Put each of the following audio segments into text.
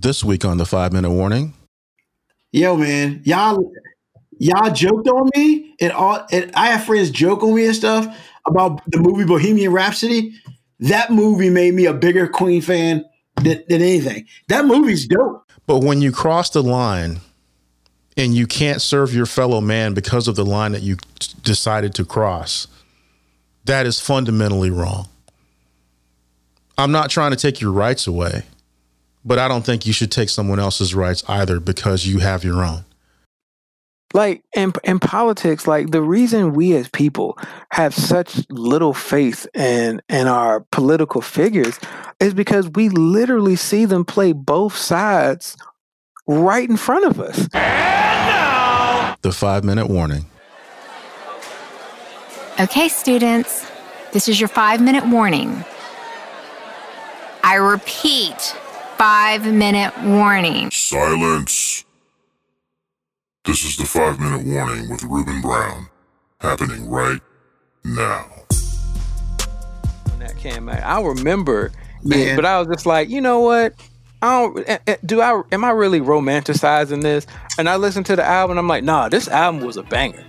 This week on the five minute warning. Yo, man, y'all, y'all joked on me, and all, and I have friends joke on me and stuff about the movie Bohemian Rhapsody. That movie made me a bigger Queen fan than, than anything. That movie's dope. But when you cross the line and you can't serve your fellow man because of the line that you t- decided to cross, that is fundamentally wrong. I'm not trying to take your rights away, but I don't think you should take someone else's rights either because you have your own. Like in in politics, like the reason we as people have such little faith in in our political figures is because we literally see them play both sides right in front of us. The five minute warning. Okay, students, this is your five minute warning. I repeat, five minute warning. Silence. This is the five minute warning with Ruben Brown. Happening right now. When that came out, I remember, Man. but I was just like, you know what? I don't eh, eh, do I am I really romanticizing this? And I listened to the album, I'm like, nah, this album was a banger.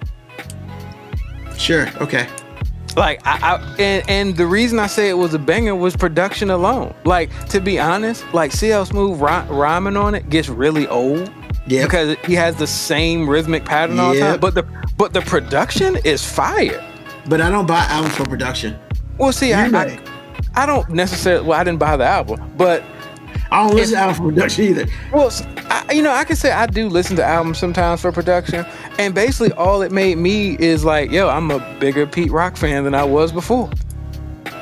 Sure, okay. Like I, I and, and the reason I say it was a banger was production alone. Like to be honest, like CL Smooth rhy- rhyming on it gets really old. Yep. Because he has the same rhythmic pattern all the time. But the but the production is fire. But I don't buy albums for production. Well, see, I, I. I don't necessarily. Well, I didn't buy the album, but I don't listen to albums for production either. well, I, you know, I can say I do listen to albums sometimes for production, and basically all it made me is like, yo, I'm a bigger Pete Rock fan than I was before.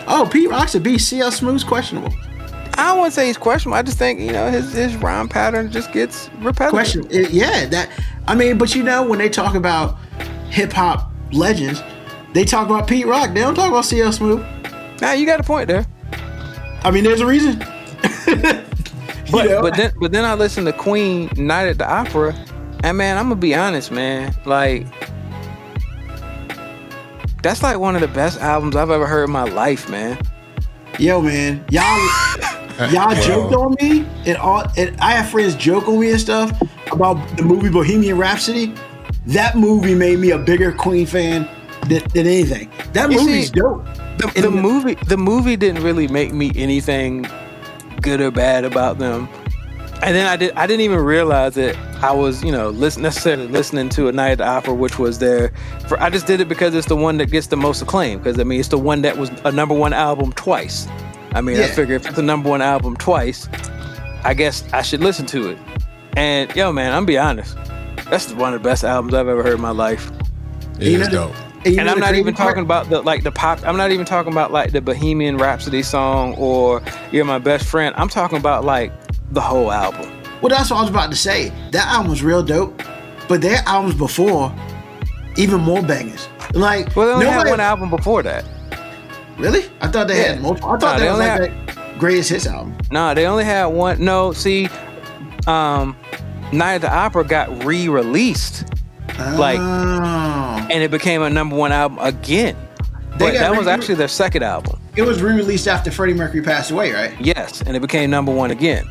Oh, Pete Rock's a beast. CL Smooth's questionable. I wouldn't say he's questionable. I just think you know his his rhyme pattern just gets repetitive. Question. Eh, yeah, that. I mean, but you know, when they talk about hip hop legends, they talk about Pete Rock. They don't talk about CL Smooth. Now you got a point there. I mean, there's a reason. But You know? but then but then I listened to Queen Night at the Opera, and man, I'm gonna be honest, man. Like that's like one of the best albums I've ever heard in my life, man. Yo, man, y'all, y'all joked on me, and all, and I have friends joke on me and stuff about the movie Bohemian Rhapsody. That movie made me a bigger Queen fan than, than anything. That You movie's see, dope. The, And the movie the movie didn't really make me anything good or bad about them. And then I did I didn't even realize that I was, you know, listen, necessarily listening to a night at the opera, which was there for I just did it because it's the one that gets the most acclaim. Because I mean it's the one that was a number one album twice. I mean, I figure if it's a number one album twice, I guess I should listen to it. And yo, man, I'm be honest. That's one of the best albums I've ever heard in my life. It You is dope. You and I'm not even part? talking about the like the pop. I'm not even talking about like the Bohemian Rhapsody song or "You're My Best Friend." I'm talking about like the whole album. Well, that's what I was about to say. That album was real dope, but their albums before, even more bangers. Like, Well, they only nobody- had one album before that. Really? I thought they Yeah. had multiple. I thought they that was only like that greatest hits album. Nah, they only had one. No, see, um, Night at the Opera got re-released Like- Oh. and it became a number one album again. But that was actually their second album. it was re-released after Freddie Mercury passed away, right? Yes, and it became number one again.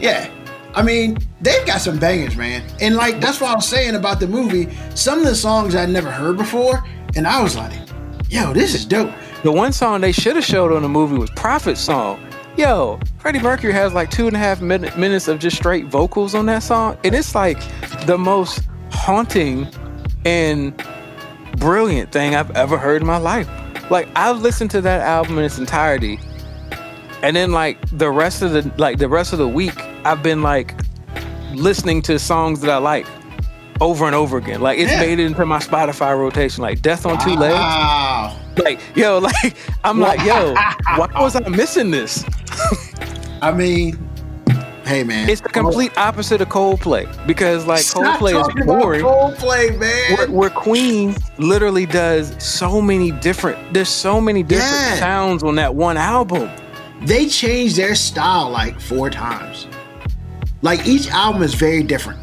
Yeah. I mean, they've got some bangers, man. And like that's what I was saying about the movie. Some of the songs I'd never heard before, and I was like, yo, this is dope. The one song they should have showed on the movie was Prophet's song. Yo, Freddie Mercury has like two and a half min- minutes of just straight vocals on that song, and it's like the most haunting and brilliant thing I've ever heard in my life. Like I've listened to that album in its entirety, and then like the rest of the like the rest of the week, I've been like listening to songs that I like over and over again. Like it's Yeah. made it into my Spotify rotation. Like Death on Two Legs Wow. like yo like i'm like yo why was i missing this I mean, hey man, it's the complete opposite of coldplay because like Stop coldplay talking is about boring Coldplay, man. where, where queen literally does so many different there's so many different Yeah. sounds on that one album they changed their style like four times. Like each album is very different.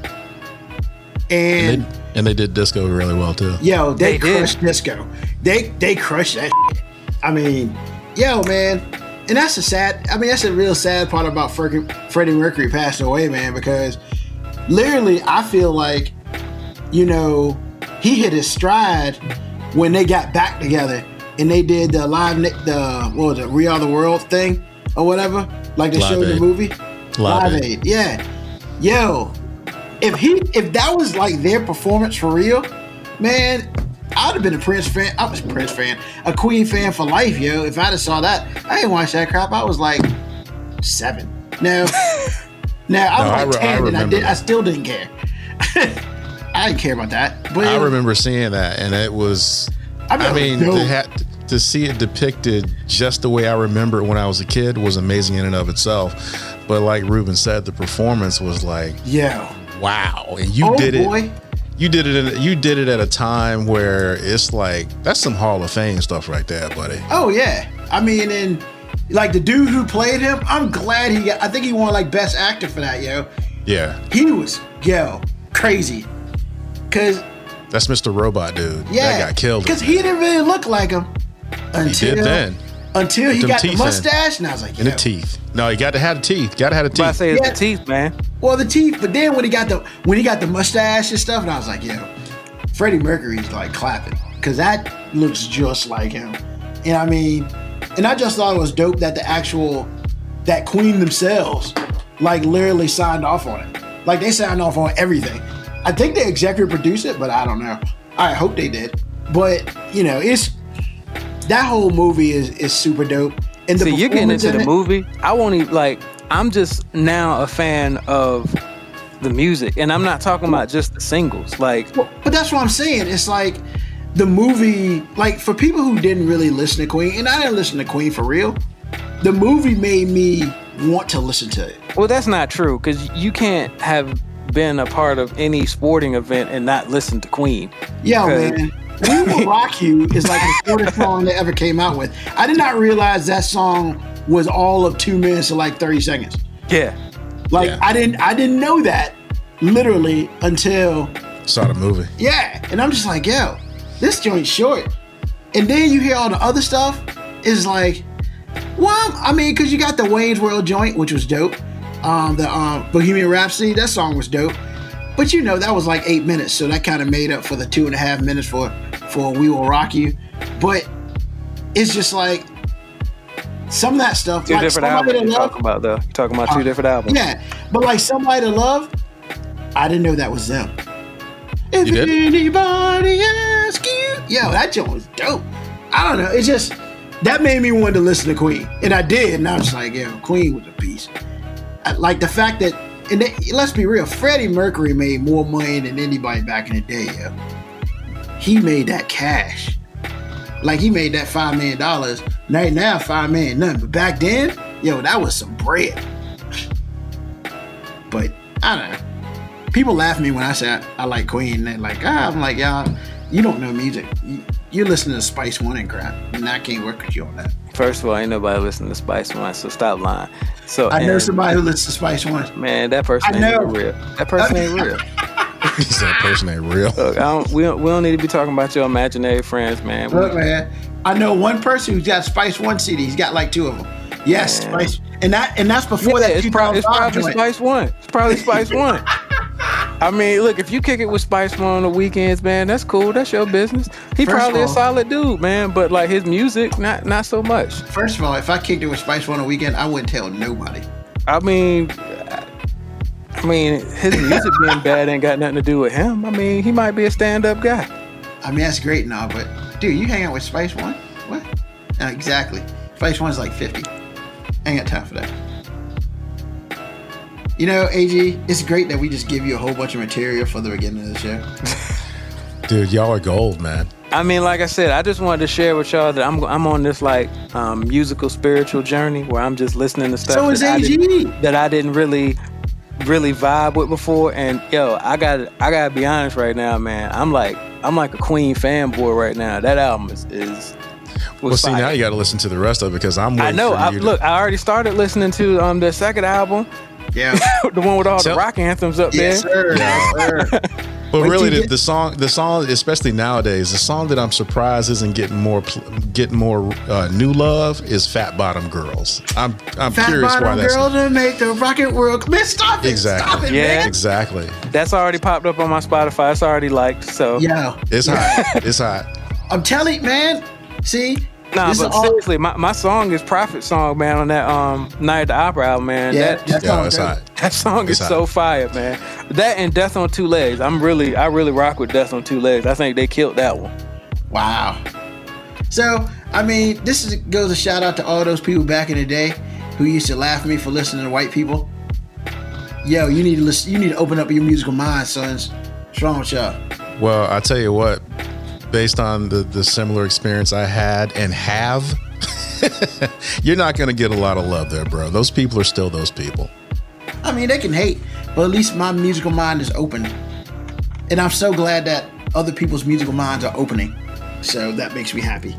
And, And they, and they did disco really well too. yo, they, They did. crushed disco. They they crushed that. shit. I mean, yo, man, and that's a sad. I mean, that's a real sad part about Freddie, Freddie Mercury passing away, man. Because literally, I feel like, you know, he hit his stride when they got back together and they did the live, the what was it, We Are the World thing or whatever, like they Live showed in Aid. the movie. Live Live Aid. Aid, yeah. Yo, if he, if that was like their performance for real, man, I'd have been a Prince fan. I was a Prince fan, a Queen fan for life, yo. If I'd have saw that, I didn't watch that crap. I was like seven. No, no, I was No, I like re- I ten, and I remember did. I still didn't care. I didn't care about that. But I remember seeing that, and it was. I, I mean, dope. to, ha- to see it depicted just the way I remember it when I was a kid was amazing in and of itself. But like Ruben said, the performance was like, yeah. wow, and you oh did it. You did it. In, you did it at a time where it's like that's some Hall of Fame stuff right there, buddy. Oh yeah. I mean, and like the dude who played him, I'm glad he got. I think he won like best actor for that, yo. Yeah, He was yo crazy. Cause that's Mr. Robot dude. yeah, that got killed. Because he didn't really look like him until did then. Until he got the teeth in. mustache, and I was like, in yo. the teeth. No, you got to have the teeth. Got to have the But I teeth. say it's Yeah. the teeth, man. Well, the teeth, but then when he got the when he got the mustache and stuff, and I was like, yo, Freddie Mercury's like clapping because that looks just like him. And I mean, and I just thought it was dope that the actual that Queen themselves like literally signed off on it. Like they signed off on everything. I think they executive produced it, but I don't know. I hope they did. But you know, it's that whole movie is is super dope. And the See, you're getting into in the it- movie. I won't even like. I'm just now a fan of the music, and I'm not talking about just the singles. Like, Well, but that's what I'm saying. It's like the movie, like for people who didn't really listen to Queen, and I didn't listen to Queen for real. The movie made me want to listen to it. well, that's not true because you can't have been a part of any sporting event and not listen to Queen. Okay. man. We Will Rock You is like the shortest song they ever came out with. I did not realize that song was all of two minutes or like 30 seconds. Yeah, Like Yeah. I didn't I didn't know that literally until Saw the movie. Yeah, and I'm just like, yo, this joint's short. And then you hear all the other stuff. Is like, well, I mean, because you got the Wayne's World joint, which was dope. Um, the um, Bohemian Rhapsody, that song was dope. But you know, that was like eight minutes, so that kind of made up for the two and a half minutes for for We Will Rock You. But it's just like some of that stuff. two like different albums you're Love, talking about, though. You're talking about two uh, different albums. yeah, but like somebody to love, I didn't know that was them. If You did? anybody asks you, yo, that joint was dope. I don't know. It just that made me want to listen to Queen, and I did. And I was like, yo, Queen was a piece. I, like the fact that, and they, let's be real, Freddie Mercury made more money than anybody back in the day. Yo, he made that cash. Like he made that five million dollars. Right now, five million nothing. But back then, yo, that was some bread. But I don't know. People laugh at me when I say I, I like Queen. They're like, ah, I'm like, y'all, you don't know music. You, you're listening to Spice One and crap, and I can't work with you on that. First of all, ain't nobody listening to Spice One, so stop lying. So I know and, somebody who listens to Spice One. Man, that person I ain't know. real. That person ain't real. that person ain't real. Look, I don't, we, don't, we don't need to be talking about your imaginary friends, man. We- Look, man, I know one person who's got Spice One CD. He's got like two of them. Yes, Man. Spice, and that and that's before Yeah, that it's, prob- it's probably joint. Spice One. It's probably Spice One. I mean, look, if you kick it with Spice One on the weekends, man, that's cool. That's your business. He First probably of a solid dude, man. But like his music, not not so much. First of all, if I kicked it with Spice One on a weekend, I wouldn't tell nobody. I mean, I mean, his music being bad ain't got nothing to do with him. I mean, he might be a stand-up guy. I mean, that's great and all, but dude, you hang out with Spice One? What? Uh, exactly. Spice One's like 50. I ain't got time for that. You know, AG, it's great that we just give you a whole bunch of material for the beginning of the show. Dude, y'all are gold, man. I mean, like I said, I just wanted to share with y'all that I'm I'm on this like um, musical spiritual journey where I'm just listening to stuff So is that, I AG. didn't, that I didn't really really vibe with before. And yo, I got I gotta be honest right now, man. I'm like I'm like a Queen fanboy right now. That album is is was Well, see, fire. now you got to listen to the rest of it because I'm. I waiting know. For I, to- look, I already started listening to um the second album, Yeah. the one with all Tell- the rock anthems up yes, there. sir. Yes, sir. But But Wait really, the, get- the song, the song, especially nowadays, the song that I'm surprised isn't getting more, getting more uh, new love is "Fat Bottom Girls." I'm, I'm Fat curious why bottom that's girl to make the rocket world. Man, stop it! exactly, Stop it, Yeah. man. exactly. That's already popped up on my Spotify. It's already liked. So yeah, It's hot. It's hot. I'm telling you, man. See, Nah, This but all- seriously, my, my song is Prophet song, man, on that um Night at the Opera album, man. Yeah, that, that Yeah, song it's dope. hot. that song It's is so fire, man. That and Death on Two Legs. I'm really I really rock with Death on Two Legs. I think they killed that one. Wow. So, I mean, this is, goes a shout out to all those people back in the day who used to laugh at me for listening to white people. Yo, you need to listen. You need to open up your musical mind, sons. What's wrong with y'all? Well, I tell you what, based on the the similar experience I had and have, you're not going to get a lot of love there, bro. Those people are still those people. I mean, they can hate, but at least my musical mind is open, and I'm so glad that other people's musical minds are opening. So that makes me happy.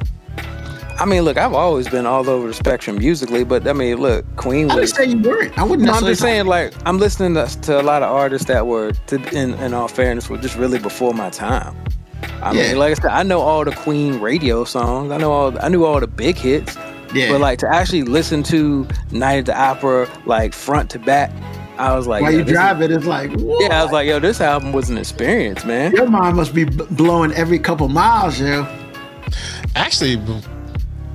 I mean, look, I've always been all over the spectrum musically, but I mean, look, Queen I didn't was. say you weren't. I wouldn't. No, I'm just saying, like, I'm listening to, to a lot of artists that were, to, in, in all fairness, were just really before my time. I Yeah. mean, like I said, I know all the Queen radio songs. I know all, I knew all the big hits. Yeah. But like to actually listen to Night at the Opera, like front to back, I was like, While you this is- drive it, it's like, yeah, I was like, yo, this album was an experience, man. your mind must be blowing every couple miles, yo. Actually,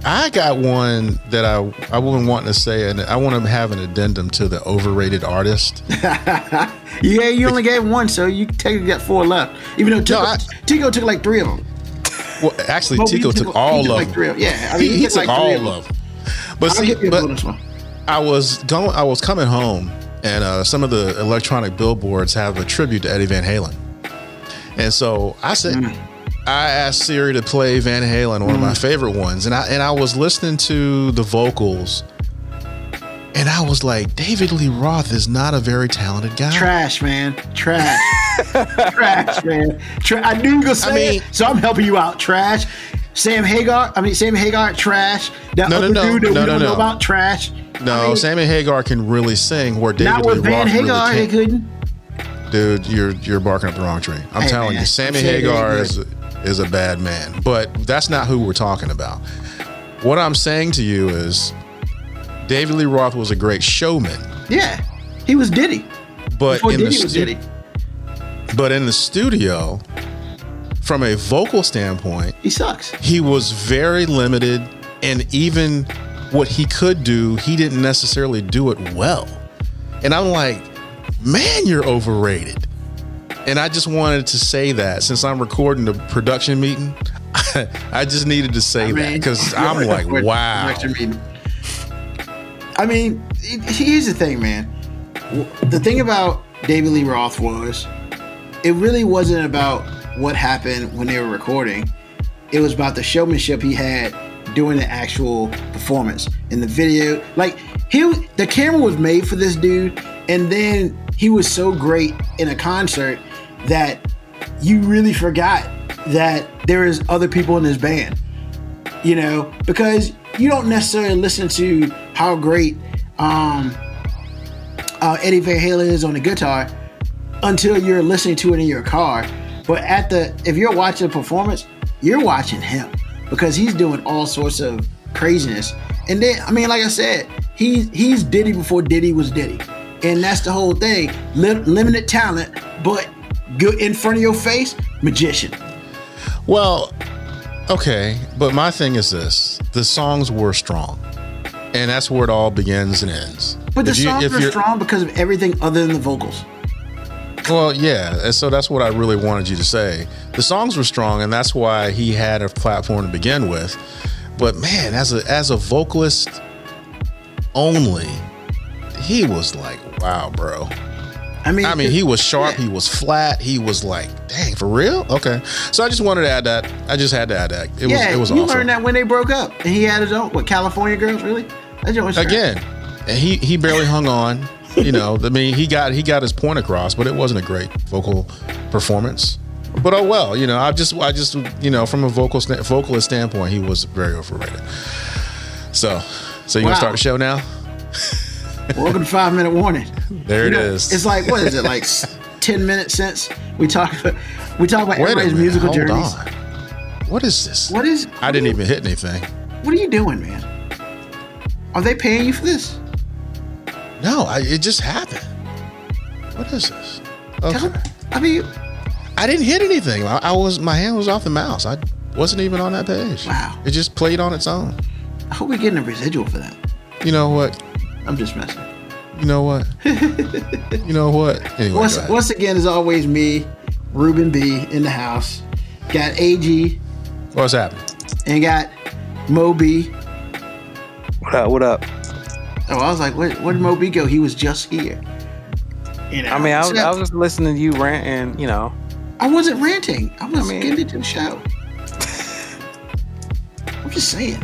I got one that I I wouldn't want to say, and I want to have an addendum to the overrated artist. Yeah, you only gave one, so you technically got four left. Even though Tico, I- Tico took like three of them. Well, actually, Well, Tico took took- all he took of like them. three of- yeah, I mean, he, he took like three of all them. of them. But I'll see, give you a but. I was going. I was coming home, and uh, some of the electronic billboards have a tribute to Eddie Van Halen, and so I said, Mm. I asked Siri to play Van Halen, one of my hmm. favorite ones, and I and I was listening to the vocals, and I was like, David Lee Roth is not a very talented guy. Trash, man. Trash. Trash, man. Tra- I knew you were say mean- it, so I'm helping you out. Trash. Sam Hagar. I mean, Sam Hagar. Trash. That No, no, other no. dude that No, we don't know no. about. Trash. no, I mean, Sammy Hagar can really sing, where David not Lee Van Roth Hagar. really can't. couldn't. Dude, you're you're barking up the wrong tree. I'm Hey, telling man, you, Sammy Hagar is is a bad man. But that's not who we're talking about. What I'm saying to you is, David Lee Roth was a great showman, Yeah, he was Diddy. but Before in Diddy the was stu- Diddy. but in the studio, from a vocal standpoint, He sucks. he was very limited, and even what he could do, he didn't necessarily do it well. And I'm like, man, you're overrated. And I just wanted to say that since I'm recording the production meeting, I just needed to say that because I'm like, wow. I mean, here's the thing, man. The thing about David Lee Roth was, it really wasn't about what happened when they were recording. It was about the showmanship he had during the actual performance in the video. Like he, the camera was made for this dude, and then he was so great in a concert that you really forgot that there is other people in this band you know, because you don't necessarily listen to how great um, uh, Eddie Van Halen is on the guitar until you're listening to it in your car. But at the if you're watching a performance, you're watching him because he's doing all sorts of craziness. And then, I mean, like I said, he he's Diddy before Diddy was Diddy, and that's the whole thing. Lim- limited talent, but good in front of your face, magician. Well, okay, but my thing is this: the songs were strong, and that's where it all begins and ends. But the If you- songs if are strong because of everything other than the vocals. Well, yeah, and so that's what I really wanted you to say. The songs were strong, and that's why he had a platform to begin with. But man, as a as a vocalist only, he was like, wow, bro. I mean, I mean, he was sharp, he was flat, he was like, dang, for real? Okay. So I just wanted to add that. I just had to add that. It was yeah, it was you awesome. learned that when they broke up, and he had his own. What California girls really? That joint was. Again, and he he barely hung on. You know, I mean, he got he got his point across, but it wasn't a great vocal performance. But oh well, you know, I just I just you know, from a vocal vocalist standpoint, he was very overrated. So, so you Wow. gonna start the show now? Welcome to Five Minute Warning. There You it know, is. It's like what is it like? ten minutes since we talked. We talked about Wait everybody's minute. musical Hold journeys. on. What is this? What is? I didn't even hit anything. What are you doing, man? Are they paying you for this? No, I, it just happened. What is this? Okay. Tell- I mean, I didn't hit anything. I, I was my hand was off the mouse. I wasn't even on that page. Wow. It just played on its own. I hope we're getting a residual for that. You know what? I'm just messing. You know what? you know what? Anyway, Once, once again, as always, me, Ruben B, in the house. Got AG what's happening? and got Moby. What up? What up? Oh, I was like, where, where did Mo B go? He was just here. You know, I mean, I was, I was just listening to you rant, and you know, I wasn't ranting. I was I mean- getting into the show. I'm just saying.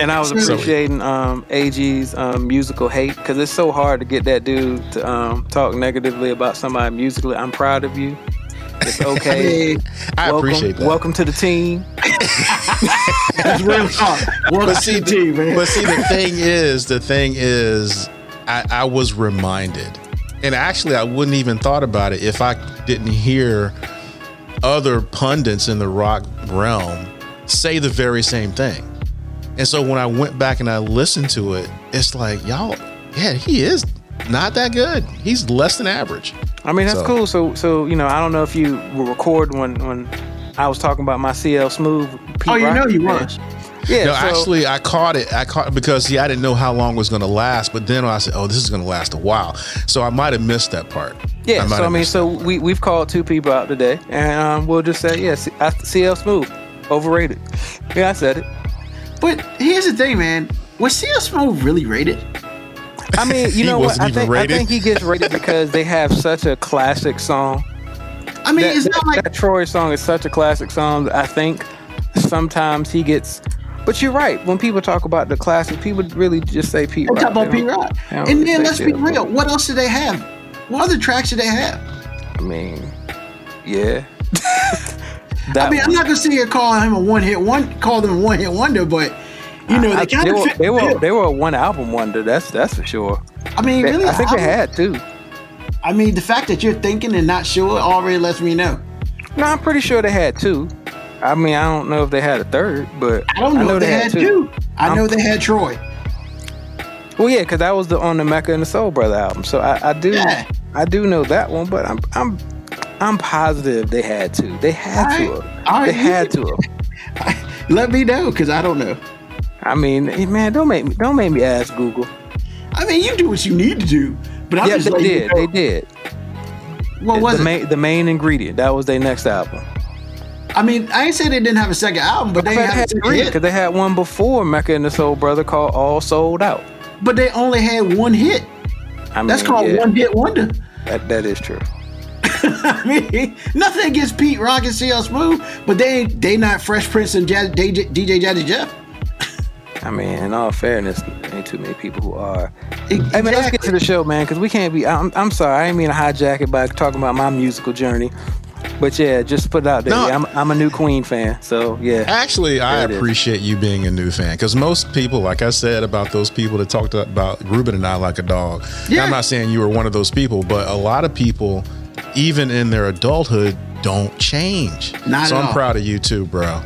And I was appreciating um, AG's um, musical hate because it's so hard to get that dude to um, talk negatively about somebody musically. I'm proud of you. It's okay. I welcome, appreciate that. Welcome to the team. that's real talk. Welcome But see, to the team, man. but see, the thing is, the thing is, I, I was reminded, and actually, I wouldn't even thought about it if I didn't hear other pundits in the rock realm say the very same thing. And so when I went back and I listened to it, it's like, y'all, yeah, he is not that good. He's less than average. I mean, that's So- cool. So, so you know, I don't know if you were recording when when I was talking about my CL Smooth. Pete oh, you know you he fan. was. Yeah. no, so- actually, I caught it. I caught because see, I didn't know how long it was going to last. But then I said, "Oh, this is going to last a while." So I might have missed that part. Yeah, might so I mean, so we we've called two people out today, and um, we'll just say, yeah, C- I- CL Smooth, overrated. Yeah, I said it. But here's the thing, man. Was CL Smooth really rated? I mean, you know what? I even think I think he gets rated because they have such a classic song. I mean, That, it's that, not like that Troy song is such a classic song. I think sometimes he gets. But you're right. When people talk about the classic, people really just say Pete they Rock. talk about They Pete Rock. And really then let's be real. What else do they have? What other tracks do they have? I mean, yeah. I mean, I'm not gonna sit here calling him a one hit one, call them a one hit wonder, but you know I- they kind they of were, they the were they were a one album wonder. That's that's for sure. I mean, They- really, I think they had two. I mean, the fact that you're thinking and not sure already lets me know. No, I'm pretty sure they had two. I mean, I don't know if they had a third, but I don't know, if they, had two. I I'm- know they had Troy. Well, yeah, because that was the on the Mecca and the Soul Brother album. So I, I do, Yeah. I do know that one. But I'm, I'm, I'm positive they had to. They had to. All have. right. They had to. have. Let me know because I don't know. I mean, man, don't make me, don't make me ask Google. I mean, you do what you need to do, but I'm yeah, just they letting you did. know. They did. What was the it? main, the main ingredient. That was their next album. I mean, I ain't say they didn't have a second album, but they had three because they had one before Mecca and the Soul Brother called All Sold Out. But they only had one hit. I mean, That's called yeah, one hit wonder. That, that is true. I mean, nothing against Pete Rock and CL Smooth, but they they not Fresh Prince and Jazz, DJ, DJ Jazzy Jeff. I mean, in all fairness, ain't too many people who are. E- Hey man, let's get to the show, man, because we can't be. I'm, I'm sorry, I didn't mean to hijack it by talking about my musical journey, but yeah, just put it out there. No. Yeah, I'm, I'm a new Queen fan, so yeah. Actually, I There it is. appreciate you being a new fan because most people, like I said about those people that talked about Ruben and I like a dog. Yeah. I'm not saying you were one of those people, but a lot of people, even in their adulthood, don't change. Not so at I'm all. proud of you too, bro.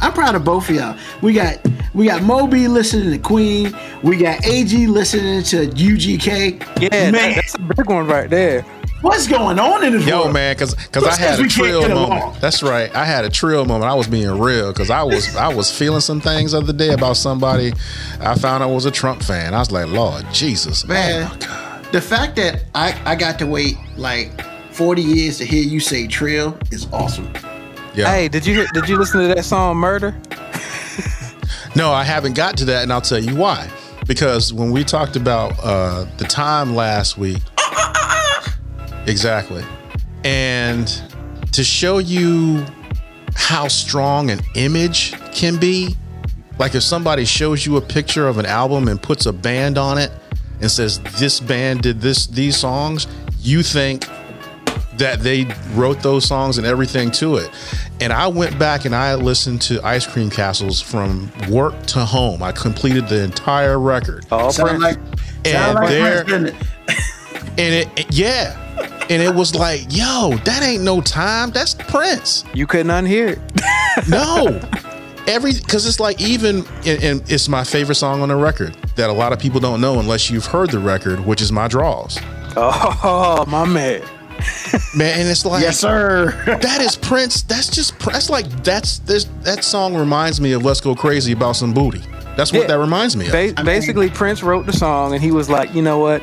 I'm proud of both of y'all. We got we got Moby listening to Queen. We got AG listening to UGK. Yeah, that- man, that's a big one right there. what's going on in this Yo, world? man, because because I had a we trill moment. along? That's right. I had a trill moment. I was being real because I was I was feeling some things the other day about somebody. I found I was a Trump fan. I was like, Lord Jesus, Man. Oh my God. The fact that I I got to wait like 40 years to hear you say trill is awesome. Yeah. Hey, did you did you listen to that song Murder? No, I haven't got to that, and I'll tell you why. Because when we talked about uh, the time last week, exactly, and to show you how strong an image can be, like if somebody shows you a picture of an album and puts a band on it and says this band did this these songs, you think that they wrote those songs and everything to it. And I went back and I listened to Ice Cream Castles from work to home. I completed the entire record. All Sound Prince. like And sound like there- Prince, doesn't it? And it, it- yeah. and it was like, yo, that ain't no time. That's Prince. You couldn't unhear it. No. Every because it's like even and, and it's my favorite song on the record that a lot of people don't know unless you've heard the record, which is my draws. Oh, my man. Man, and it's like yes, sir. that is Prince. That's just that's like that's this that song reminds me of Let's Go Crazy about some booty. That's what Yeah. that reminds me of. Ba- basically, Prince wrote the song and he was like, you know what?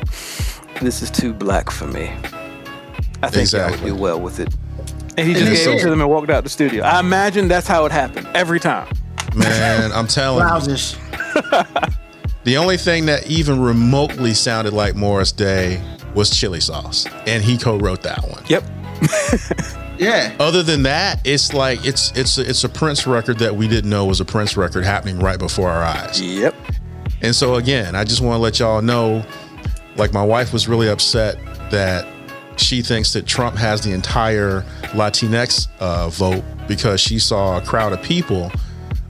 This is too black for me. I think y'all Exactly. would do well with it. And he just And gave it so- to them and walked out the studio. I imagine that's how it happened every time. Man, I'm telling you. The only thing that even remotely sounded like Morris Day was chili sauce. And he co-wrote that one. Yep. Yeah. Other than that, it's like it's it's it's a Prince record that we didn't know was a Prince record happening right before our eyes. Yep. And so again, I just want to let y'all know like my wife was really upset that she thinks that Trump has the entire Latinx uh, vote because she saw a crowd of people,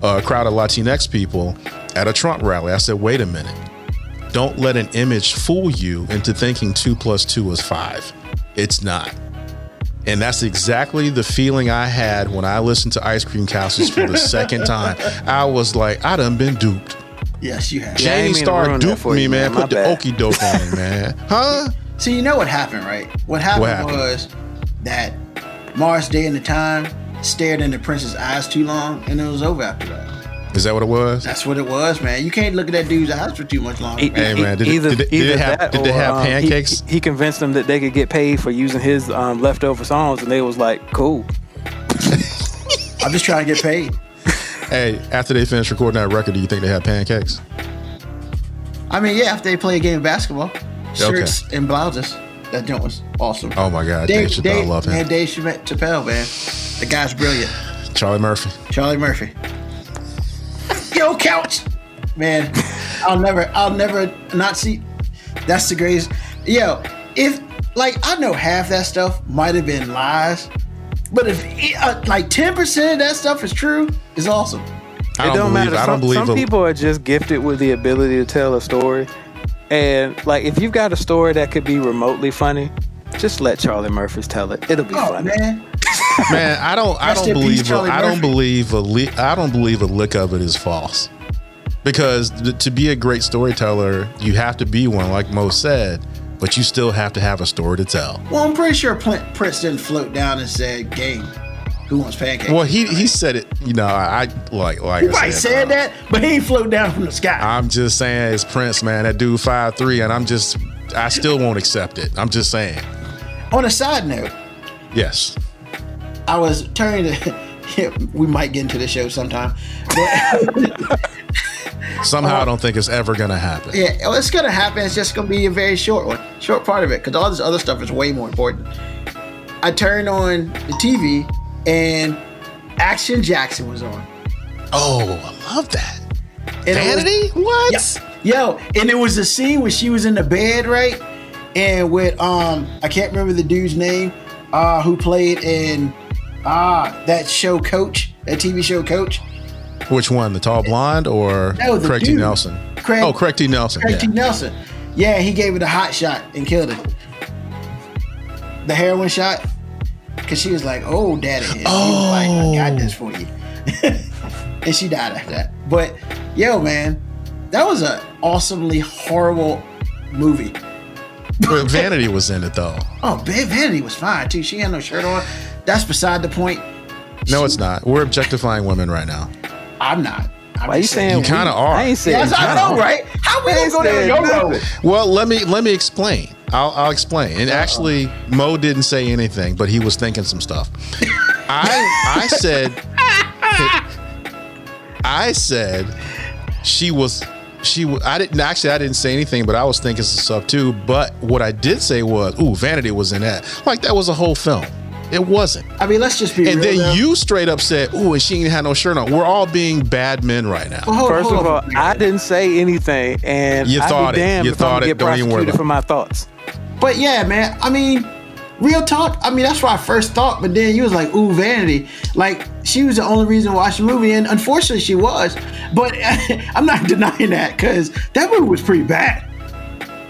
uh, a crowd of Latinx people at a Trump rally. I said, wait a minute. Don't let an image fool you into thinking two plus two is five. It's not. And that's exactly the feeling I had when I listened to Ice Cream Castles for the second time. I was like, I done been duped. Yes, you have. Yeah, I Jamie didn't mean to Starr duped me, you, man. man. My Put the bad. okie doke on me, man. Huh? See, you know what happened, right? What happened, What happened? was that Morris Day and the Time stared into Prince's eyes too long, and it was over after that. Is that what it was? That's what it was, man. You can't look at that dude's eyes for too much longer. E- Hey, man, did either, did it- did either it have- that did they or, have um, he- pancakes? He, convinced them that they could get paid for using his um, leftover songs, and they was like, "Cool." I'm just trying to get paid. Hey, after they finished recording that record, do you think they had pancakes? I mean, yeah, after they play a game of basketball, shirts and blouses. That joint was awesome. Oh my God, Dave, Chappelle, love him. Man, Dave Chappelle, Chappelle, man. The guy's brilliant. Charlie Murphy. Charlie Murphy. Yo, couch. Man, I'll never, I'll never not see. That's the greatest. Yo, if like I know half that stuff might have been lies, but if it, uh, like ten percent of that stuff is true, it's awesome. I it don't, don't believe. matter. I some, don't believe. some a- people are just gifted with the ability to tell a story, and like if you've got a story that could be remotely funny, just let Charlie Murphy's tell it. It'll be Oh funny. man, man, I don't. I don't believe. A, Charlie I don't believe a. Li- I don't believe a lick of it is false. Because th- to be a great storyteller, you have to be one, like Mo said, but you still have to have a story to tell. well, I'm pretty sure Pl- Prince didn't float down and said, "Game, who wants pancakes?" Well, he he said it. You know, I, I like like he I probably said uh, that, but he ain't float down from the sky. I'm just saying, it's Prince, man. That dude five three, and I'm just, I still won't accept it. I'm just saying, On a side note, yes. I was turning to. we might get into the show sometime, but Somehow, I don't think it's ever gonna happen. yeah, well, it's gonna happen. It's just gonna be a very short one, short part of it, because all this other stuff is way more important. I turned on the TV and Action Jackson was on. Oh, I love that. And it was- Vanity? What? Yo, and it was a scene where she was in the bed, right? And with um, I can't remember the dude's name, uh, who played in ah that show Coach, that TV show Coach. Which one? The tall blonde or No, the Craig T. Nelson? Craig- oh, Craig T. Nelson. Craig yeah. T. Nelson. Yeah, he gave it a hot shot and killed it. The heroin shot, because she was like, "Oh, daddy," and was like, "I got this for you," and she died after that. But yo, man, that was an awesomely horrible movie. But Vanity was in it though. Oh, Van- Vanity was fine too. She had no shirt on. That's beside the point. No, it's not. We're objectifying women right now. I'm not. I'm Why you just saying You kinda are. I ain't saying Yes, I you. know, right? How we gonna go down saying your road? Well, let me let me explain. I'll, I'll explain. And actually, Mo didn't say anything, but he was thinking some stuff. I I said I said she was she I didn't actually I didn't say anything, but I was thinking some stuff too. But what I did say was, "Ooh, Vanity was in that." Like that was a whole film. It wasn't. I mean, let's just be And real. then though. you straight up said, "Ooh, and she ain't had no shirt on." We're all being bad men right now. Well, hold- First hold of all, on. I didn't say anything, and You I'd thought be it. damned You if thought I'm it. get Don't even worry prosecuted about for my thoughts. But yeah, man. I mean, real talk. I mean, that's what I first thought. But then you was like, "Ooh, vanity." Like she was the only reason to watch the movie, and unfortunately, she was. But I'm not denying that because that movie was pretty bad.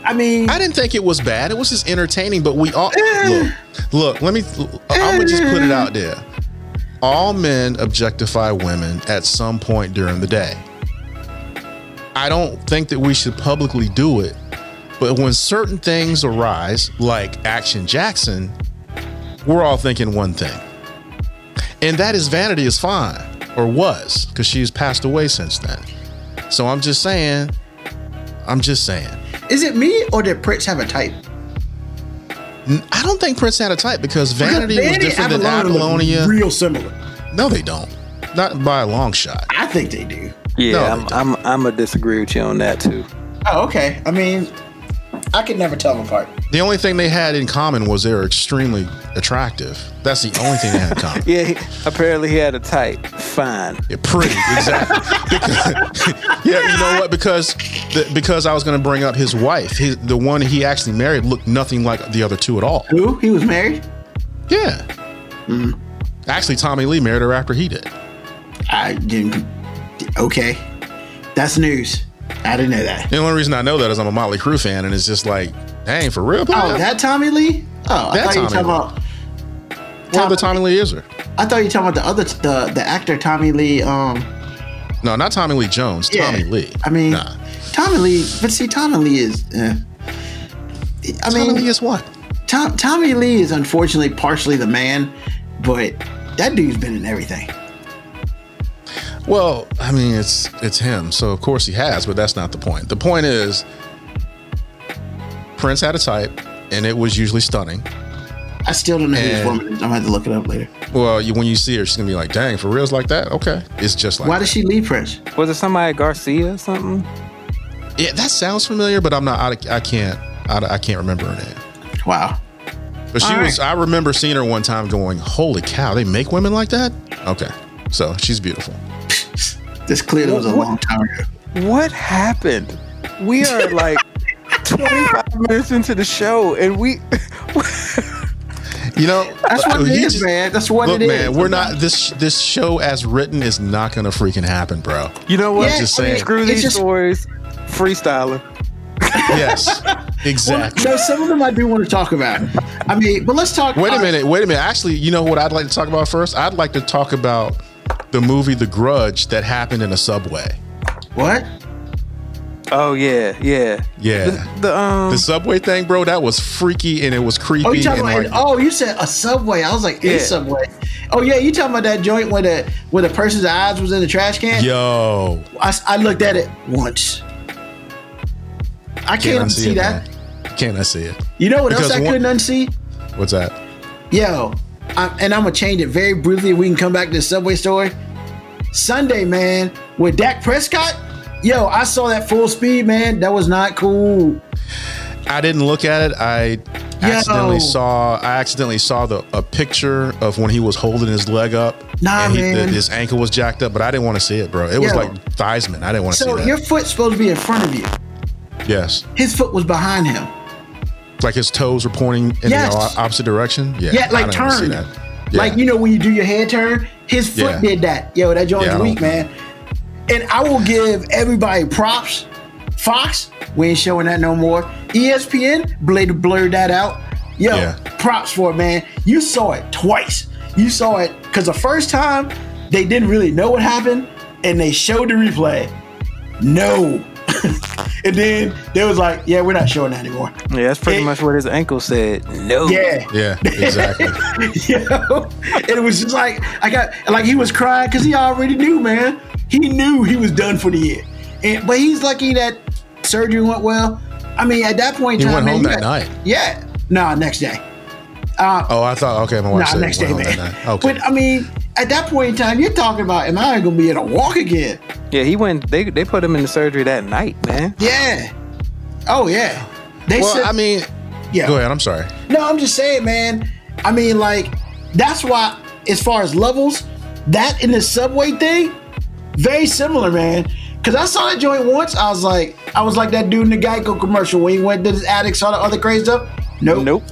I mean, I didn't think it was bad. It was just entertaining. But we all eh. look. Look, let me. I'm gonna eh. just put it out there. All men objectify women at some point during the day. I don't think that we should publicly do it, but when certain things arise, like Action Jackson, we're all thinking one thing, and that is vanity is fine, or was, because she's passed away since then. So I'm just saying. I'm just saying. is it me or did Prince have a type? I don't think Prince had a type because Vanity Because was different than Apollonia. Real similar. No, they don't. Not by a long shot. I think they do. Yeah, No, I'm, they don't. I'm I'm gonna disagree with you on that too. Oh, okay. I mean, I could never tell them apart. The only thing they had in common was they were extremely attractive. That's the only thing they had in common. Yeah, he, apparently he had a type. Fine. Yeah, pretty exactly. Because- yeah, you know what? Because the, because I was going to bring up his wife. His, the one he actually married looked nothing like the other two at all. Who? He was married? Yeah. Mm-hmm. Actually, Tommy Lee married her after he did. I didn't. Okay. That's news. I didn't know that. The only reason I know that is I'm a Motley Crue fan, and it's just like, dang, for real. Oh, player? that Tommy Lee? Oh, I That thought you were Tommy talking Lee. about. what other Tommy Lee is there? I thought you were talking about the other the the actor Tommy Lee. Um, No, not Tommy Lee Jones. yeah. Tommy Lee. I mean, Nah. Tommy Lee. But see, Tommy Lee is. Uh, I Tommy mean, Lee is what? Tom, Tommy Lee is unfortunately partially the man, but that dude's been in everything. Well, I mean, it's it's him, so of course he has, but that's not the point. The point is, Prince had a type, and it was usually stunning. I still don't know who this And- woman is. I'm gonna have to look it up later. Well, you, when you see her, she's gonna be like, "Dang, for reals like that?" Okay, it's just like Why that. did she leave Prince? Was it somebody Garcia or something? Yeah, that sounds familiar, but I'm not. I, I can't. I, I can't remember her name. Wow. But she All was. I remember seeing her one time, going, "Holy cow, they make women like that?" Okay, so she's beautiful. This clearly was a What- long time ago. What happened? We are like 25 minutes into the show, and we You know, That's what oh, it he is, just- man. That's what Look, it is. man, we're not this this show as written is not gonna freaking happen, bro. You know what? Yeah, just I mean, saying. Screw these just- stories. Freestyling. Yes, Well, exactly. no, some of them I do want to talk about. I mean, but let's talk. Wait a minute, wait a minute. Actually, you know what I'd like to talk about first? I'd like to talk about the movie The Grudge that happened in a subway. What? Oh yeah, yeah, Yeah. The, the, um, The subway thing, bro, that was freaky and it was creepy. Oh, you talking about? like, oh, you said a subway. I was like a subway. Oh yeah, you talking about that joint where the where the person's eyes was in the trash can? yo, I, I looked at it once. I can't can't unsee unsee it, that. man. Can't I see it? You know what else I one- couldn't unsee? What's that? Yo, I, and I'm gonna change it very briefly. We can come back to the subway story. Sunday, man, with Dak Prescott. Yo, I saw that full speed, man. That was not cool. I didn't look at it. I Yo. accidentally saw. I accidentally saw the a picture of when he was holding his leg up. Nah, and he, man. his ankle was jacked up, but I didn't want to see it, bro. It was like Theismann. I didn't want to So see that. So your foot's supposed to be in front of you. yes, His foot was behind him. Like his toes were pointing in Yes. the opposite direction. Yeah, Yeah, like didn't wanna see turn. Yeah. Like you know when you do your head turn, his foot Yeah. did that. Yo, that joint's Yeah, weak, man. And I will give everybody props. Fox, we ain't showing that no more. ESPN, blade blurred that out. Yo, Yeah. props for it, man. You saw it twice. You saw it because the first time they didn't really know what happened, and they showed the replay. No. And then they was like, "Yeah, we're not showing that anymore." yeah, that's pretty it- much what his ankle said. No. Yeah. yeah, exactly. you know? And it was just like I got like he was crying because he already knew, man. He knew he was done for the year. And but he's lucky that surgery went well. I mean, at that point in He time, went man, home you that got- night. Yeah. Nah, next day. Uh, Oh, I thought okay, my wife nah, said he next day, man. Okay, But I mean, at that point in time, you're talking about, am I gonna be able to walk again? Yeah, he went. They they put him in the surgery that night, man. Yeah. Oh yeah. They well, said, I mean, yeah. go ahead. I'm sorry. No, I'm just saying, man. I mean, like, that's why, as far as levels, that in the subway thing, very similar, man. Cause I saw that joint once. I was like, I was like that dude in the Geico commercial when he went to his attic, saw the other crazy stuff. Nope. Nope.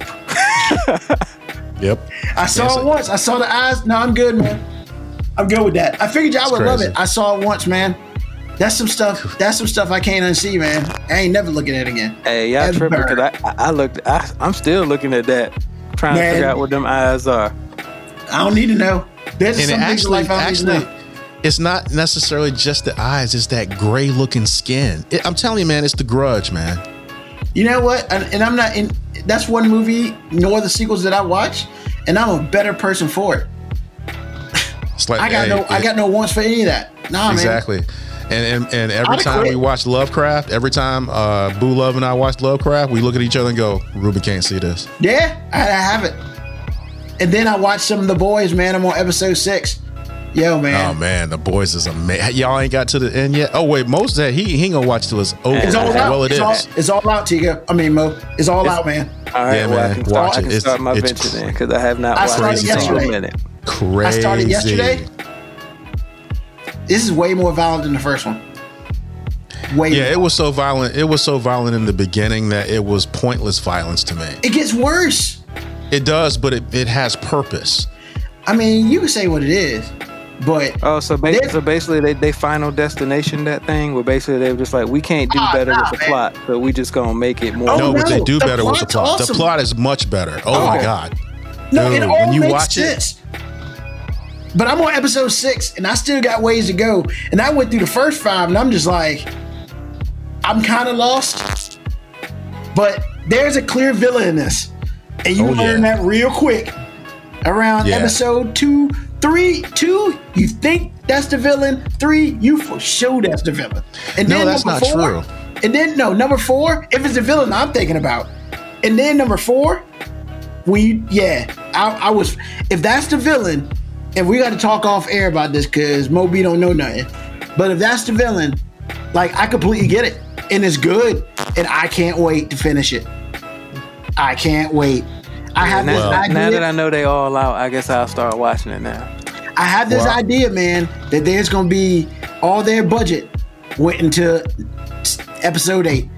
Yep. I saw Yes, it it- once. I saw the eyes. No, I'm good, man. I'm good with that. I figured y'all It's would love it. I saw it once, man. That's some stuff. That's some stuff I can't unsee, man. I ain't never looking at it again. Hey, y'all Ever. tripping because I, I I looked. I, I'm still looking at that, trying Man. to figure out what them eyes are. I don't need to know. There's And some things in actually, life I don't need to actually, know. it's not necessarily just the eyes. It's that gray looking skin. It, I'm telling you, man, it's the grudge, man. You know what? And, and I'm not in. That's one movie, nor the sequels that I watch, and I'm a better person for it. Like I got hey, no. I got no wants for any of that. Nah, man. exactly. And, and and every I'd time quit. we watch Lovecraft, every time uh, Boo Love and I watch Lovecraft, we look at each other and go, "Ruben can't see this." Yeah, I, I have it. And then I watched some of the boys. Man, I'm on episode six. Yo, man. Oh man, man, the boys is amazing. Y'all ain't got to the end yet. Oh wait, most of that he he ain't gonna watch till it's over. it's all out. well, it it's, is. all, it's all out, Tiga. I mean, Mo. It's all out, man. All right, Yeah, well, man, I can start, watch I it. can It's- my it's venture cr- then because I have not I watched started it in a yesterday. minute. Crazy. I started yesterday. This is way more violent than the first one. Way. Yeah, it was so violent. It was so violent in the beginning that it was pointless violence to me. It gets worse. It does, but it, it has purpose. I mean, you can say what it is, but Oh, so, ba- They- so basically, they, they final destination that thing where basically they were just like, we can't do Ah, better nah, with the man. plot, so we just gonna make it more. Oh, no, but they do the better with the plot. awesome. The plot is much better. Oh, my god. no, it all when you makes watch it- But I'm on episode six, and I still got ways to go. And I went through the first five, and I'm just like, I'm kind of lost. But there's a clear villain in this, and you Oh, learn yeah. that real quick. Around Yeah. episode two, three, two, you think that's the villain. Three, you for sure that's the villain. And No, then that's not four, true. And then no, number four, if it's the villain I'm thinking about. And then number four, we yeah, I, I was if that's the villain, and we got to talk off air about this because Moby don't know nothing. But if that's the villain, like I completely get it, and it's good, and I can't wait to finish it. I can't wait. I have this now, idea. now that I know they all out, I guess I'll start watching it now. I have this Wow. idea, man, that there's gonna be all their budget went into episode eight.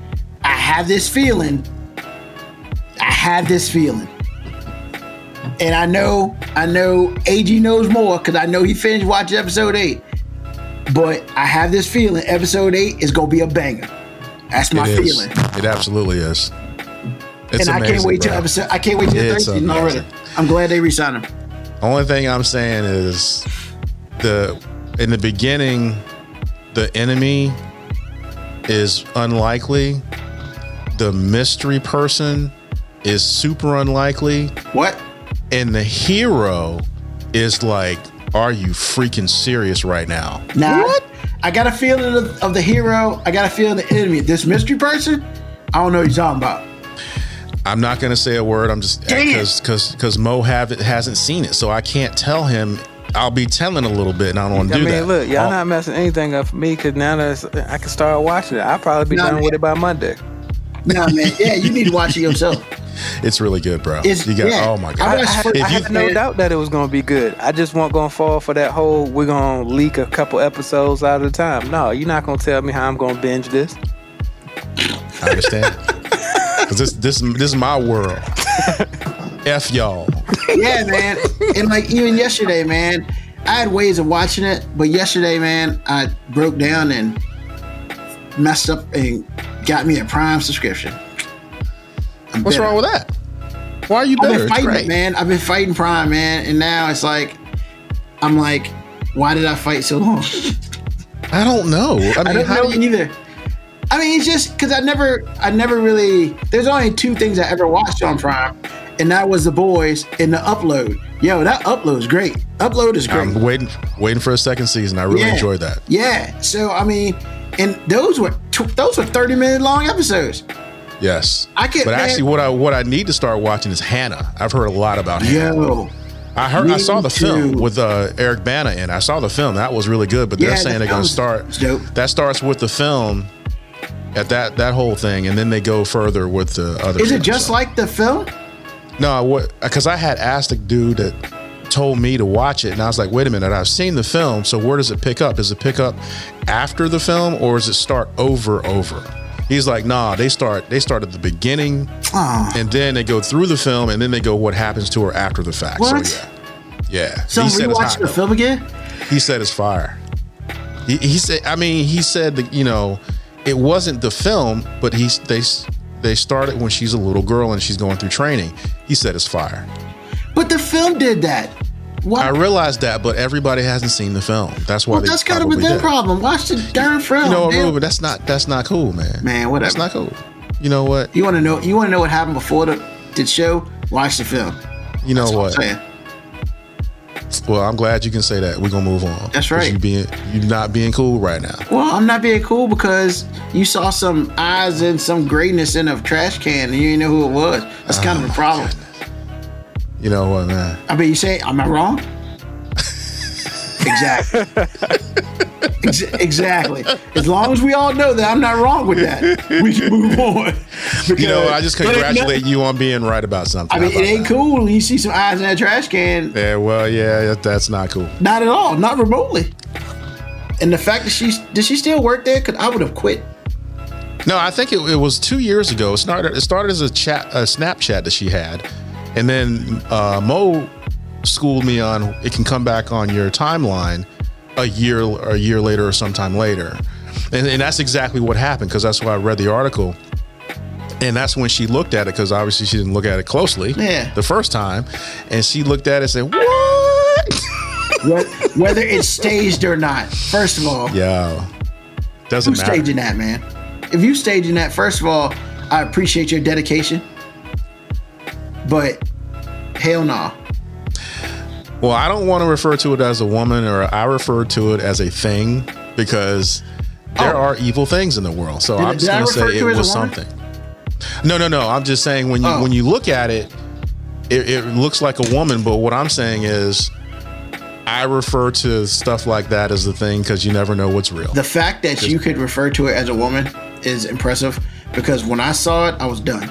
I have this feeling. I have this feeling. And I know, I know AG knows more because I know he finished watching episode eight. But I have this feeling episode eight is gonna be a banger. That's my It is. feeling. It absolutely is. It's and I can't amazing, wait bro. episode I can't wait to the third It's season already. I'm glad they re-signed him. Only thing I'm saying is the in the beginning, the enemy is unlikely. The mystery person is super unlikely, What? and the hero is like, "Are you freaking serious right now?" Now, I got a feeling of, of the hero. I got a feeling of the enemy. This mystery person, I don't know what you're talking about. I'm not gonna say a word. I'm just because because because Mo have hasn't seen it, so I can't tell him. I'll be telling a little bit, and I don't want to do mean, that. look, y'all Oh, not messing anything up for me because now that I can start watching it, I'll probably be Nah, done man. with it by Monday. Nah, man. Yeah, you need to watch it yourself. it's really good, bro. It's- you got yeah. oh my god. I, watched I, first- I you- had no man. doubt that it was going to be good. I just wasn't going to fall for that whole we're going to leak a couple episodes out of the time. No, you're not going to tell me how I'm going to binge this. I understand. Cause this this this is my world. F y'all. Yeah, man. And like even yesterday, man, I had ways of watching it, but yesterday, man, I broke down and messed up and got me a Prime subscription. I'm What's bitter. wrong with that? Why are you I've been fighting it, man. I've been fighting Prime, man, and now it's like I'm like, why did I fight so long? I don't know. I mean, I don't how know do you? either. I mean, it's just because I never, I never really. There's only two things I ever watched on Prime, and that was The Boys and the Upload. Yo, that Upload is great. Upload is great. I'm waiting waiting for a second season. I really Yeah. enjoyed that. yeah. So I mean, and those were tw- those were 30 minute long episodes. Yes. I get But mad- actually, what I what I need to start watching is Hannah. I've heard a lot about Hannah. Yo, I heard. I saw the film with uh, Eric Bana in. I saw the film. That was really good. But they're Yeah, saying the they're going to start. dope. That starts with the film. At that that whole thing, and then they go further with the other. is it just so. like the film? No, what? Because I had asked a dude that told me to watch it, and I was like, "Wait a minute! I've seen the film, so where does it pick up? Does it pick up after the film, or does it start over over?" He's like, "Nah, they start they start at the beginning, Oh, and then they go through the film, and then they go what happens to her after the fact." What? So yeah, yeah. so he said it's the film again? He said it's fire. He, he said, I mean, he said that you know, it wasn't the film, but he they they started when she's a little girl and she's going through training. He said it's fire. But the film did that. Why? I realized that, but everybody hasn't seen the film. That's why well, that's kind of a their problem. Watch the darn film. You know what. Ruben? That's not that's not cool, man. Man, whatever. That's not cool. You know what? You want to know? You want to know what happened before the, the show? Watch the film. You know That's what? Saying. Well, I'm glad you can say that. We're gonna move on. That's right. You being you not being cool right now. Well, I'm not being cool because you saw some eyes and some grayness in a trash can and you didn't know who it was. That's kind Oh, of a ah, problem. You know what, man? I mean, you say, am I wrong? exactly. Ex- exactly. As long as we all know that I'm not wrong with that, we can move on. You know, I just congratulate you on being right about something. I mean, it ain't that? cool when you see some eyes in that trash can. Yeah, well, yeah, that's not cool. Not at all. Not remotely. And the fact that she's did she still work there? Because I would have quit. No, I think it, it was two years ago. It started. It started as a chat, a Snapchat that she had, and then uh, Mo schooled me on it can come back on your timeline a year, a year later, or sometime later, and, and that's exactly what happened because that's why I read the article, and that's when she looked at it because obviously she didn't look at it closely Yeah. the first time, and she looked at it and said, "What?" Whether it's staged or not. First of all, Yeah. doesn't who's matter. staging that, man? If you staging that, first of all, I appreciate your dedication. But hell no. Well, I don't want to refer to it as a woman, or I refer to it as a thing because there Oh. are evil things in the world. So Did- I'm just going to say it to it as a was something. No, no, no. I'm just saying when you Oh. when you look at it, it, it looks like a woman. But what I'm saying is, I refer to stuff like that as the thing because you never know what's real. The fact that you could refer to it as a woman is impressive because when I saw it, I was done.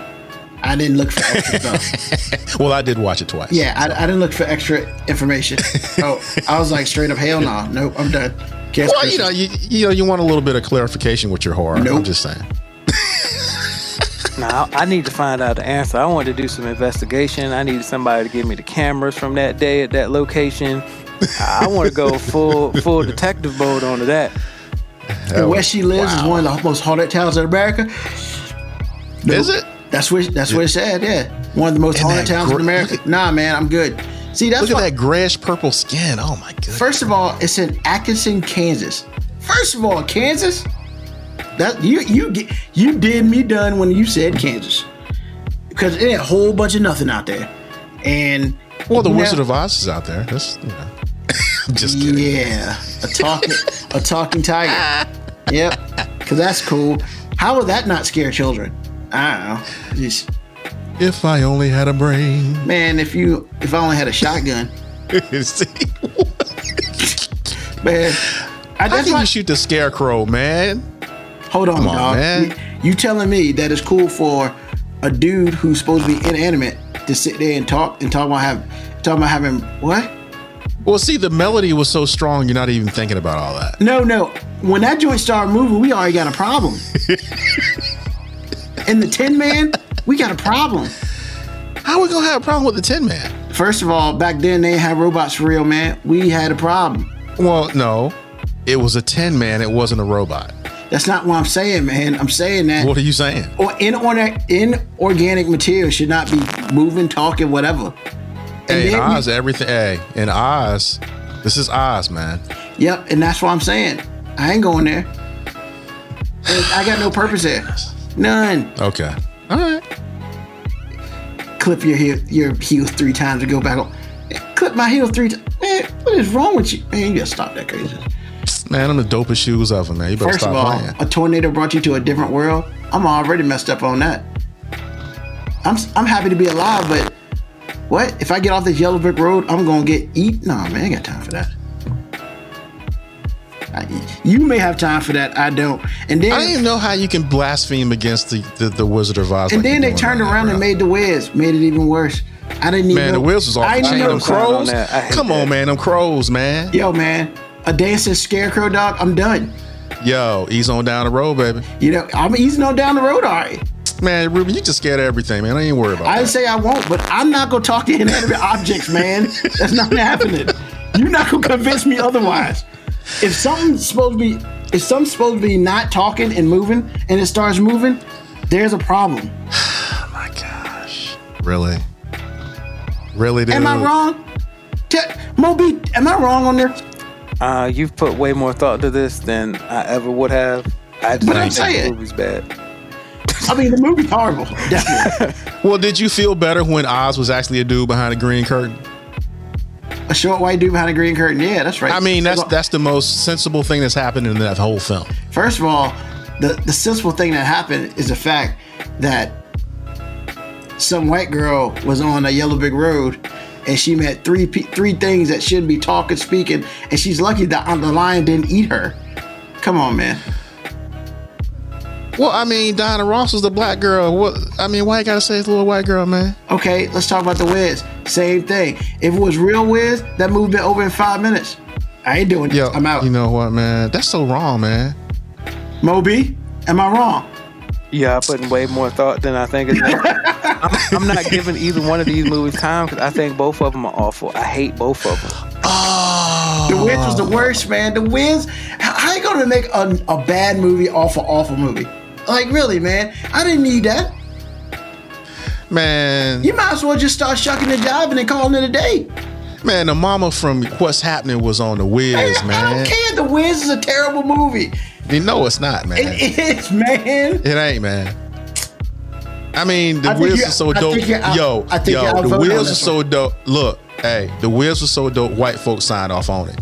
I didn't look for extra stuff. well, I did watch it twice. Yeah, I, I didn't look for extra information. Oh, I was like straight up, hell no, nope, I'm done. Guess Well, you know, you, you know, you want a little bit of clarification with your horror. I'm just saying. Now I need to find out the answer. I wanted to do some investigation. I needed somebody to give me the cameras from that day at that location. I want to go full full detective mode onto that. And where she lives is one of the most haunted towns in America. Is it? That's what that's what it said. Yeah, one of the most And haunted towns in America. Nah, man, I'm good. See, that's Look at that grayish purple skin. Oh my goodness. First of all, it's in Atkinson, Kansas. First of all, Kansas. That you you get you did me done when you said Kansas, because it ain't a whole bunch of nothing out there, and Well, the know- Wizard of Oz is out there. That's you know. I'm just kidding. Yeah, a talking a talking tiger. Yep, because that's cool. How would that not scare children? I. Just If I only had a brain. man, if you if I only had a shotgun, man. I, How can why, you shoot the scarecrow, man? hold on, Come on, dog. man. You, you telling me that it's cool for a dude who's supposed to be inanimate to sit there and talk and talk about have talk about having what? Well, see, the melody was so strong, you're not even thinking about all that. No, no. When that joint started moving, we already got a problem. In the Tin Man, we got a problem. How we gonna have a problem with the Tin Man? First of all, back then they didn't robots for real, man. We had a problem. Well, no, it was a Tin Man. It wasn't a robot. That's not what I'm saying, man. I'm saying that What are you saying? or inorganic, inorganic material should not be moving, talking, whatever. And Hey, then we- Oz, everything. Hey, in Oz, this is Oz, man. Yep, and that's what I'm saying. I ain't going there. And I got no purpose there. None. Okay. All right. Clip your heel, your heels three times and go back on. Clip my heels three times. Man, what is wrong with you? Man, you gotta stop that crazy. Man, I'm the dopest shoes ever, man. You better First of all, playing. a tornado brought you to a different world. I'm already messed up on that. I'm I'm happy to be alive, but what if I get off this yellow brick road? I'm gonna get eat. Nah, man, I ain't got time for that. I, you may have time for that. I don't. And then I don't even know how you can blaspheme against the, the, the Wizard of Oz. and like then they turned around and made the Wiz, made it even worse. I didn't even Man, know. the Wiz was off I didn't chain. know. Them sign on crows. that. I hate Come that. on, man. Them crows, man. Yo, man, a dancing scarecrow dog. I'm done. Yo, ease on down the road, baby. You know, I'm easing on down the road. All right. Man, Ruben, you just scared of everything, man. I ain't worried about I that. say I won't, but I'm not gonna talk to inanimate objects, man. That's not happening. You're not gonna convince me otherwise. If something's supposed to be if something's supposed to be not talking and moving and it starts moving, there's a problem. Oh my gosh. Really? Really, dude? Am I wrong? T- Moby, am I wrong on there? Uh, you've put way more thought to this than I ever would have. I just but I'm think saying- the movie's bad. I mean, the movie's horrible, definitely. Well, did you feel better when Oz was actually a dude behind a green curtain? A short white dude behind a green curtain. Yeah, that's right. I mean, that's that's the most sensible thing that's happened in that whole film. First of all, the the sensible thing that happened is the fact that some white girl was on a yellow brick road and she met three three things that shouldn't be talking, speaking, and she's lucky that the lion didn't eat her. Come on, man. Well, I mean, Diana Ross was the black girl. What? I mean, why you gotta say it's a little white girl, man? Okay, let's talk about the Wiz. Same thing. If it was real Wiz, that movie been over in five minutes. I ain't doing Yo, this. I'm out. You know what, man? That's so wrong, man. Moby, am I wrong? Yeah, I put in way more thought than I think. I'm, I'm not giving either one of these movies time because I think both of them are awful. I hate both of them. Oh, The Wiz was the worst, man. The Wiz, how, how you gonna make a, a bad movie off an awful movie? Like, really, man? I didn't need that. Man. You might as well just start shucking the job and calling it a day. Man, the mama from What's Happening was on the Wiz, man. I don't care. The Wiz is a terrible movie. You know it's not, man. It is, man. It ain't, man. I mean, the I Wiz is so I dope. think you're out- Yo, I think yo, the Wiz is so dope. Look, hey, the Wiz was so dope. White folks signed off on it.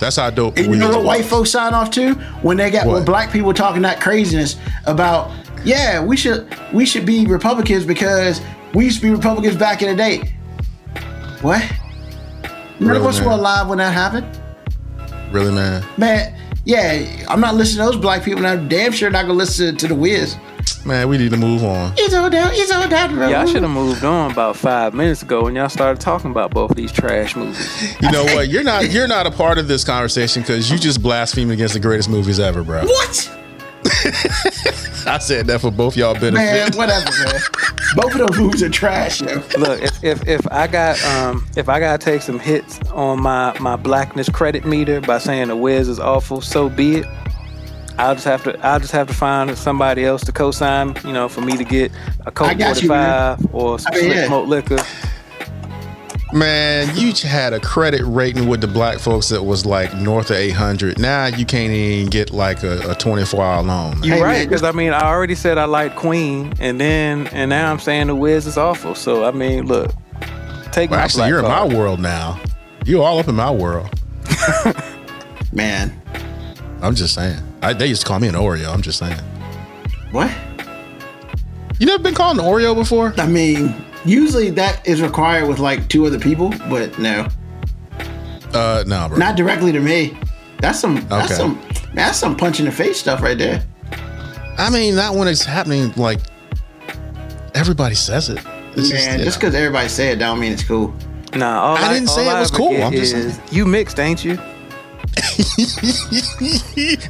That's how dope. And you know what white folks sign off to? When they got when black people talking that craziness about, yeah, we should we should be Republicans because we used to be Republicans back in the day. What? None of us man? were alive when that happened. Really, man. Man, yeah, I'm not listening to those black people, and I'm damn sure not gonna listen to the Wiz. Man, we need to move on. It's all down, it's all down the road. Yeah, I should have moved on about five minutes ago when y'all started talking about both of these trash movies. You know what? You're not. You're not a part of this conversation because you just blaspheme against the greatest movies ever, bro. What? I said that for both y'all benefit. Man, benefit. whatever, man. Both of those movies are trash, yo. Look, if, if if I got um if I gotta take some hits on my my blackness credit meter by saying the Wiz is awful, so be it. I'll just have to I'll just have to find somebody else to co-sign, you know, for me to get a Coke got you, 45 or some I mean, slick yeah. smoke liquor. Man, you had a credit rating with the black folks that was like north of 800. Now you can't even get like a, a 24 hour loan. man. You're Hey, right, because I mean I already said I like Queen, and then and now I'm saying the Wiz is awful. So I mean, look, take Well, my actually, you're in my world now. You're all up in my world. Man, I'm just saying. I, they used to call me an Oreo. I'm just saying. what? You never been called an Oreo before? I mean, usually that is required with like two other people, but no, Uh, no, bro. not directly to me. That's some. That's Okay. some. Man, that's some punch in the face stuff right there. I mean, not when it's happening. Like everybody says it. It's Man, just because everybody say it, don't mean it's cool. Nah, all I didn't all say it was cool. I'm just is, you mixed, ain't you?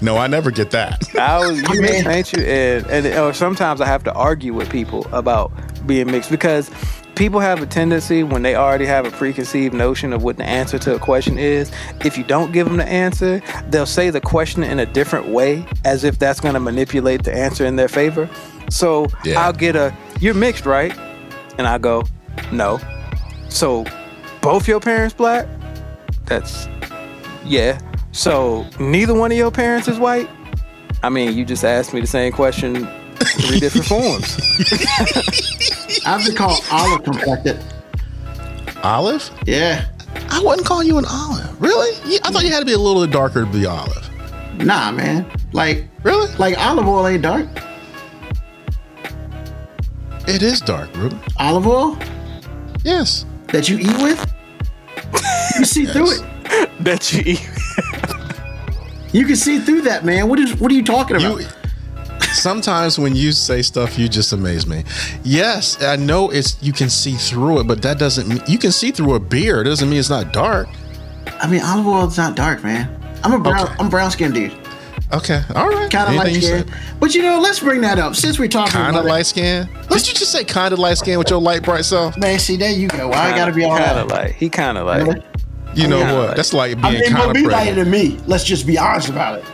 no, I never get that. I was you mixed, ain't you? And, and or sometimes I have to argue with people about being mixed because people have a tendency when they already have a preconceived notion of what the answer to a question is. If you don't give them the answer, they'll say the question in a different way, as if that's going to manipulate the answer in their favor. So Yeah. I'll get a "You're mixed, right?" and I go, "No." So both your parents black? That's yeah. So neither one of your parents is white? I mean, you just asked me the same question three different forms. I've been called olive complected. Olive? Yeah. I wouldn't call you an olive. Really? You- I thought you had to be a little bit darker to be olive. Nah, man. Like, Really? like olive oil ain't dark. It is dark, Ruben. Olive oil Yes. that you eat with, you see through it. that you eat. You can see through that, man. What is? What are you talking about? You, sometimes when you say stuff, you just amaze me. Yes, I know it's you can see through it, but that doesn't mean you can see through a beer. It doesn't mean it's not dark. I mean, olive oil is not dark, man. I'm a brown. Okay. I'm brown skinned dude. Okay, all right. Kind of light skin. But you know, let's bring that up since we're talking Kind about of it. light skin. Did you just say kind of light skin with your light bright self? Man, see, there you go. Why I gotta be all kind of like he kind of like. Really? You know what? like- That's like I being mean, kind Moby of lighter than me. Let's just be honest about it.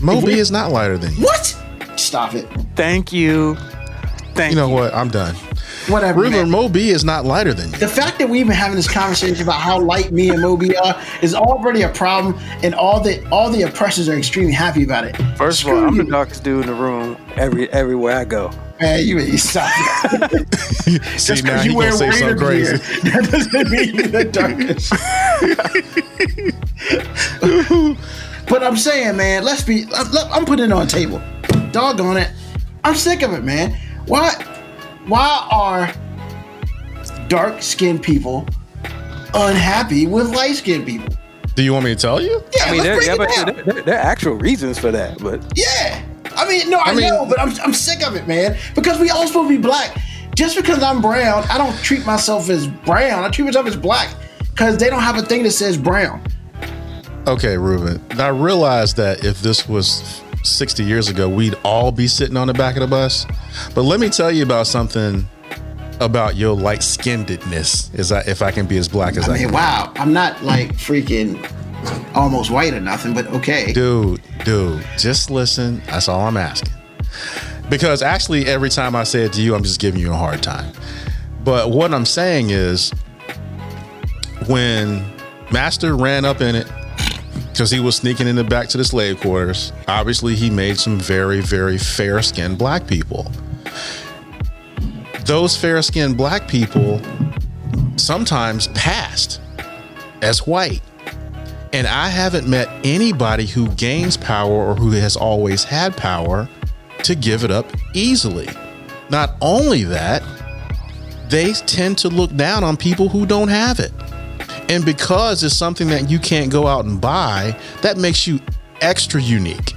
Moby is not lighter than you. What? Stop it. Thank you. Thank You You know you. what? I'm done. Whatever. Ruben man. Moby is not lighter than you. The fact that we even having this conversation about how light me and Moby are is already a problem, and all the all the oppressors are extremely happy about it. First of all, I'm the darkest dude in the room every everywhere I go. Man, you, you stop. See Just because you wear gonna say something crazy. gear, that doesn't mean you're the darkest. but I'm saying, man, let's be. I'm I'm putting it on the table. Doggone it, I'm sick of it, man. Why? Why are dark skinned people unhappy with light skinned people? Do you want me to tell you? Yeah, I mean, there, yeah, but there, there, there are actual reasons for that. But Yeah. I mean, no, I, I mean- know, but I'm, I'm sick of it, man. Because we all supposed to be black. Just because I'm brown, I don't treat myself as brown. I treat myself as black because they don't have a thing that says brown. Okay, Ruben. I realize that if this was 60 years ago, we'd all be sitting on the back of the bus. But let me tell you about something about your light skinnedness, is I, if I can be as black as I, I mean, can. wow, I'm not like freaking almost white or nothing, but okay. Dude, dude, just listen. That's all I'm asking. Because actually, every time I say it to you, I'm just giving you a hard time. But what I'm saying is, when Master ran up in it, because he was sneaking in the back to the slave quarters, obviously he made some very, very fair skinned black people. Those fair skinned black people sometimes passed as white. And I haven't met anybody who gains power or who has always had power to give it up easily. Not only that, they tend to look down on people who don't have it. And because it's something that you can't go out and buy, that makes you extra unique.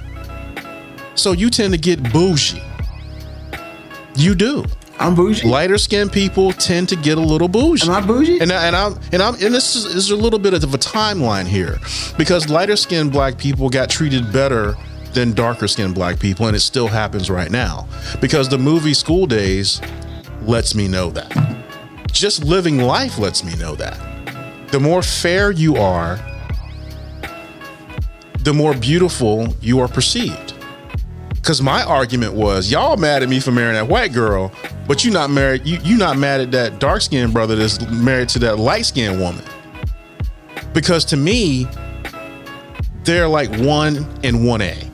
So you tend to get bougie. You do. I'm bougie. Lighter skinned people tend to get a little bougie. Am I bougie? And, I- and I'm and I'm and this is, is a little bit of a timeline here because lighter skinned black people got treated better than darker skinned black people, and it still happens right now because the movie School Daze lets me know that. Just living life lets me know that. The more fair you are, the more beautiful you are perceived. Because my argument was, y'all mad at me for marrying that white girl, but you not married. You you not mad at that dark skinned brother that's married to that light skinned woman. Because to me, they're like one and one A.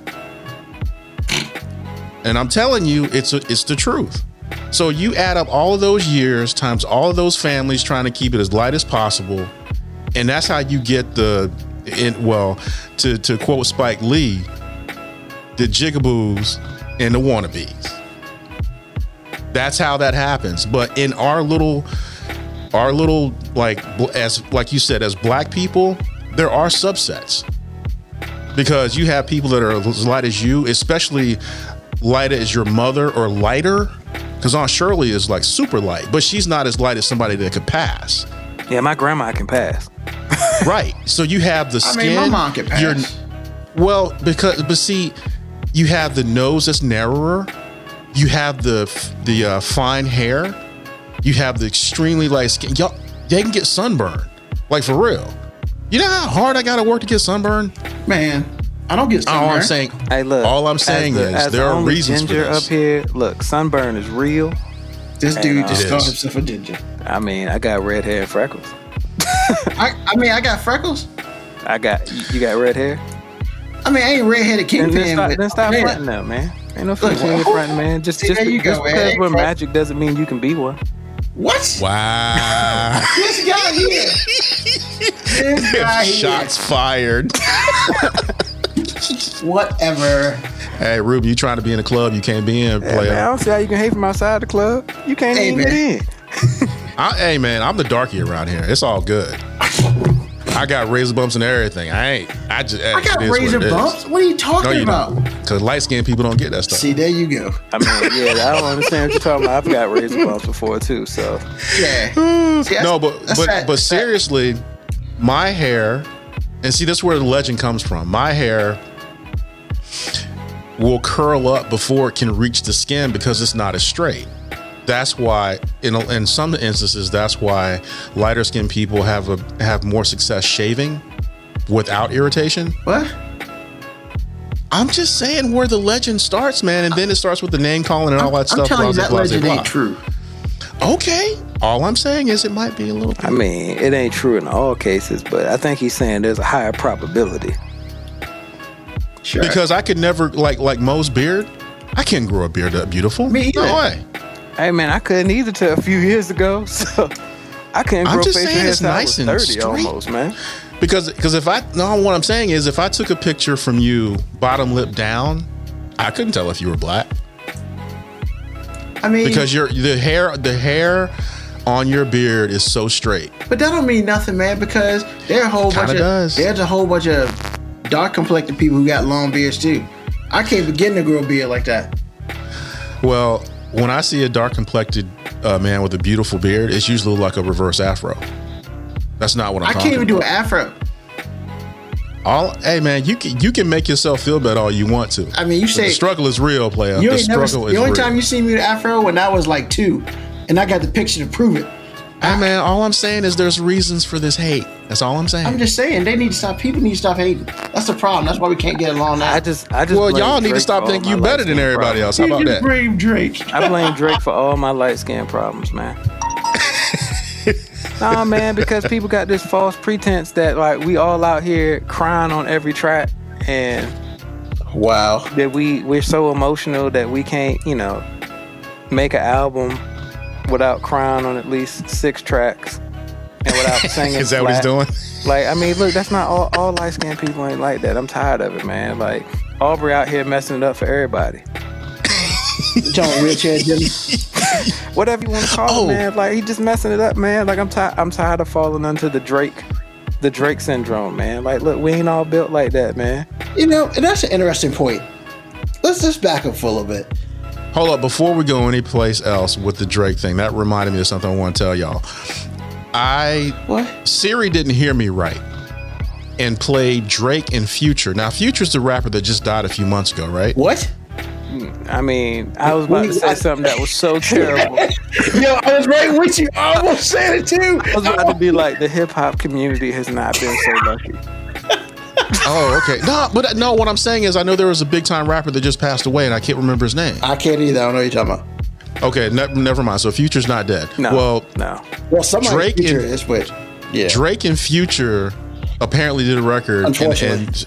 And I'm telling you, it's a, it's the truth. So you add up all of those years times all of those families trying to keep it as light as possible, and that's how you get the, in, well, to to quote Spike Lee, the jigaboos and the wannabes. That's how that happens. But in our little, our little like as like you said, as black people, there are subsets because you have people that are as light as you, especially light as your mother or lighter. Because Aunt Shirley is like super light, but she's not as light as somebody that could pass. Yeah, my grandma can pass. Right. So you have the skin. I skin. mean, my mom can pass. your- well, because but see, you have the nose that's narrower. You have the the uh, fine hair. You have the extremely light skin. Y'all, they can get sunburned. Like for real. You know how hard I gotta work to get sunburned? Man, I don't get All sunburned. I'm saying, Hey, look. all I'm saying the- is there the are only reasons for ginger this. up here. Look, sunburn is real. This dude just It called himself a ginger. I mean, I got red hair and freckles. I, I mean, I got freckles. I got you, you got red hair. I mean, I ain't redheaded Then, kingpin. then stop, but then stop man, fronting them, man. Ain't no Look, fronting well, fronting, man. Just see, just, there you just go, because Ain't we're magic doesn't mean you can be one. What? Wow. This guy here. this guy here. Shots fired. Whatever. hey, Ruby, you trying to be in a club you can't be in, Yeah, player. man, I don't see how you can hate from outside the club. You can't Hey, even man. get in. I, hey man, I'm the darky around here. It's all good. I got razor bumps and everything. I ain't. I just. I got razor bumps. What are you talking No, you about? Because light skinned people don't get that stuff. See, there you go. I mean, yeah, I don't understand what you're talking about. I've got razor bumps before too, so Yeah. See, no, but but that- but that's that- seriously, my hair, and see, that's where the legend comes from. My hair will curl up before it can reach the skin because it's not as straight. That's why, in in some instances, that's why lighter skinned people have a have more success shaving without irritation. What? I'm just saying where the legend starts, man, and then it starts with the name calling and all that I'm stuff. telling you blah, that blah, blah, legend blah. ain't true. Okay, all I'm saying is it might be a little. Bit. I mean, it ain't true in all cases, but I think he's saying there's a higher probability. Sure. because I could never like like Mo's beard. I can't grow a beard that beautiful. Me either. No way. Hey man, I couldn't either till a few years ago, so I couldn't I'm grow just facial saying hair it's nice and thirty straight. almost, man. Because because if I no, what I'm saying is if I took a picture from you bottom lip down, I couldn't tell if you were black I mean, because your the hair the hair on your beard is so straight. but that don't mean nothing, man. Because there are a whole bunch Kinda of does. there's a whole bunch of dark complected people who got long beards too. I can't begin to grow a beard like that. Well, when I see a dark complected uh, man with a beautiful beard, it's usually like a reverse afro. That's not what I'm I can't even do an afro. All hey man, you can you can make yourself feel better all you want to. I mean, you say the struggle is real, player. you the ain't never. struggle is real. The only real. time you see me with afro when I was like two, and I got the picture to prove it. Hey man, all I'm saying is there's reasons for this hate. That's all I'm saying. I'm just saying they need to stop. People need to stop hating. That's the problem. That's why we can't get along now. I just, I just. well, y'all need to stop thinking my you better than light-skin everybody else. How about just that? Blame Drake. I blame Drake for all my light skin problems, man. nah, man, because people got this false pretense that like we all out here crying on every track, and Wow. that we we're so emotional that we can't, you know, make an album without crying on at least six tracks and without singing. Is that what he's doing? Like, I mean, look, that's not all, all light skinned people ain't like that. I'm tired of it, man. Like, Aubrey out here messing it up for everybody. John wheelchair Jimmy. Whatever you want to call Oh. it, man. Like, he just messing it up, man. Like, I'm tired. I'm tired of falling under the Drake, the Drake syndrome, man. Like, look, we ain't all built like that, man. You know, and that's an interesting point. Let's just back up for a little bit. Hold up, before we go anyplace else with the Drake thing, that reminded me of something I want to tell y'all. I What? Siri didn't hear me right and played Drake and Future. Now, Future's the rapper that just died a few months ago, right? What? I mean, I was about to say something that was so terrible. Yo, I was right with you. I almost said it too. I was about to be like, the hip hop community has not been so lucky. Oh, okay. No, but no, what I'm saying is I know there was a big time rapper that just passed away and I can't remember his name. I can't either. I don't know what you're talking about. Okay, ne- never mind. So Future's not dead. No, Well, no. Well, somebody Drake future and- is which. Yeah. Drake and Future apparently did a record. And, Unfortunately. and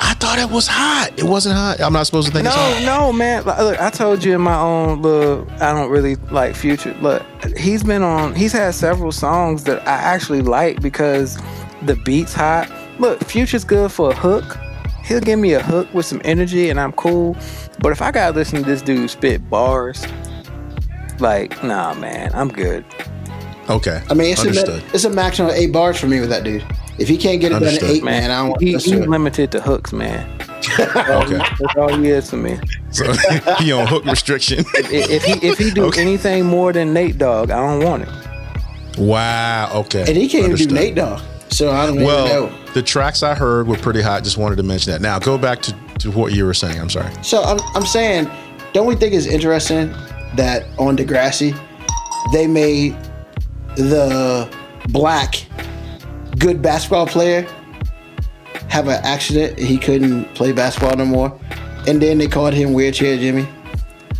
I thought it was hot. It wasn't hot. I'm not supposed to think it's No, hot. no, man. Look, I told you in my own look. I don't really like Future. Look, he's been on. He's had several songs that I actually like because the beat's hot. Look, Future's good for a hook. He'll give me a hook with some energy, and I'm cool. But if I gotta listen to this dude spit bars, like, nah, man, I'm good. Okay. I mean, it's understood. a, it's a maximum of eight bars for me with that dude. If he can't get it done in eight, man, I don't want he, to he's it. limited to hooks, man. okay. That's all he is to me. So he on hook restriction. I- If he if he do Okay. anything more than Nate Dogg, I don't want it. wow. Okay. And he can't Understood. even do Nate Dogg. So I don't even Well, know. the tracks I heard were pretty hot. Just wanted to mention that. Now go back to, to what you were saying. I'm sorry. So I'm, I'm saying, don't we think it's interesting that on Degrassi, they made the black good basketball player have an accident and he couldn't play basketball no more? And then they called him Wheelchair Jimmy.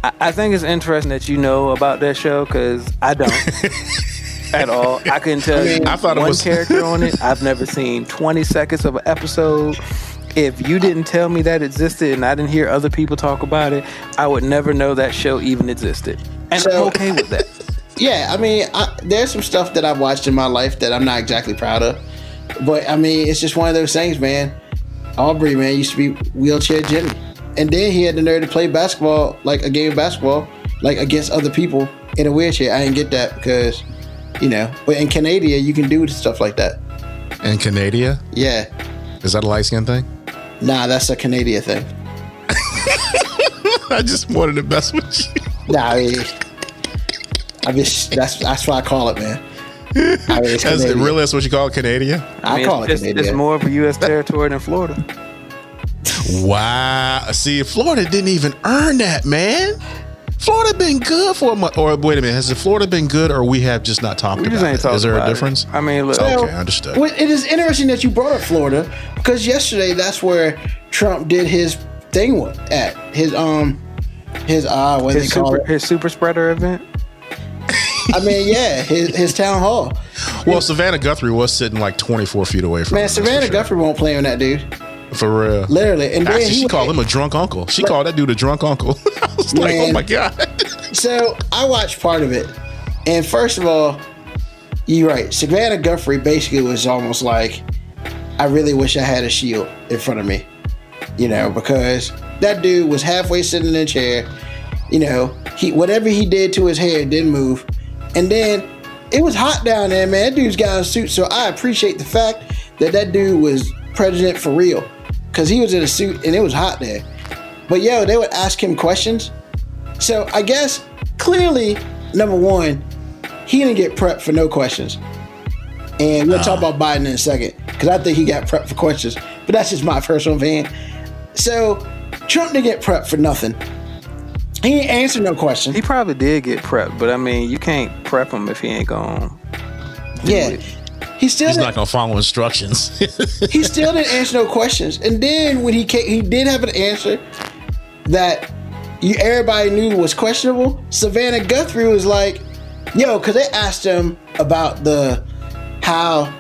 I, I think it's interesting that you know about that show because I don't at all. I couldn't tell you I thought it one was- character on it. I've never seen 20 seconds of an episode. If you didn't tell me that existed and I didn't hear other people talk about it, I would never know that show even existed. And So- I'm okay with that. Yeah, I mean, I, there's some stuff that I've watched in my life that I'm not exactly proud of. But I mean, it's just one of those things, man. Aubrey, man, used to be wheelchair Jimmy. And then he had the nerve to play basketball, like a game of basketball, like against other people in a wheelchair. I didn't get that because, you know, but in Canada, you can do stuff like that. In Canada, Yeah. is that a light skin thing? Nah, that's a Canadian thing. I just wanted to mess with you. Nah, I mean, I just, that's, that's what I call it, man. I mean, That's, Canadian. really, that's what you call it, Canada? I, mean, call it it's, Canadian. it's more of a U.S. territory than Florida. Wow. See, Florida didn't even earn that, man. Florida been good for a month. Or wait a minute, has the Florida been good, or we have just not talked We about just ain't it? talking Is there about a it. difference? I mean, look, Okay, understood. Well, it is interesting that you brought up Florida because yesterday that's where Trump did his thing at his um his uh what his they call super, it. his super spreader event. I mean, yeah, his his town hall. Well, Savannah Guthrie was sitting like 24 feet away from Man, that's for Savannah sure. Guthrie won't play on that dude. For real. Literally. And then Actually, he she went- called him a drunk uncle. She called that dude a drunk uncle. I was like, oh my God. So I watched part of it, and first of all, you're right. Savannah Guthrie basically was almost like, I really wish I had a shield in front of me, you know, because that dude was halfway sitting in a chair, you know, he whatever he did to his hair didn't move, and then it was hot down there, man. That dude's got a suit, so I appreciate the fact that that dude was president for real, because he was in a suit and it was hot there. But yo, they would ask him questions. So I guess clearly, number one, he didn't get prepped for no questions. And we'll talk about Biden in a second because I think he got prepped for questions. But that's just my personal opinion. So Trump didn't get prepped for nothing. He ain't answer no question. He probably did get prepped, but I mean, you can't prep him if he ain't going. Yeah. it. He still He's going to follow instructions. he still didn't answer no questions. And then when he came, he did have an answer that you everybody knew was questionable. Savannah Guthrie was like, "Yo," because they asked him about the how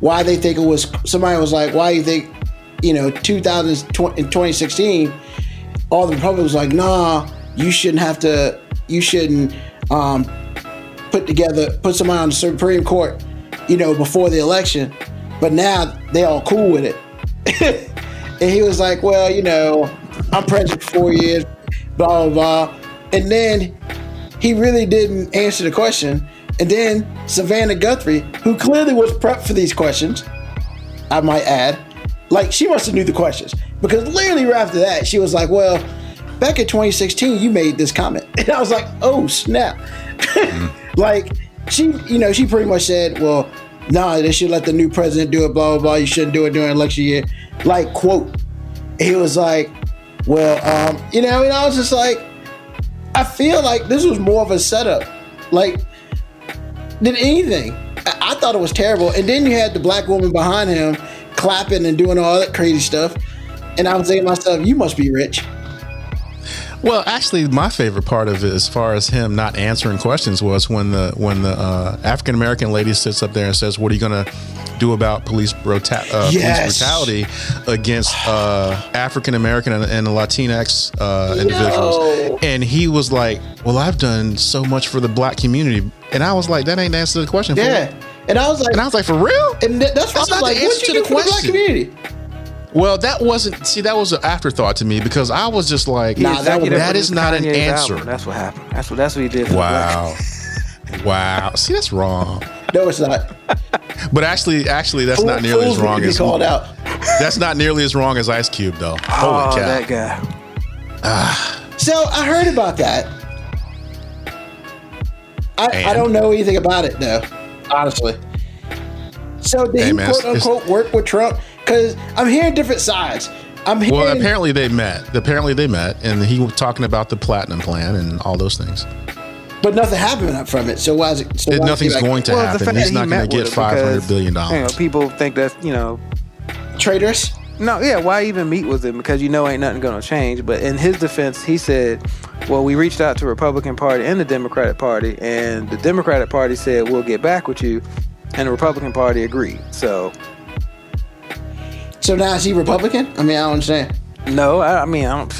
why they think it was. Somebody was like, "Why you think you know 2020 in 2016?" All the Republicans was like, "Nah, you shouldn't have to. You shouldn't um, put together put somebody on the Supreme Court, you know, before the election." But now they all cool with it. and he was like, "Well, you know, I'm president for four years, blah blah blah," and then he really didn't answer the question. And then Savannah Guthrie, who clearly was prepped for these questions, I might add, like she must have knew the questions because literally right after that, she was like, "Well, back in 2016, you made this comment," and I was like, "Oh snap!" like she, you know, she pretty much said, "Well, nah, they should let the new president do it." Blah blah blah. You shouldn't do it during election year. Like quote, he was like, "Well, um, you know," and I was just like, I feel like this was more of a setup, like than anything. I, thought it was terrible, and then you had the black woman behind him clapping and doing all that crazy stuff, and I was thinking to myself, "You must be rich." Well, actually, my favorite part of it, as far as him not answering questions, was when the when the uh, African American lady sits up there and says, "What are you going to do about police, bruta- uh, Yes. police brutality against uh, African American and, and Latinx uh, individuals?" And he was like, "Well, I've done so much for the black community," and I was like, "That ain't the answer to the question." fool." Yeah, and I was like, And I was like, "For real?" and th- that's That's I was not like, the answer to the the black question. community?" Well, that wasn't. See, that was an afterthought to me because I was just like, Nah, that was- that is produced not an answer. album. That's what happened. That's what that's what he did. for the black- Wow. wow. See, that's wrong. No, it's not. But actually, actually, that's not nearly need as wrong as called out. that's not nearly as wrong as Ice Cube, though. Oh, Holy Oh, cow! that guy. Ah. So I heard about that. I, I don't know anything about it though, honestly. So did Hey, he man, it's- quote unquote work with Trump? Because I'm hearing different sides. I'm hearing Well, apparently they met. Apparently they met, and he was talking about the platinum plan and all those things. but nothing happened from it. So why is it? So It- why is he nothing's like, going to Well, happen. He's that he not going to get five hundred billion him five hundred because, billion You know, dollars. people think that you know traitorous? No, yeah, why even meet with him? Because you know ain't nothing gonna change. But in his defense, he said, Well, we reached out to Republican Party and the Democratic Party, and the Democratic Party said we'll get back with you, and the Republican Party agreed. So So now is he Republican? I mean, I don't understand. no, I, I mean I don't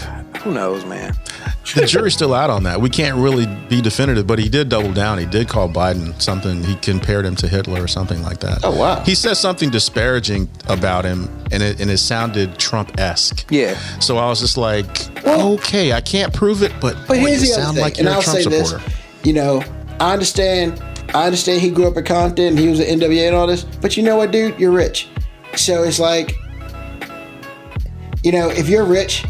who knows, man. the jury's still out on that. We can't really be definitive, but he did double down. He did call Biden something. He compared him to Hitler or something like that. Oh, wow. He said something disparaging about him, and it and it sounded Trump esque. Yeah. So I was just like, okay, I can't prove it, but, But boy, here's you the other sound thing, like and you're a I'll Trump say supporter. this: you know, I understand. I understand he grew up in Compton. and He was an NWA and all this. But you know what, dude? You're rich. So it's like, you know, if you're rich,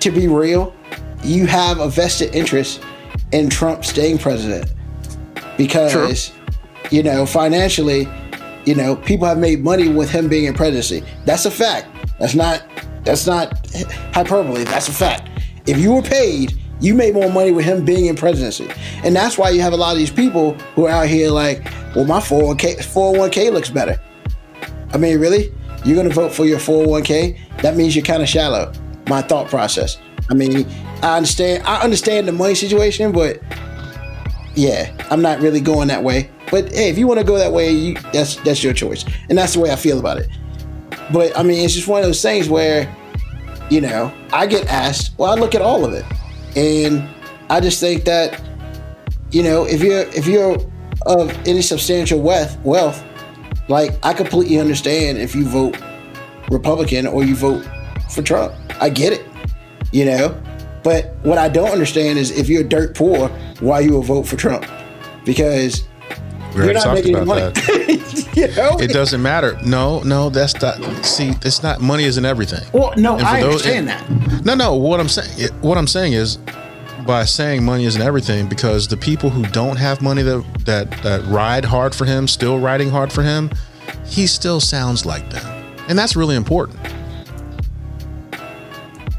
to be real, you have a vested interest in Trump staying president because, you know, financially, you know, people have made money with him being in presidency. That's a fact. That's not. That's not hyperbole. That's a fact. If you were paid You made more money with him being in presidency. And that's why you have a lot of these people who are out here like, well, my 401k, 401k looks better. I mean, really? You're going to vote for your 401k? That means you're kind of shallow. My thought process. I mean, I understand. I understand the money situation, but yeah, I'm not really going that way. But hey, if you want to go that way, you, that's that's your choice, and that's the way I feel about it. But I mean, it's just one of those things where, you know, I get asked. Well, I look at all of it, and I just think that, you know, if you're if you're of any substantial wealth, wealth, like I completely understand if you vote Republican or you vote for Trump. I get it, you know. But what I don't understand is if you're dirt poor, why you will vote for Trump? Because We you're not talked making any about money. that. you know? It doesn't matter. No, no, that's not. See, it's not. Money isn't everything. well, no, I those- understand that. No, no. What I'm saying, what I'm saying is, by saying money isn't everything, because the people who don't have money that that that ride hard for him, still riding hard for him, he still sounds like them, and that's really important.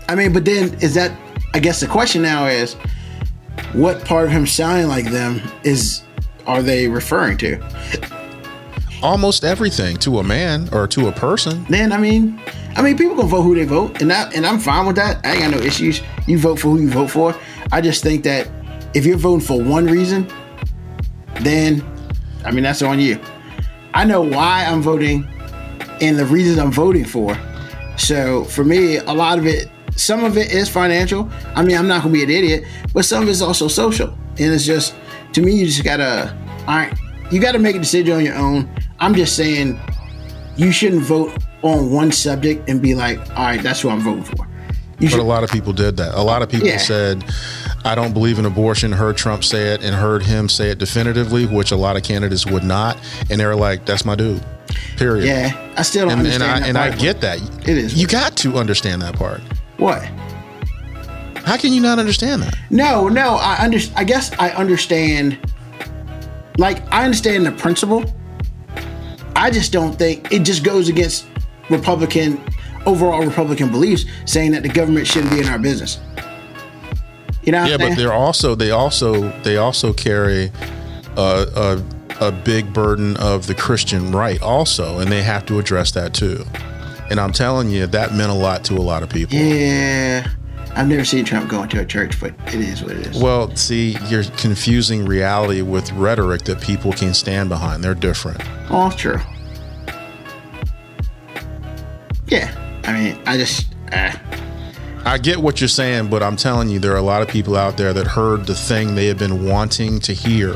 I mean, but then is that? I guess the question now is, what part of him sounding like them is are they referring to? Almost everything to a man or to a person. Then I mean, I mean, people can vote who they vote, and that, and I'm fine with that. I ain't got no issues. You vote for who you vote for. I just think that if you're voting for one reason, then I mean that's on you. I know why I'm voting and the reasons I'm voting for. So for me, a lot of it, some of it is financial. I mean, I'm not gonna be an idiot, but some of it's also social. And it's just to me, you just gotta, all right, you gotta make a decision on your own. I'm just saying you shouldn't vote on one subject and be like, all right, that's who I'm voting for. You But should, a lot of people did that. A lot of people Yeah. said, I don't believe in abortion, heard Trump say it, and heard him say it definitively, which a lot of candidates would not. And they're like, that's my dude. Period. yeah, I still don't And, and understand I that and I get that. It is You got to understand that part. what. How can you not understand that? No, no, I under, I guess I understand. Like I understand the principle. I just don't think it just goes against Republican overall Republican beliefs, saying that the government shouldn't be in our business. You know? Yeah, but they're also they also they also carry a, a a big burden of the Christian right also, and they have to address that too. And I'm telling you, that meant a lot to a lot of people. yeah. I've never seen Trump go into a church, but it is what it is. Well, see, you're confusing reality with rhetoric that people can stand behind. They're different. Oh, true. Yeah, I mean, I just. Uh, I get what you're saying, but I'm telling you, there are a lot of people out there that heard the thing they have been wanting to hear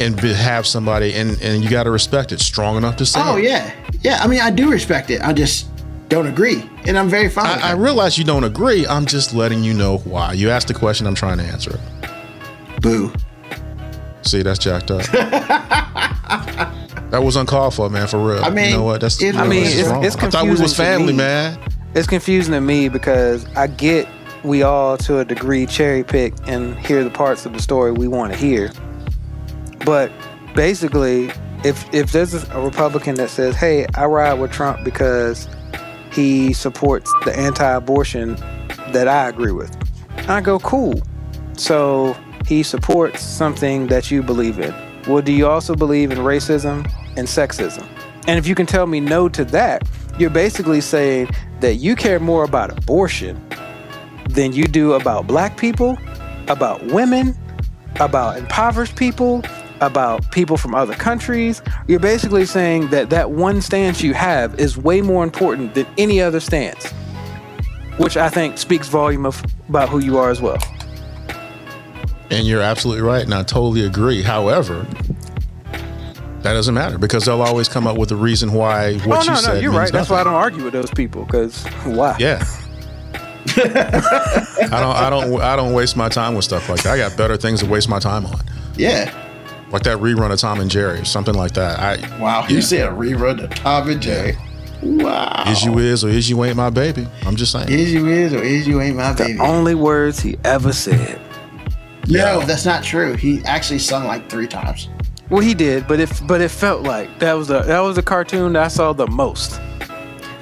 and be, have somebody, and, and you got to respect it, strong enough to say oh it. yeah, yeah. I mean, I do respect it. I just don't agree, and I'm very fine. I, I realize you don't agree. I'm just letting you know why. You asked the question, I'm trying to answer it. Boo. See, that's jacked up. that was uncalled for, man, for real. I mean, you know what? That's, it- I I mean, it's- wrong. it's I thought we was family, man. It's confusing to me because I get we all to a degree cherry pick and hear the parts of the story we want to hear. But basically, if if there's a Republican that says, "Hey, I ride with Trump because he supports the anti-abortion that I agree with," I go, "Cool." So he supports something that you believe in. Well, do you also believe in racism and sexism? And if you can tell me no to that, you're basically saying that you care more about abortion than you do about black people, about women, about impoverished people, about people from other countries. You're basically saying that that one stance you have is way more important than any other stance, which I think speaks volume of about who you are as well. And you're absolutely right, and I totally agree. However, that doesn't matter because they'll always come up with a reason why what oh you no, no, said you're means right. That's why I don't argue with those people because why? Yeah. I don't. I don't. I don't waste my time with stuff like that. I got better things to waste my time on, Yeah. like that rerun of Tom and Jerry, or something like that. I Wow. Yeah. You said a rerun of Tom and Jerry. Wow. is you is or is you ain't my baby. I'm just saying. Is you is or is you ain't my baby? The Only words he ever said. No, Yeah. that's not true. He actually sung like three times. Well, he did, but if but it felt like that was the that was the cartoon that I saw the most.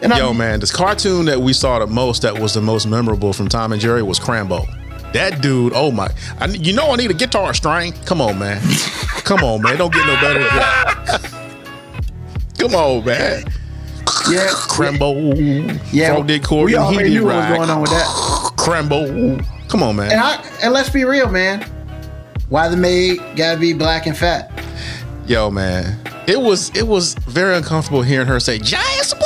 And Yo, I, man, this cartoon that we saw the most, that was the most memorable from Tom and Jerry, was Crambo. That dude, oh my! I, you know I need a guitar string. Come on, man. Come on, man. Don't get no better than that. Come on, man. Yeah, Crembo. yeah. Frog did chord. we and he already did knew what was going on with that. Crembo. Come on, man. And I and let's be real, man. Why the maid gotta be black and fat? Yo, man. It was it was very uncomfortable hearing her say Jasper.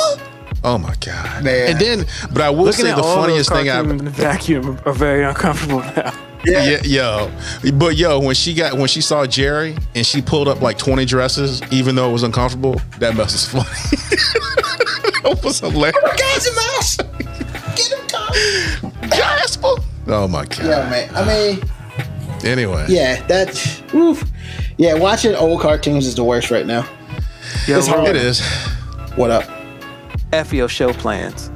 Oh my god. Man. And then, but I will Looking say the all funniest those thing I cartoons in the vacuum are very uncomfortable now. yeah, yo, but yo, when she got when she saw Jerry and she pulled up like twenty dresses, even though it was uncomfortable, that mess was funny. that was hilarious. Guys, a mouse. Get him, Tom. Jasper. Oh my god. Yeah, man. I mean, Anyway. yeah, that. Oof. Yeah, watching old cartoons is the worst right now. Yo, It's hard. It is. What up? F your show plans.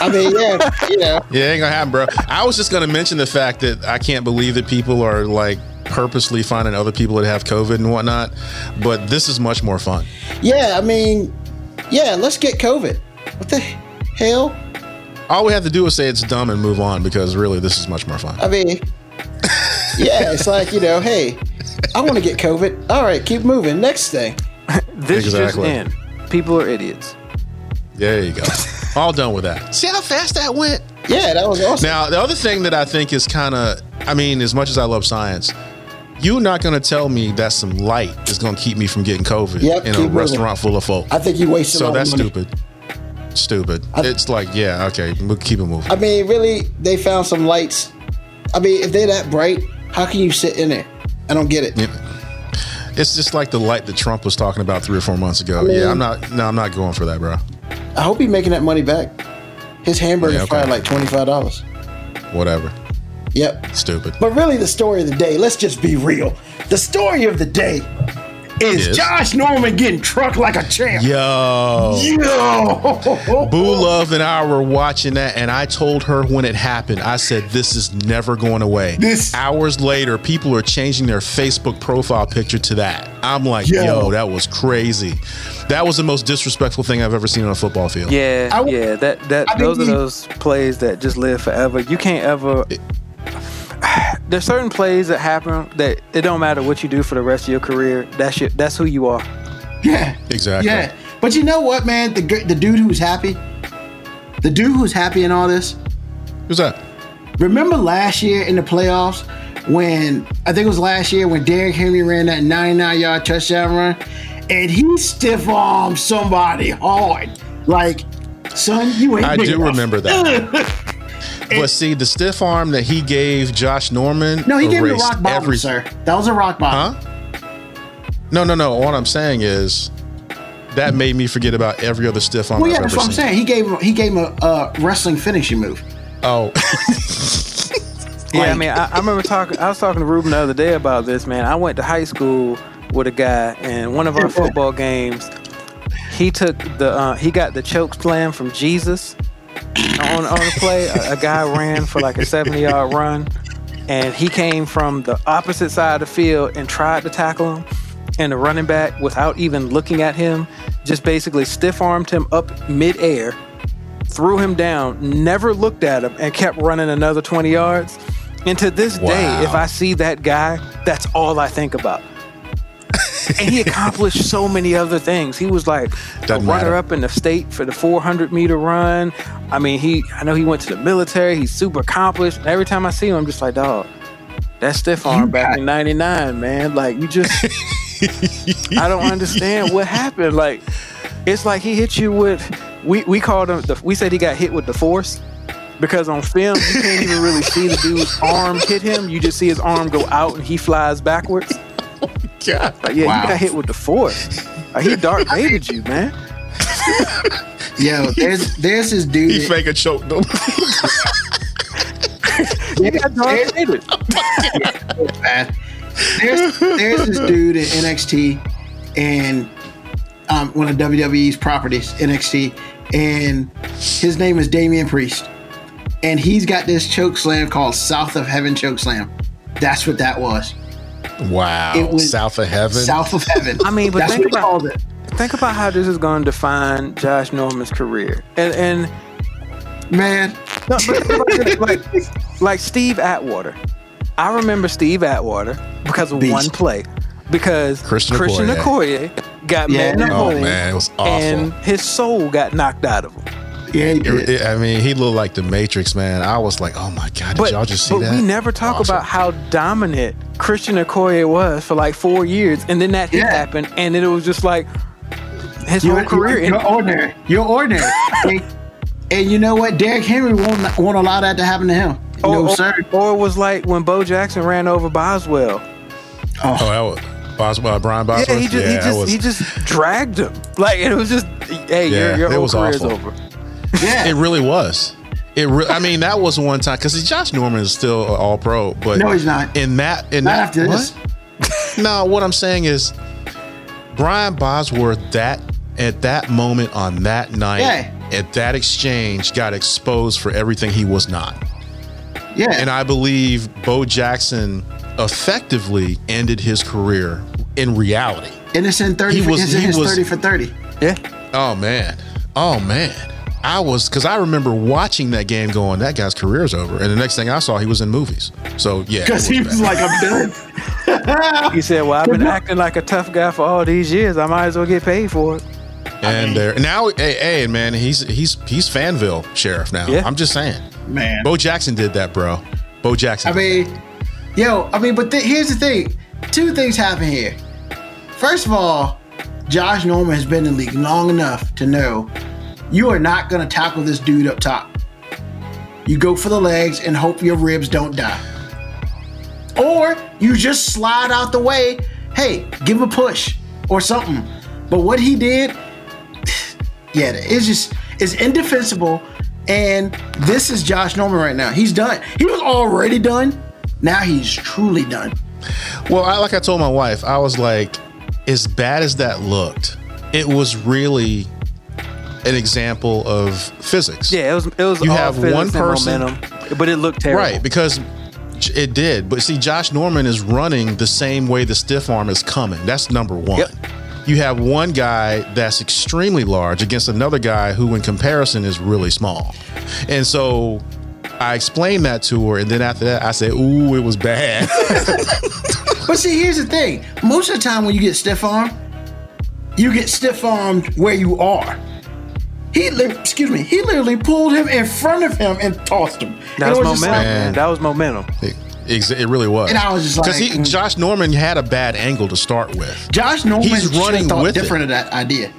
I mean, yeah, you know. Yeah, ain't gonna happen, bro. I was just gonna mention the fact that I can't believe that people are like purposely finding other people that have COVID and whatnot. But this is much more fun. Yeah, I mean, yeah, let's get COVID. What the hell? All we have to do is say it's dumb and move on because really this is much more fun. I mean, yeah, it's like, you know, hey, I want to get COVID. All right, keep moving. Next thing. This Exactly. just in. People are idiots. There you go. All done with that. See how fast that went? Yeah, that was awesome. Now, the other thing that I think is kind of, I mean, as much as I love science, you're not going to tell me that some light is going to keep me from getting COVID Yep, in a keep moving. restaurant full of folk. I think you wasted So all that's the money. stupid. Stupid. I- it's like, yeah, okay, we'll keep it moving. I mean, really, they found some lights. I mean, if they're that bright, how can you sit in there? I don't get it. Yeah. It's just like the light that Trump was talking about three or four months ago. mean- yeah, I'm not. No, I'm not going for that, bro. I hope he's making that money back. His hamburger's oh, Yeah, okay. probably like twenty five dollars. Whatever. Yep. Stupid. But really, the story of the day. Let's just be real. The story of the day is Yes. Josh Norman getting trucked like a champ. Yo. Yo. Boo Love and I were watching that, and I told her when it happened, I said, This is never going away. This- Hours later, people are changing their Facebook profile picture to that. I'm like, Yo. Yo, that was crazy. That was the most disrespectful thing I've ever seen on a football field. Yeah, I w- yeah. That that I those are those plays that just live forever. You can't ever. There's certain plays that happen that it don't matter what you do for the rest of your career. That's your, that's who you are. Yeah. Exactly. Yeah. But you know what, man? The the dude who's happy, the dude who's happy in all this. Who's that? Remember last year in the playoffs when I think it was last year when Derrick Henry ran that 99 yard touchdown run, and he stiff armed somebody hard. Like, son, you ain't. I do enough. remember that. but see, the stiff arm that he gave Josh Norman. No, he gave him a erased rock bottom, every- sir. That was a rock bottom. Huh? No, no, no. What I'm saying is that made me forget about every other stiff arm Well, yeah, I've that's ever what I'm seen. saying. He gave him he gave him a, a wrestling finishing move. Oh, Yeah, I mean, I, I remember talking. I was talking to Ruben the other day about this. Man, I went to high school with a guy, and one of our football games, he took the uh, he got the choke slam from Jesus on on the play. A, a guy ran for like a 70 yard run, and he came from the opposite side of the field and tried to tackle him. And the running back, without even looking at him, just basically stiff armed him up midair, threw him down, never looked at him, and kept running another 20 yards. And to this day, if I see that guy, that's all I think about. And he accomplished so many other things. He was like a Doesn't runner matter. up in the state for the 400 meter run. I mean, he I know he went to the military. He's super accomplished. And every time I see him, I'm just like, dog, that stiff arm back in '99, man. Like you just, I don't understand what happened. Like it's like he hit you with. We we called him. The, we said he got hit with the force. Because on film, you can't even really see the dude's arm hit him. You just see his arm go out and he flies backwards. Oh God. Like, yeah, Wow. you got hit with the force. Like, he Darth Vadered you, man. Yo, there's there's this dude. He fake a choke though. You got Darth Vader. There's there's this dude in NXT and um, one of WWE's properties, NXT, and his name is Damian Priest, and he's got this choke slam called South of Heaven choke slam. That's what that was. Wow. It was South of heaven. South of Heaven. I mean, but that's think what about- called it. Think about how this is going to define Josh Norman's career. And and Man, No, but like, like Steve Atwater. I remember Steve Atwater because of Beast. one play. Because Christian Christian Okoye. Okoye got Yeah. mad in the Oh hole man, it was awful. and his soul got knocked out of him. Yeah, he It- did. it- I mean, he looked like the Matrix, man. I was like, oh my god, did But, y'all just see but that? we never talk Awesome. about how dominant Christian Okoye was for like four years, and then that hit Yeah. happened, and then it was just like his You're, whole career. you're, you're ordinary. You're ordinary. and, and you know what? Derrick Henry won't, won't allow that to happen to him. or, no, or- sir. or it was like when Bo Jackson ran over Bosworth. Oh, oh that was Bosworth, Brian Bosworth. Yeah, he just he just was- he just dragged him. Like it was just hey, Yeah, your your it whole was career's awful. over. Yeah. It really was. It. Re- I mean, that was one time because Josh Norman is still All Pro, but No, he's not. In that, in Not that, after what? this. no, what I'm saying is, Brian Bosworth that at that moment on that night Yeah. at that exchange got exposed for everything he was not, yeah. and I believe Bo Jackson effectively ended his career in reality. Innocent 30 He for, was- he was- 30 for 30. Yeah. Oh man. Oh man. I was because I remember watching that game going, that guy's career's over. And the next thing I saw, he was in movies. So yeah. Because he bad. was like, I'm done. He said, "Well, I've been acting like a tough guy for all these years. I might as well get paid for it." and there now hey, hey man, he's he's he's Fanville sheriff now. Yeah. I'm just saying. Man. Bo Jackson did that, bro. Bo Jackson. I mean, yo, I mean, but th- here's the thing. Two things happen here. First of all, Josh Norman has been in the league long enough to know you are not going to tackle this dude up top. You go for the legs and hope your ribs don't die. Or you just slide out the way. Hey, give him a push or something. But what he did, yeah, it's just it's indefensible. And this is Josh Norman right now. He's done. He was already done. Now he's truly done. Well, I, like I told my wife, I was like, as bad as that looked, it was really an example of physics. Yeah, it was it was You all have one and person- momentum, but it looked terrible. Right, because it did. But see, Josh Norman is running the same way the stiff arm is coming. That's number one. Yep. You have one guy that's extremely large against another guy who, in comparison, is really small. And so I explained that to her. And then after that, I said, Ooh, it was bad. But see, here's the thing. Most of the time when you get stiff arm, you get stiff armed where you are. He, excuse me, he literally pulled him in front of him and tossed him. that And was momentum, like- man. That was momentum. it, it really was. And I was just Because like, mm. Josh Norman had a bad angle to start with. Josh Norman He's running thought with it. different of that idea.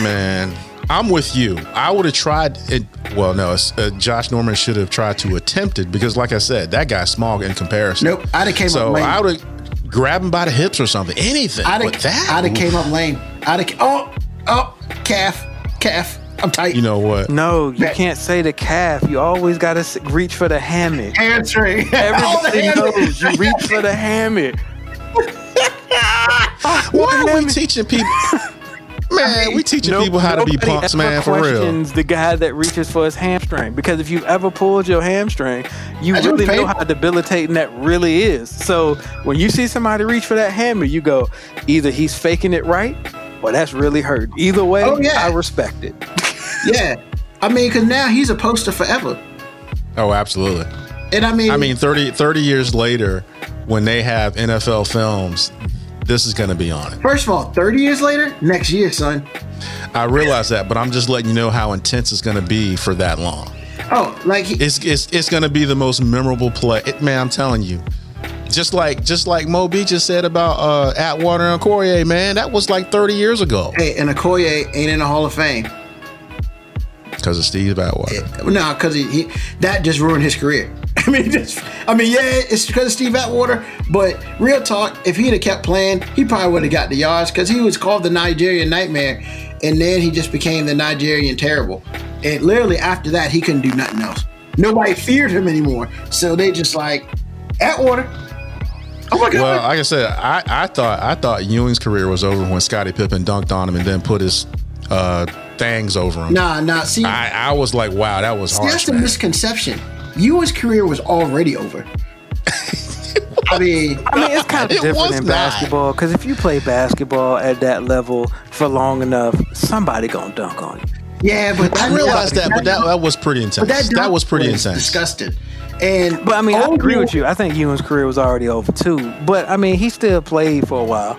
Man, I'm with you. I would have tried it. Well, no, uh, Josh Norman should have tried to attempt it because, like I said, that guy's small in comparison. Nope, I'd have came so up lame. I would have grabbed him by the hips or something. Anything. I'd have, that. I'd have came up lame. I'd have, oh, oh, calf, calf. I'm tight. You know what? No, you That- can't say the calf. You always got to reach for the hammock. hamstring. Everybody hamstring. knows you reach for the hammock. Why are we teaching people? Man, we teaching No- people how to be nobody punks, man, for real. the guy that reaches for his hamstring because if you've ever pulled your hamstring, you I really know how debilitating that really is. So when you see somebody reach for that hammer, you go, either he's faking it right, or that's really hurt. Either way, Oh, yeah. I respect it. Yeah. I mean, because now he's a poster forever. Oh, absolutely. And I mean, I mean, 30, 30 years later, when they have NFL films, this is going to be on it. first of all, 30 years later, next year, son. I realize that, but I'm just letting you know how intense it's going to be for that long. Oh, like he, It's it's it's going to be the most memorable play. It, man, I'm telling you. Just like just like Mo B just said about uh, Atwater and Courier, man, that was like 30 years ago hey, and Okoye ain't in the Hall of Fame. Because of Steve Atwater. No, because he, he that just ruined his career. I mean, just, I mean, yeah, it's because of Steve Atwater, but real talk, if he'd have kept playing, he probably would have got the yards because he was called the Nigerian Nightmare, and then he just became the Nigerian Terrible. And literally after that, he couldn't do nothing else. Nobody feared him anymore, so they just like Atwater. Oh my god! Well, like I said, I, I thought I thought Ewing's career was over when Scottie Pippen dunked on him and then put his uh, things over him. nah, nah. See, I, I was like, wow, that was See, harsh. that's the man. misconception. Ewing's career was already over. I mean, I mean, it's kind of It different in not. basketball because if you play basketball at that level for long enough, somebody gonna dunk on you. Yeah, but I realized that, but that that was pretty intense. but That, dunk was pretty was intense. Disgusted. And But I mean, I agree Ewing- with you. I think Ewing's career was already over too. But I mean, he still played for a while.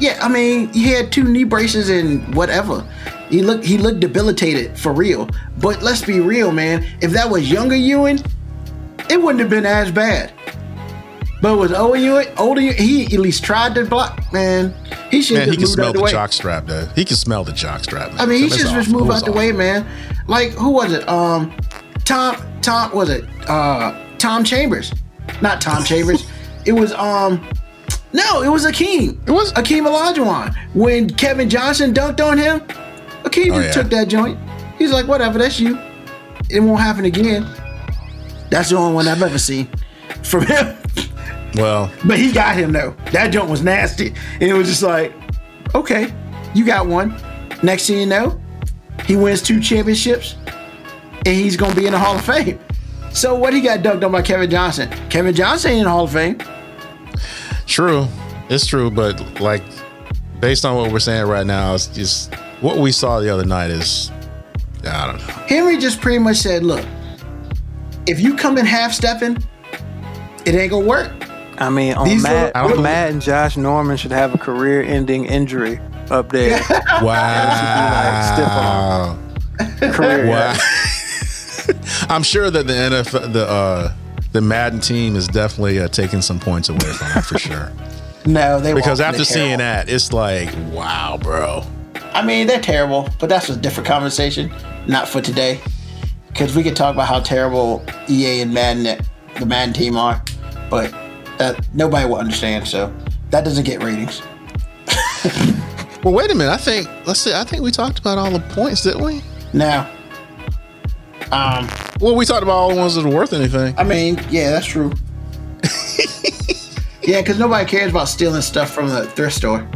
Yeah, I mean, he had two knee braces and whatever. He looked he looked debilitated for real. But let's be real, man. If that was younger Ewing, it wouldn't have been as bad. But with was older Ewing, older Ewing, he at least tried to block. Man, he should Man, he can smell the jock strap, though. He can smell the jock strap. Man. I mean, he should just move out the way, man. Like who was it? Um, Tom. Tom was it? Uh, Tom Chambers, not Tom Chambers. it was um, no, it was Akeem. It was- Akeem Olajuwon. When Kevin Johnson dunked on him, Akeem Oh, just yeah. took that joint. He's like, whatever, that's you. It won't happen again. That's the only one I've ever seen from him. Well, But he got him though. That joint was nasty, and it was just like, okay, you got one. Next thing you know, he wins two championships, and he's gonna be in the Hall of Fame. So what he got dunked on by Kevin Johnson? Kevin Johnson ain't in the Hall of Fame. true. It's true, but like based on what we're saying right now, it's just what we saw the other night is I don't know. Henry just pretty much said, look, if you come in half stepping, it ain't gonna work. I mean, on These Matt, little- I don't Matt and Josh Norman should have a career-ending injury up there. Wow. career. Wow. I'm sure that the NFL, the uh, the Madden team is definitely uh, taking some points away from him for sure. No, they Because won't. after They're seeing terrible. that, it's like, wow, bro. I mean, they're terrible, but that's a different conversation, not for today. Because we could talk about how terrible EA and Madden, the Madden team are, but that nobody will understand. So that doesn't get ratings. Well, wait a minute. I think let's see. I think we talked about all the points, didn't we? Now, um, Well, we talked about all the ones that are worth anything. I mean, yeah, that's true. yeah, because nobody cares about stealing stuff from the thrift store.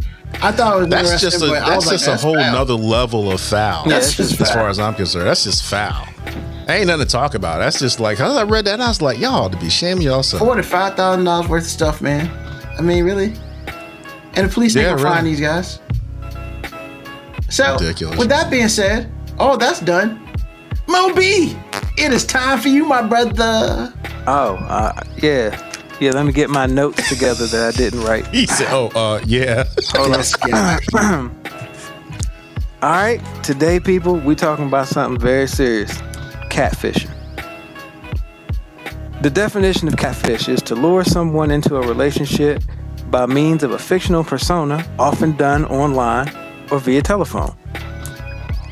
I thought it was That's just a but I was that's like, just a that's whole foul. nother level of foul. Yeah, That's just as foul. far as I'm concerned. That's just foul. Ain't nothing to talk about. That's just like how I read that and I was like, y'all ought to be ashamed of yourself. Forty-five thousand dollars worth of stuff, man. I mean, really? And the police Yeah, ain't gonna find these guys. So, Ridiculous. with that being said, oh, that's done. Mo B, it is time for you, my brother. Oh, uh, yeah. Yeah, let me get my notes together that I didn't write. He said, "Oh, uh, yeah." Get it. All right, today, people, we talking about something very serious: catfishing. The definition of catfish is to lure someone into a relationship by means of a fictional persona, often done online or via telephone.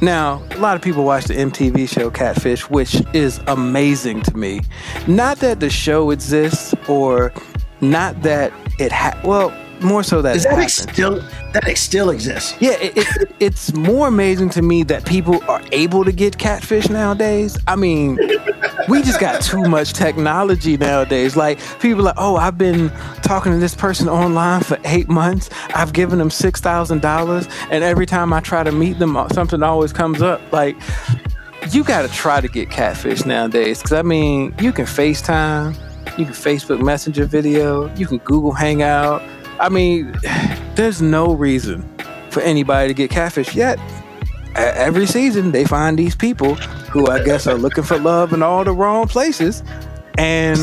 Now, a lot of people watch the MTV show Catfish, which is amazing to me. Not that the show exists, or not that it ha- well, more so that that ex- still that ex- still exists? Yeah, it, it, it- it's more amazing to me that people are able to get catfish nowadays. I mean, we just got too much technology nowadays. Like people are like, oh, I've been talking to this person online for eight months. I've given them six thousand dollars, and every time I try to meet them, uh, something always comes up. Like you got to try to get catfish nowadays. Because I mean, you can FaceTime, you can Facebook Messenger video, you can Google Hangout. I mean, there's no reason for anybody to get catfish yet. Every season, they find these people who I guess are looking for love in all the wrong places and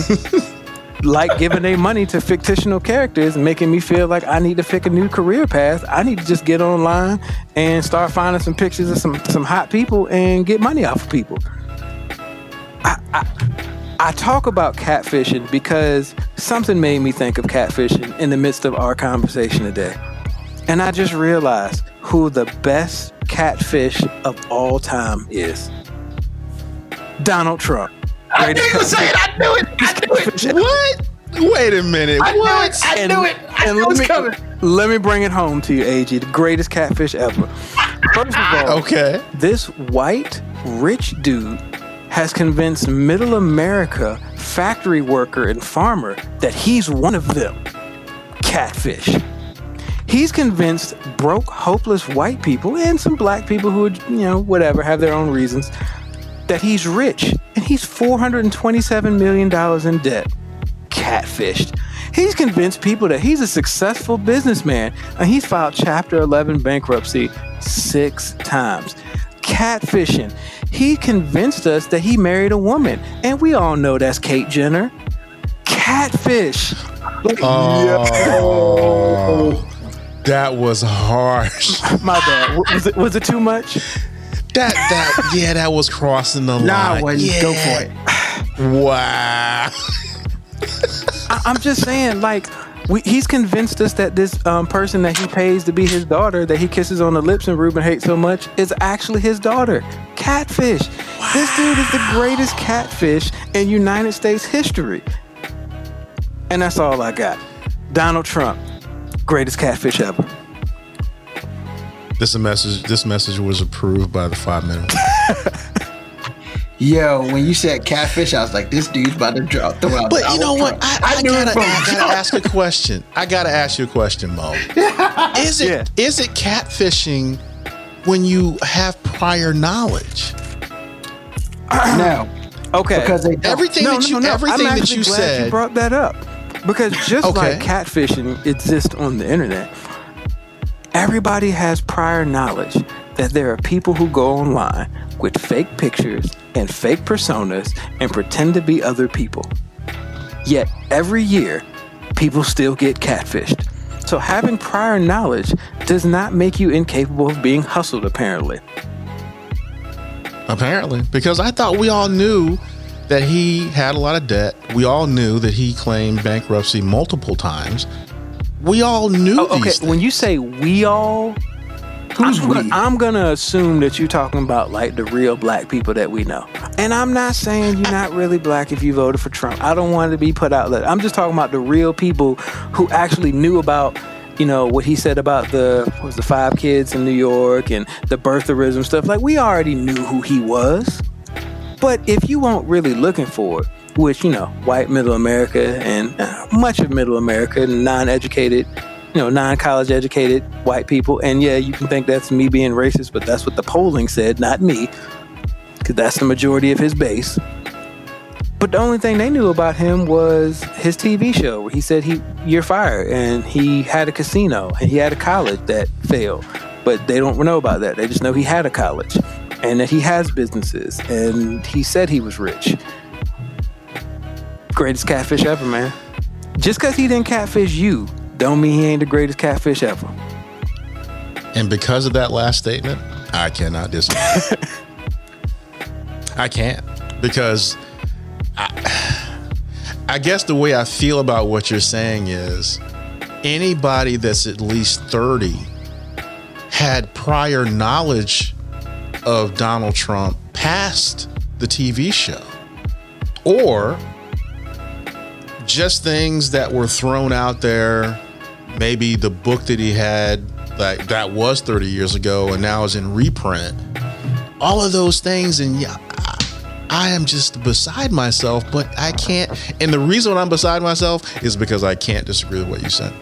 like giving their money to fictional characters, making me feel like I need to pick a new career path. I need to just get online and start finding some pictures of some, some hot people and get money off of people. I talk about catfishing because something made me think of catfishing in the midst of our conversation today. And I just realized who the best catfish of all time is Donald Trump. I knew you were saying. I knew it. I knew it. What? Wait a minute. I knew what? it. I knew it. I knew it let me, coming. let me bring it home to you, AG. The greatest catfish ever. First of all, Okay. this white rich dude has convinced middle America factory worker and farmer that he's one of them. Catfish. He's convinced broke, hopeless white people and some black people who, you know, whatever, have their own reasons, that he's rich and he's $427 million in debt. Catfished. He's convinced people that he's a successful businessman and he's filed Chapter 11 bankruptcy six times. Catfishing. He convinced us that he married a woman, and we all know that's Kate Jenner. Catfish. Like, Oh, that was harsh. my bad. Was it was it too much? That that yeah, that was crossing the line. Nah, when yeah. go for it. Wow. I, I'm just saying, like, we, he's convinced us that this um, person that he pays to be his daughter, that he kisses on the lips and Ruben hates so much, is actually his daughter. Catfish. This dude is the greatest catfish in United States history. And that's all I got. Donald Trump, greatest catfish ever. This a message. This message was approved by the five minutes. Yo, when you said catfish, I was like, this dude's about to drop. Throw out But you know what? Trump. I, I, gotta, I gotta ask a question. I gotta ask you a question, Mo. Is it is Yeah. it catfishing when you have prior knowledge? No, Okay. because they don't. Everything that you know, everything I'm that you glad said. you brought that up because just Okay. like catfishing exists on the internet, everybody has prior knowledge that there are people who go online with fake pictures and fake personas and pretend to be other people. Yet every year, people still get catfished. So having prior knowledge does not make you incapable of being hustled. Apparently, Apparently, because I thought we all knew that he had a lot of debt. We all knew that he claimed bankruptcy multiple times. We all knew Oh, okay. When you say we all, Who's I'm we? I'm gonna assume that you're talking about like the real black people that we know. And I'm not saying you're not really black if you voted for Trump. I don't want to be put out there. I'm just talking about the real people who actually knew about, you know, what he said about the what was the five kids in New York and the birtherism stuff. Like we already knew who he was. But if you weren't really looking for it, which you know, white middle America and uh, much of middle America, and non-educated, you know, non-college educated white people, and yeah, you can think that's me being racist, but that's what the polling said, not me, because that's the majority of his base. But the only thing they knew about him was his TV show where he said he you're fired, and he had a casino and he had a college that failed, but they don't know about that. They just know he had a college and that he has businesses and he said he was rich. Greatest catfish ever, man. Just because he didn't catfish you, don't mean he ain't the greatest catfish ever. And because of that last statement, I cannot disagree. I can't because I, I guess the way I feel about what you're saying is anybody that's at least 30 had prior knowledge of Donald Trump past the TV show or just things that were thrown out there maybe the book that he had like that was 30 years ago and now is in reprint. All of those things and yeah I, I am just beside myself but i can't and the reason i'm beside myself is because i can't disagree with what you said.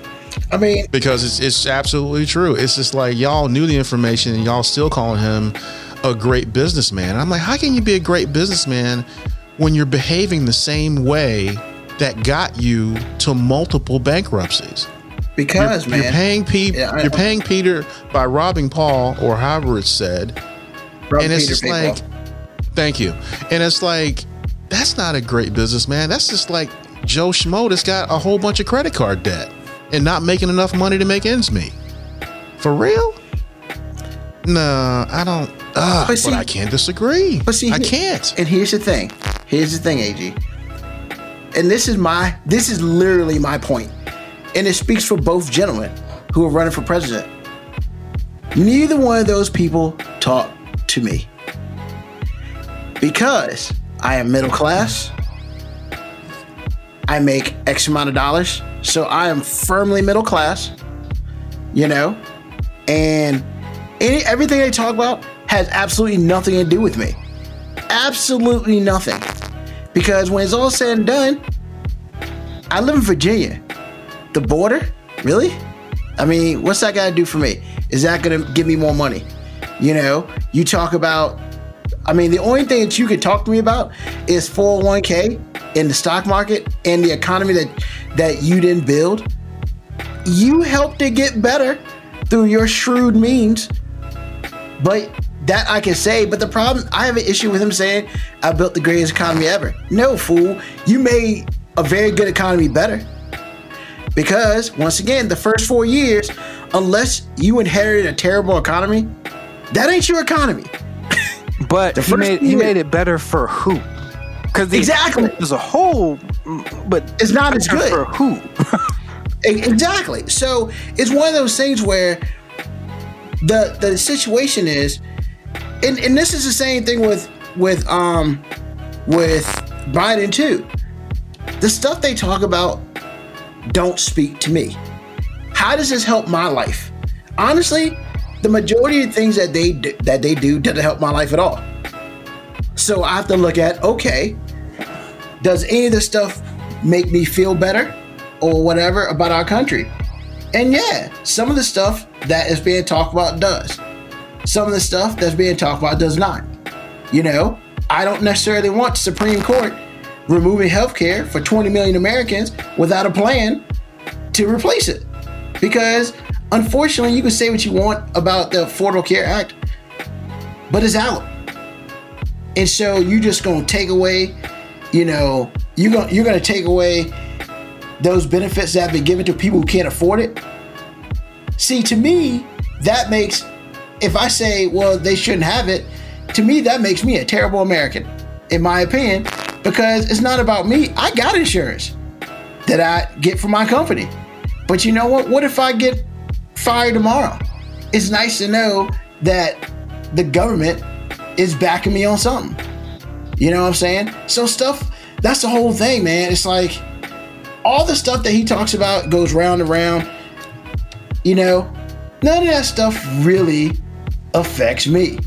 I mean, because it's, it's absolutely true. It's just like y'all knew the information and y'all still calling him a great businessman. I'm like how can you be a great businessman when you're behaving the same way that got you to multiple bankruptcies because you're, man, you're paying Pete. Yeah, you're paying Peter by robbing Paul, or however it's said. Rob and it's Peter just like, thank you. And it's like, that's not a great businessman. That's just like Joe Schmo that's got a whole bunch of credit card debt and not making enough money to make ends meet. For real? No, I don't. Uh, But but, I can't disagree. But see, I can't. And here's the thing. Here's the thing, AG. And this is my this is literally my point. And it speaks for both gentlemen who are running for president. Neither one of those people talk to me. Because I am middle class. I make X amount of dollars. So I am firmly middle class. You know? And any, everything they talk about has absolutely nothing to do with me. Absolutely nothing. Because when it's all said and done, I live in Virginia. The border? Really? I mean, what's that got to do for me? Is that going to give me more money? You know, you talk about, I mean, the only thing that you could talk to me about is 401k in the stock market and the economy that, that you didn't build. You helped it get better through your shrewd means, but that I can say, but the problem, I have an issue with him saying, I built the greatest economy ever. No, fool. You made a very good economy better. Because, once again, the first four years, unless you inherited a terrible economy, that ain't your economy. But he made he made it better for who? Because Exactly. as a whole, mm, but It's not as good. for who? Exactly. So it's one of those things where the the situation is, and, and this is the same thing with with um with Biden too. The stuff they talk about don't speak to me. How does this help my life? Honestly, the majority of things that they do, that they do doesn't help my life at all. So I have to look at okay, does any of this stuff make me feel better or whatever about our country? And yeah, some of the stuff that is being talked about does. Some of the stuff that's being talked about does not. You know, I don't necessarily want Supreme Court removing health care for 20 million Americans without a plan to replace it. Because unfortunately, you can say what you want about the Affordable Care Act, but it's out. And so you're just gonna take away, you know, you're gonna you're gonna take away those benefits that have been given to people who can't afford it. See, to me, that makes if I say, well, they shouldn't have it, to me that makes me a terrible American, in my opinion, because it's not about me. I got insurance that I get from my company. But you know what? What if I get fired tomorrow? It's nice to know that the government is backing me on something. You know what I'm saying? So stuff that's the whole thing, man. It's like all the stuff that he talks about goes round and round. You know, none of that stuff really affects me.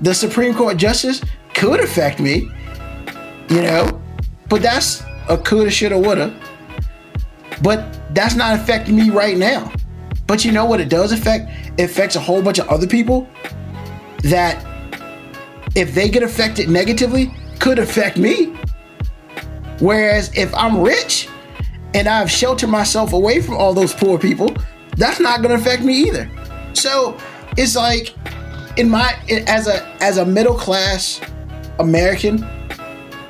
The Supreme Court justice could affect me, you know, but that's a coulda, shoulda, woulda. But that's not affecting me right now. But you know what it does affect? It affects a whole bunch of other people that if they get affected negatively, could affect me. Whereas if I'm rich and I've sheltered myself away from all those poor people, that's not going to affect me either. So it's like, in my as a as a middle class American,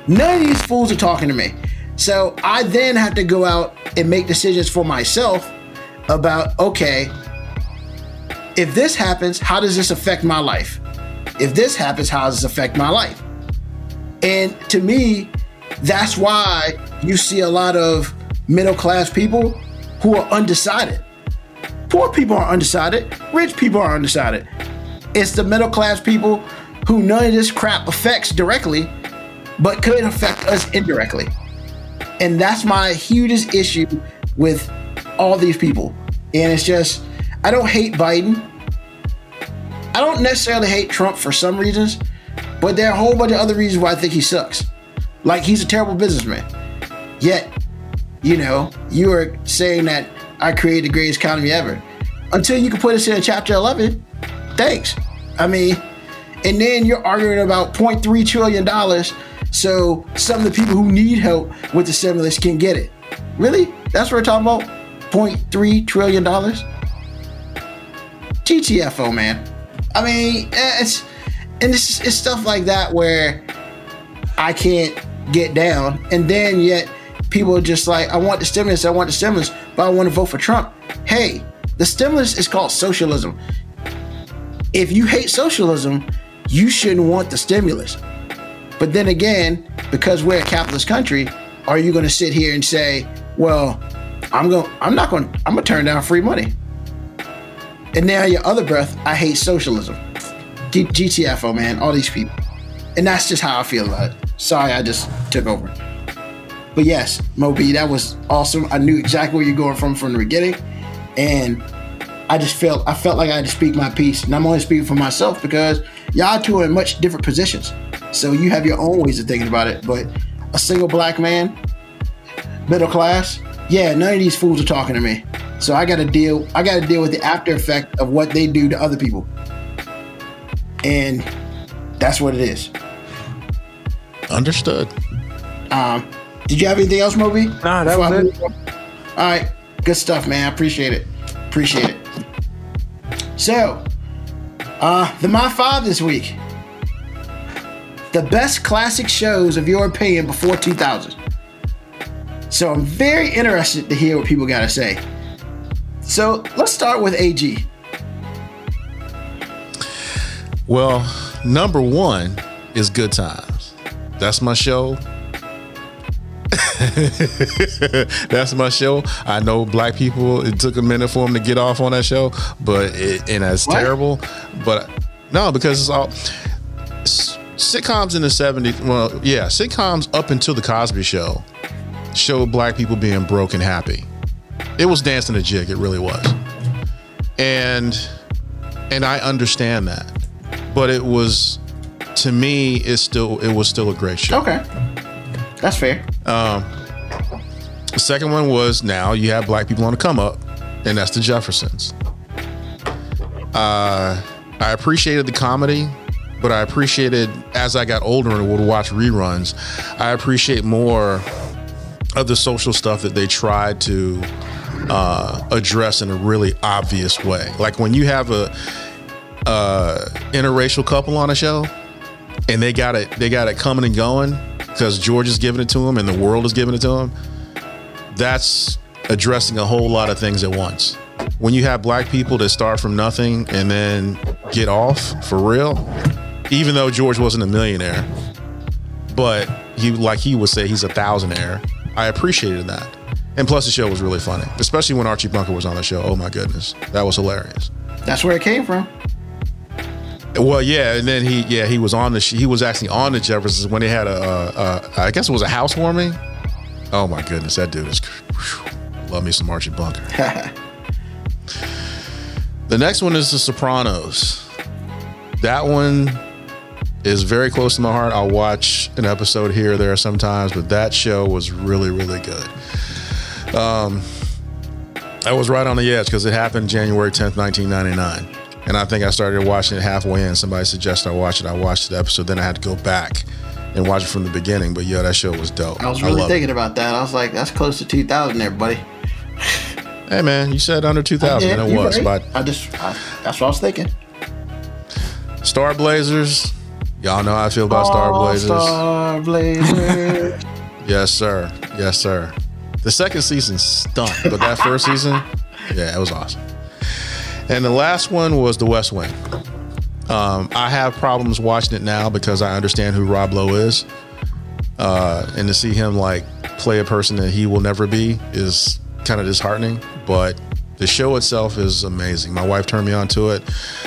none of these fools are talking to me. So I then have to go out and make decisions for myself about okay, if this happens, how does this affect my life? If this happens, how does this affect my life? And to me, that's why you see a lot of middle class people who are undecided. Poor people are undecided, rich people are undecided. It's the middle class people who none of this crap affects directly, but could affect us indirectly. And that's my hugest issue with all these people. And it's just, I don't hate Biden. I don't necessarily hate Trump for some reasons, but there are a whole bunch of other reasons why I think he sucks. Like he's a terrible businessman. Yet, you know, you are saying that I created the greatest economy ever. Until you can put us in chapter 11, thanks. I mean, and then you're arguing about 0.3 trillion dollars so some of the people who need help with the stimulus can get it. Really? That's what we're talking about? 0.3 trillion dollars? GTFO, man. I mean, eh, it's and it's, it's stuff like that where I can't get down, and then yet people are just like, I want the stimulus, I want the stimulus, but I want to vote for Trump. Hey, the stimulus is called socialism. If you hate socialism, you shouldn't want the stimulus. But then again, because we're a capitalist country, are you going to sit here and say, "Well, I'm going, I'm not going, I'm going to turn down free money"? And now your other breath, I hate socialism. G- GTFO, man, all these people. And that's just how I feel about it. Sorry, I just took over. But yes, Moby, that was awesome. I knew exactly where you're going from from the beginning. And I just felt I felt like I had to speak my piece. And I'm only speaking for myself because y'all two are in much different positions. So you have your own ways of thinking about it. But a single black man, middle class, yeah, none of these fools are talking to me. So I gotta deal I gotta deal with the after effect of what they do to other people. And that's what it is. Understood. Um, did you have anything else, Moby? Nah, that Before was I it. All right, good stuff, man. I appreciate it. Appreciate it. So, Uh, the My Five this week. The best classic shows of your opinion before 2000. So I'm very interested to hear what people got to say. So let's start with AG. Well, number one is Good Times. That's my show. That's my show. I know black people. It took a minute for them to get off on that show, but it, and that's What? terrible. But no, because it's all s- sitcoms in the '70s. Well, yeah, sitcoms up until the Cosby Show showed black people being broke and happy. It was dancing a jig. It really was, and and I understand that, but it was to me. It's still it was still a great show. Okay. That's fair. Um, The second one was now you have black people on the come up, and that's the Jeffersons. Uh, I appreciated the comedy, but I appreciated as I got older and would watch reruns, I appreciate more of the social stuff that they tried to uh, address in a really obvious way. Like when you have a uh, interracial couple on a show, and they got it, they got it coming and going because George is giving it to them and the world is giving it to them that's addressing a whole lot of things at once. When you have black people that start from nothing and then get off for real, even though George wasn't a millionaire, but he like he would say he's a thousandaire. I appreciated that. And plus the show was really funny, especially when Archie Bunker was on the show. Oh my goodness. That was hilarious. That's where it came from. Well, yeah, and then he, yeah, he was on the, he was actually on the Jeffersons when they had a, uh, uh, I guess it was a housewarming. Oh my goodness, that dude is, whew, love me some Archie Bunker. the next one is The Sopranos. That one is very close to my heart. I'll watch an episode here or there sometimes, but that show was really, really good. Um, I was right on the edge because it happened January 10th, 1999. And I think I started watching it halfway in. Somebody suggested I watch it. I watched the episode. Then I had to go back and watch it from the beginning. But yeah, that show was dope. I was really it. thinking about that. I was like, that's close to 2000 there, buddy. Hey man, you said under 2000, Yeah, and it was. right. But I just, I, that's what I was thinking. Star Blazers, y'all know how I feel about Star Blazers. Star Blazers. Yes, sir. Yes, sir. The second season stunk, but that first season, yeah, it was awesome. And the last one was The West Wing. Um, I have problems watching it now because I understand who Rob Lowe is, uh, and to see him like play a person that he will never be is kind of disheartening. But the show itself is amazing. My wife turned me on to it.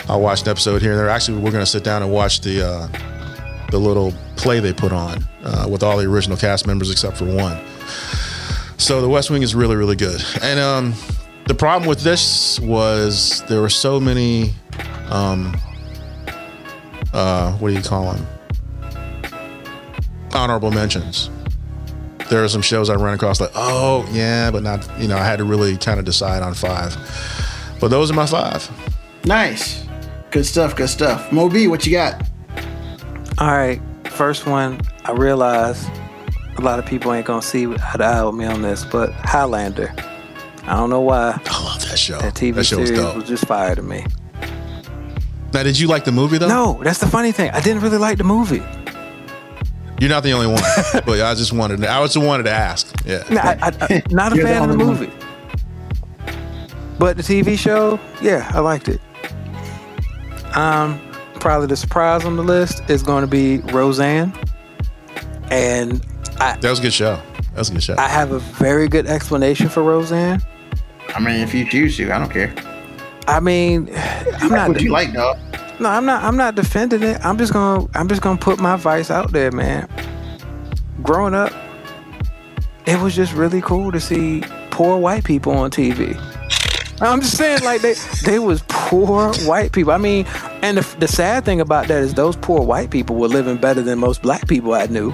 I watched an episode here and there. Actually, we're going to sit down and watch the uh, the little play they put on uh, with all the original cast members except for one. So the West Wing is really, really good. And um, the problem with this was there were so many, um, uh, what do you call them? Honorable mentions. There are some shows I ran across like, oh yeah, but not. You know, I had to really kind of decide on five. But those are my five. nice. Good stuff, good stuff. Moby, what you got? All right, first one. I realize a lot of people ain't gonna see eye to eye with me on this, but Highlander. I don't know why I love that show. that TV that show was series dope. was just fire to me. Now, did you like the movie though? No, that's the funny thing. I didn't really like the movie. You're not the only one. but I just wanted. To, I just wanted to ask. Yeah. No, I, I, I, not a You're the fan of the only one. movie. But the TV show, yeah, I liked it. Um, probably the surprise on the list is going to be Roseanne, and I That was a good show. That was a good show. I have a very good explanation for Roseanne. I mean, if you choose to, I don't care. I mean, I'm not. what you like, dog? No, I'm not. I'm not defending it. I'm just gonna. I'm just gonna put my vice out there, man. Growing up, it was just really cool to see poor white people on TV. I'm just saying, like they they was poor white people. I mean, and the, the sad thing about that is those poor white people were living better than most black people I knew.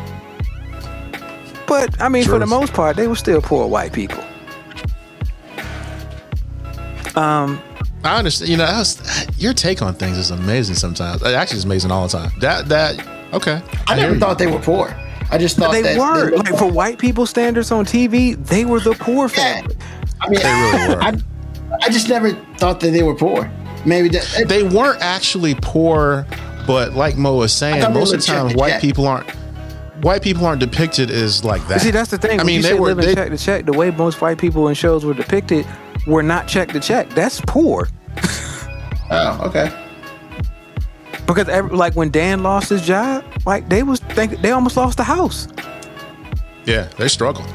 But I mean, for the most part, they were still poor white people. Um, I understand. You know, that was, your take on things is amazing. Sometimes, It actually, it's amazing all the time. That that okay. I hear never you. thought they were poor. I just thought they that were they- like for white people standards on TV, they were the poor family. I mean, They really were. I, I just never thought that they were poor. maybe that, They weren't actually poor, but like Mo was saying, most of the time white check. people aren't white people aren't depicted as like that. See, that's the thing. I mean, you they were living they, check to check. The way most white people in shows were depicted were not check to check. That's poor. oh, okay. Because every, like when Dan lost his job, like they was think they almost lost the house. yeah, they struggled.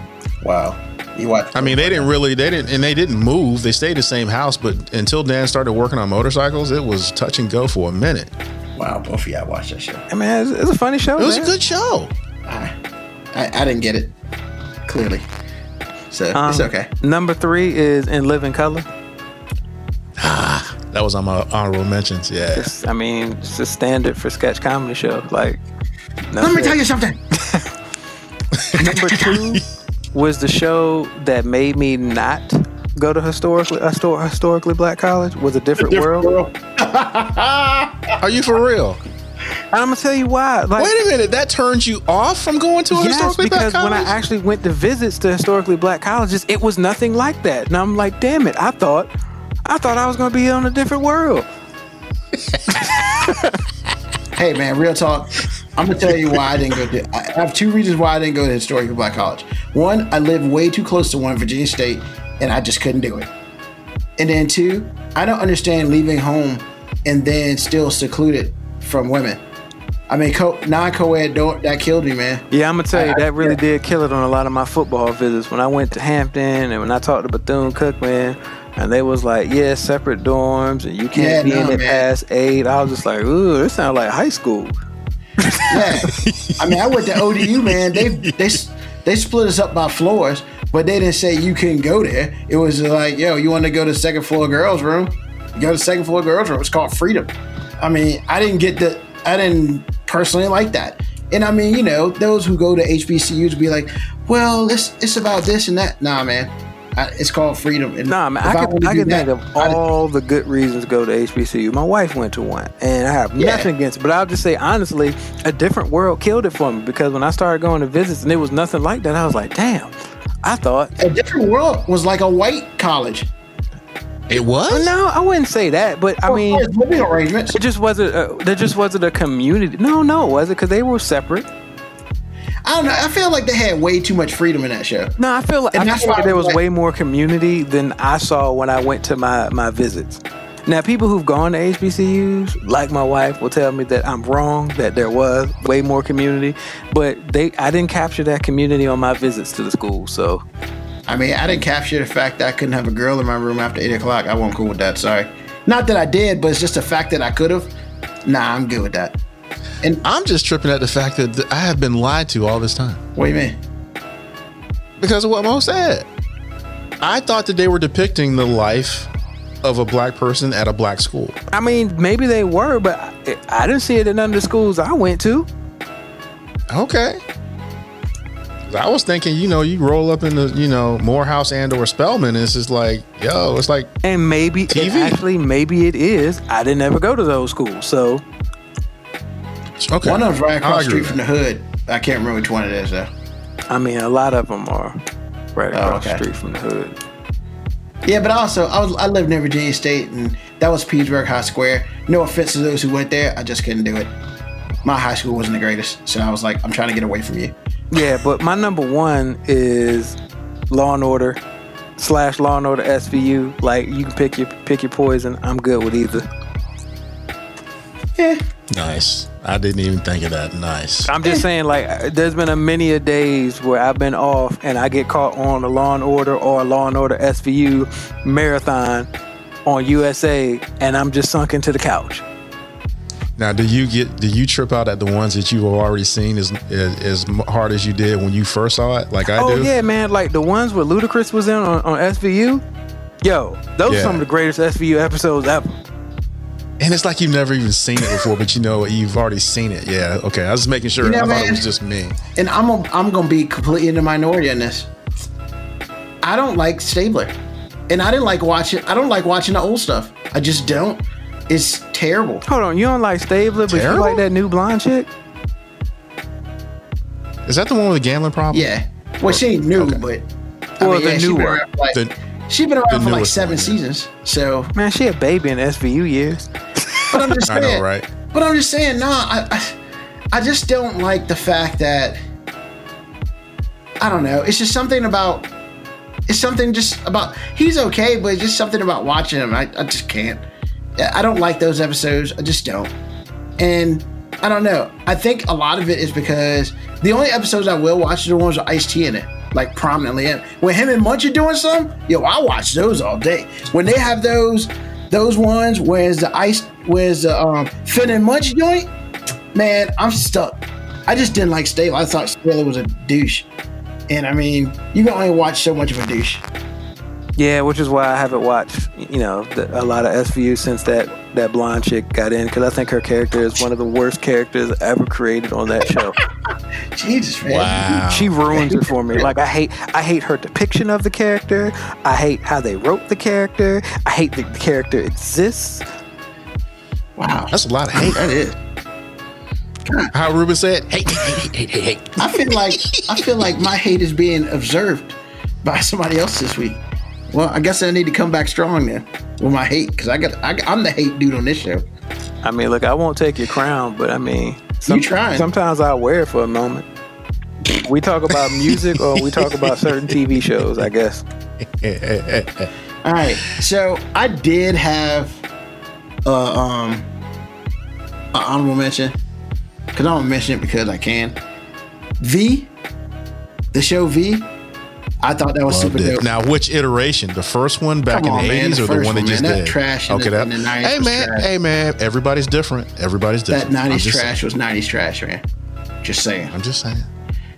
Wow. You watch? I mean, they didn't really, they didn't, and they didn't move. They stayed the same house, but until Dan started working on motorcycles, it was touch and go for a minute. wow, both of y'all watched that show. I mean, it's, it's a funny show. It was a good show. I, I didn't get it clearly, so it's Um, okay. Number three is in Living Color. Ah, that was on my honorable mentions. Yeah. It's, I mean, it's a standard for sketch comedy show. Like, Let me tell you something. Number two was the show that made me not go to historically histor- historically black college. Was a different, world. Are you for real? I'm gonna tell you why. Like, Wait a minute. That turns you off from going to a yes, historically black because when I actually went to visits to historically black colleges, it was nothing like that. And I'm like, damn it! I thought, I thought I was gonna be on a different world. Hey man, real talk. I'm gonna tell you why I didn't go to. I have two reasons why I didn't go to historical black college. One, I live way too close to one, Virginia State, and I just couldn't do it. And then two, I don't understand leaving home and then still secluded from women. I mean, co- non-co-ed don't that killed me, man. Yeah, I'm gonna tell you that really yeah. did kill it on a lot of my football visits. When I went to Hampton and when I talked to Bethune Cookman, and they was like, "Yeah, separate dorms, and you can't Yeah, be in no, it man. past eight. I was just like, "Ooh, this sounds like high school." Yeah, I mean, I went to ODU, man. They they they split us up by floors, but they didn't say you couldn't go there. It was like, yo, you want to go to second floor girls' room? You go to second floor girls' room. It's called freedom. I mean, I didn't get the, I didn't personally like that. And I mean, you know, those who go to HBCUs be like, well, it's it's about this and that. Nah, man, I, it's called freedom. And Nah, man, I can I can that, think of all the good reasons to go to HBCU. My wife went to one, and I have Yeah. nothing against it. But I'll just say honestly, a different world killed it for me because when I started going to visits and it was nothing like that, I was like, damn. I thought a different world was like a white college. It was? no, I wouldn't say that, but I As mean, living arrangements. it just wasn't. A, there just wasn't a community. No, no, it wasn't because they were separate. I don't know. I feel like they had way too much freedom in that show. No, I feel like And I that's feel like why there was like- way more community than I saw when I went to my my visits. Now, people who've gone to HBCUs, like my wife, will tell me that I'm wrong. That there was way more community, but they I didn't capture that community on my visits to the school. So I mean, I didn't capture the fact that I couldn't have a girl in my room after eight o'clock. I wasn't cool with that. Sorry. Not that I did, but it's just the fact that I could have. Nah, I'm good with that. And I'm just tripping at the fact that I have been lied to all this time what do you mean? because of what Mo said. I thought that they were depicting the life of a black person at a black school. I mean, maybe they were, but I, I didn't see it in none of the schools I went to. Okay. 'Cause I was thinking, you know, you roll up in the, you know, Morehouse and or Spelman, and it's just like, yo, it's like, And maybe it TV. actually, maybe it is. I didn't ever go to those schools, so okay. One of them's right across the street from the hood. I can't remember which one it is though. I mean, a lot of them are right Oh, across okay. the street from the hood. Yeah, but also I was I lived near Virginia State, and that was Petersburg High Square. No offense to those who went there, I just couldn't do it. My high school wasn't the greatest, so I was like, I'm trying to get away from you. Yeah, but my number one is Law and Order slash Law and Order SVU. Like you can pick your pick your poison. I'm good with either. Yeah, Nice. I didn't even think of that. Nice. I'm just saying, like, there's been a many a days where I've been off and I get caught on a Law and Order or a Law and Order SVU marathon on USA, and I'm just sunk into the couch. Now, do you get do you trip out at the ones that you've already seen as as, as hard as you did when you first saw it, like I do? oh do? yeah, man! Like the ones where Ludacris was in on, on SVU. Yo, those Yeah. are some of the greatest SVU episodes ever. And it's like you've never even seen it before, but you know you've already seen it. Yeah. Okay. I was just making sure. You know, I thought it was just me. and I'm a, I'm gonna be completely in the minority on this. I don't like Stabler, and I didn't like watching. I don't like watching the old stuff. I just don't. It's terrible. Hold on, you don't like Stabler, but Terrible? you like that new blonde chick? Is that the one with the gambling problem? Yeah. Well, she ain't new, Okay. but I Well, mean, the yeah, she new been one. around for like- The She's been around for like newest seven one, yeah. seasons. So, Man, she a baby in SVU years. but I'm just I saying. know, right? But I'm just saying, nah, I, I, I just don't like the fact that I don't know. It's just something about. It's something just about. He's okay, but it's just something about watching him. I, I just can't. I don't like those episodes. I just don't. And I don't know. I think a lot of it is because the only episodes I will watch are the ones with Ice T in it, like prominently in. When him and Munch are doing some, yo, I watch those all day. When they have those, those ones where's the Ice, where's the um, Fin and Munch joint, man, I'm stuck. I just didn't like Staley. I thought Staley was a douche. And I mean, you can only watch so much of a douche. Yeah, which is why I haven't watched, you know, a lot of SVU since that that blonde chick got in because I think her character is one of the worst characters ever created on that show. Jesus, man. Wow. she ruins it for me. Like I hate, I hate her depiction of the character. I hate how they wrote the character. I hate that the character exists. Wow. That's a lot of hate. That is. How Ruben said, hate, hate, hate, hate, hate. I feel like I feel like my hate is being observed by somebody else this week. Well, I guess I need to come back strong then with my hate because I got I, I'm the hate dude on this show. I mean, look, I won't take your crown, but I mean, some, trying. sometimes I wear it for a moment. We talk about music or we talk about certain TV shows, I guess. All right, so I did have uh, um an honorable mention because I'm gonna mention it because I can. V, the show V. I thought that was Loved super it. dope. Now, which iteration? The first one back Come in on, the man, eighties, the or the one they one, just. That did? trash okay, that. in the 90s hey man, trash. hey man, everybody's different. Everybody's that different. '90s just trash was '90s trash, man. Just saying. I'm just saying.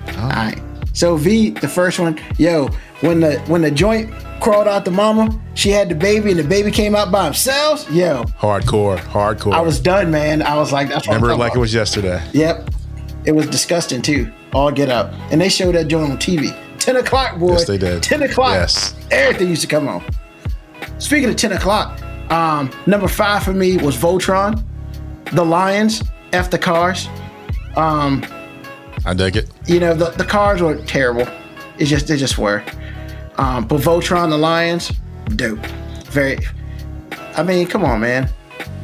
All oh. right. So V, the first one, yo, when the when the joint crawled out the mama, she had the baby, and the baby came out by themselves. Yo, Hardcore, hardcore. I was done, man. I was like, that's what I'm remember it like it was yesterday. Yep, it was disgusting too. All get up, and they showed that joint on TV. Ten o'clock, boy. Yes, they did. Ten o'clock. Yes. Everything used to come on. Speaking of ten o'clock, um, number five for me was Voltron, the Lions, F the Cars. Um, I dig it. you know the, the cars were terrible. It's just they just were. Um, but Voltron the Lions, dope. Very. I mean, come on, man.